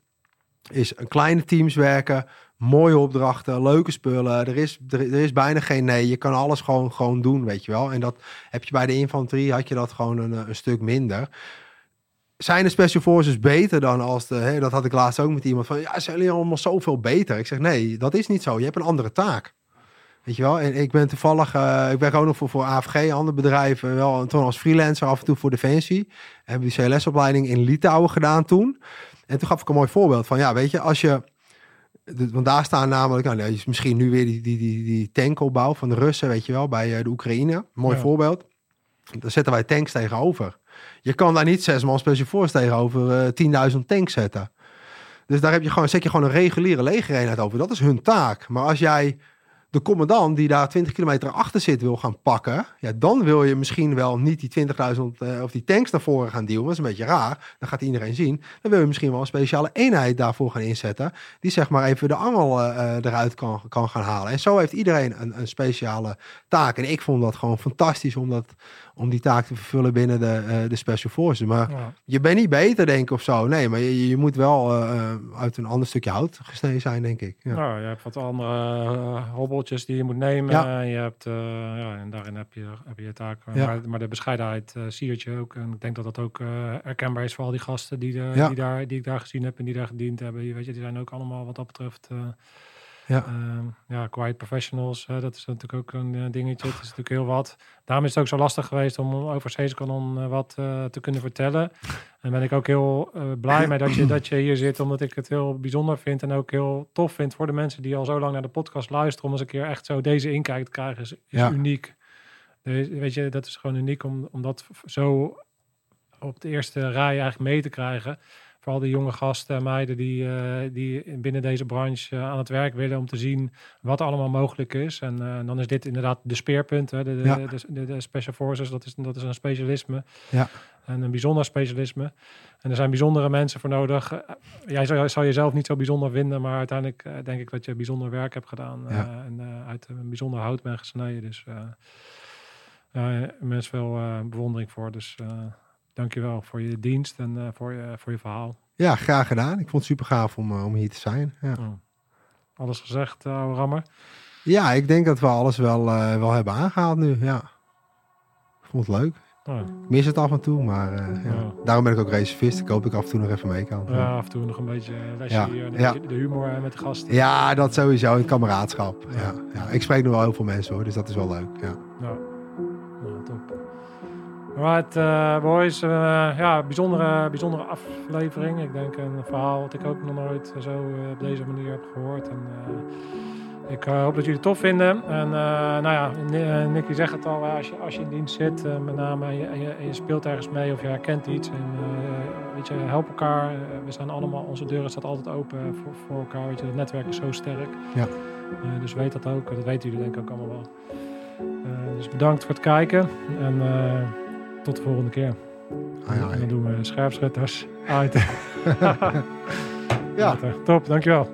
is een kleine teams werken, mooie opdrachten, leuke spullen. Er is, er, is bijna geen nee. Je kan alles gewoon, gewoon doen, weet je wel. En dat heb je bij de infanterie, had je dat gewoon eh, een stuk minder. Zijn de Special Forces beter dan als de... Hè, dat had ik laatst ook met iemand van... Ja, zijn jullie allemaal zoveel beter? Ik zeg, nee, dat is niet zo. Je hebt een andere taak. Weet je wel? En ik ben toevallig... eh, ik werk ook nog voor, voor AFG, ander bedrijf. eh, wel toen als freelancer af en toe voor Defensie. Hebben die CLS-opleiding in Litouwen gedaan toen. En toen gaf ik een mooi voorbeeld van... Ja, weet je, als je... Want daar staan namelijk... Nou, nee, misschien nu weer die, die, die, die tankopbouw van de Russen, weet je wel, bij eh, de Oekraïne. Mooi Ja. voorbeeld. Daar zetten wij tanks tegenover. Je kan daar niet zes man special force tegenover eh 10.000 tanks zetten. Dus daar heb je gewoon, zet je gewoon een reguliere legereenheid over. Dat is hun taak. Maar als jij de commandant die daar 20 kilometer achter zit wil gaan pakken, ja, dan wil je misschien wel niet die 20.000 eh, of die tanks naar voren gaan duwen. Dat is een beetje raar. Dan gaat iedereen zien. Dan wil je misschien wel een speciale eenheid daarvoor gaan inzetten, die zeg maar even de angel eh, eruit kan, kan gaan halen. En zo heeft iedereen een, een speciale taak. En ik vond dat gewoon fantastisch om, dat, om die taak te vervullen binnen de, eh, de Special Forces. Maar Ja. je bent niet beter, denk ik, of zo. Nee, maar je, je moet wel eh, eh, uit een ander stukje hout gesneden zijn, denk ik. Ja. Nou, je hebt wat andere hobbeltjes die je moet nemen. Ja. En je hebt, ja, en daarin heb je, heb je je taak. Ja. Maar, maar de bescheidenheid siert je ook. En ik denk dat dat ook herkenbaar is voor al die gasten die, de, die, daar, die ik daar gezien heb en die daar gediend hebben. Die, weet je, die zijn ook allemaal wat dat betreft... eh, Ja. Ehm, ja, quiet professionals, hè, dat is natuurlijk ook een eh, dingetje. Het is natuurlijk heel wat. Daarom is het ook zo lastig geweest om over Zeeskanon uh, wat uh, te kunnen vertellen. En ben ik ook heel blij mee dat je, dat je hier zit, omdat ik het heel bijzonder vind en ook heel tof vind voor de mensen die al zo lang naar de podcast luisteren. Om eens een keer echt zo deze inkijk te krijgen, is, is Ja. uniek. Deze, weet je, dat is gewoon uniek om, om dat zo op de eerste rij eigenlijk mee te krijgen voor al die jonge gasten en meiden die, uh, die binnen deze branche uh, aan het werk willen om te zien wat allemaal mogelijk is. En uh, dan is dit inderdaad de speerpunt, hè, de, de, Ja. de, de, de Special Forces, dat is, dat is een specialisme. Ja. En een bijzonder specialisme. En er zijn bijzondere mensen voor nodig. Eh, Jij zal, zal jezelf niet zo bijzonder vinden, maar uiteindelijk eh, denk ik dat je bijzonder werk hebt gedaan. Ja. eh, en eh, uit een bijzonder hout bent gesneden. Dus eh immens veel eh, bewondering voor. Dus dankjewel voor je dienst en uh, voor, je, voor je verhaal. Ja, graag gedaan. Ik vond het super gaaf om, uh, om hier te zijn. Ja. Oh. Alles gezegd, uh, Rammer? Ja, ik denk dat we alles wel, wel hebben aangehaald nu. Ja. Ik vond het leuk. Oh. Ik mis het af en toe, maar uh, ja. Daarom ben ik ook reservist. Ik hoop dat ik af en toe nog even mee kan. Ja, af en toe nog een beetje lesje hier. De humor eh, met de gasten. Ja, dat sowieso. Het kameraadschap. Ja. Ik spreek nog wel heel veel mensen hoor, dus dat is wel leuk. Ja. Alright, uh, boys. Uh, ja, bijzondere, bijzondere aflevering. Ik denk een verhaal wat ik ook nog nooit zo uh, op deze manier heb gehoord. En, eh, ik hoop dat jullie het tof vinden. En nou ja, Nicky zegt het al, als je, als je in dienst zit, met name, en je, en, je, en je, speelt ergens mee of je herkent iets. En weet je, help elkaar. we zijn allemaal, onze deuren staat altijd open voor, voor elkaar. Weet je, het netwerk is zo sterk. Ja. dus weet dat ook. Dat weten jullie denk ik ook allemaal wel. dus bedankt voor het kijken. En tot de volgende keer. Ai, ai. En dan doen we scherpschutters uit. ja. Top, dankjewel.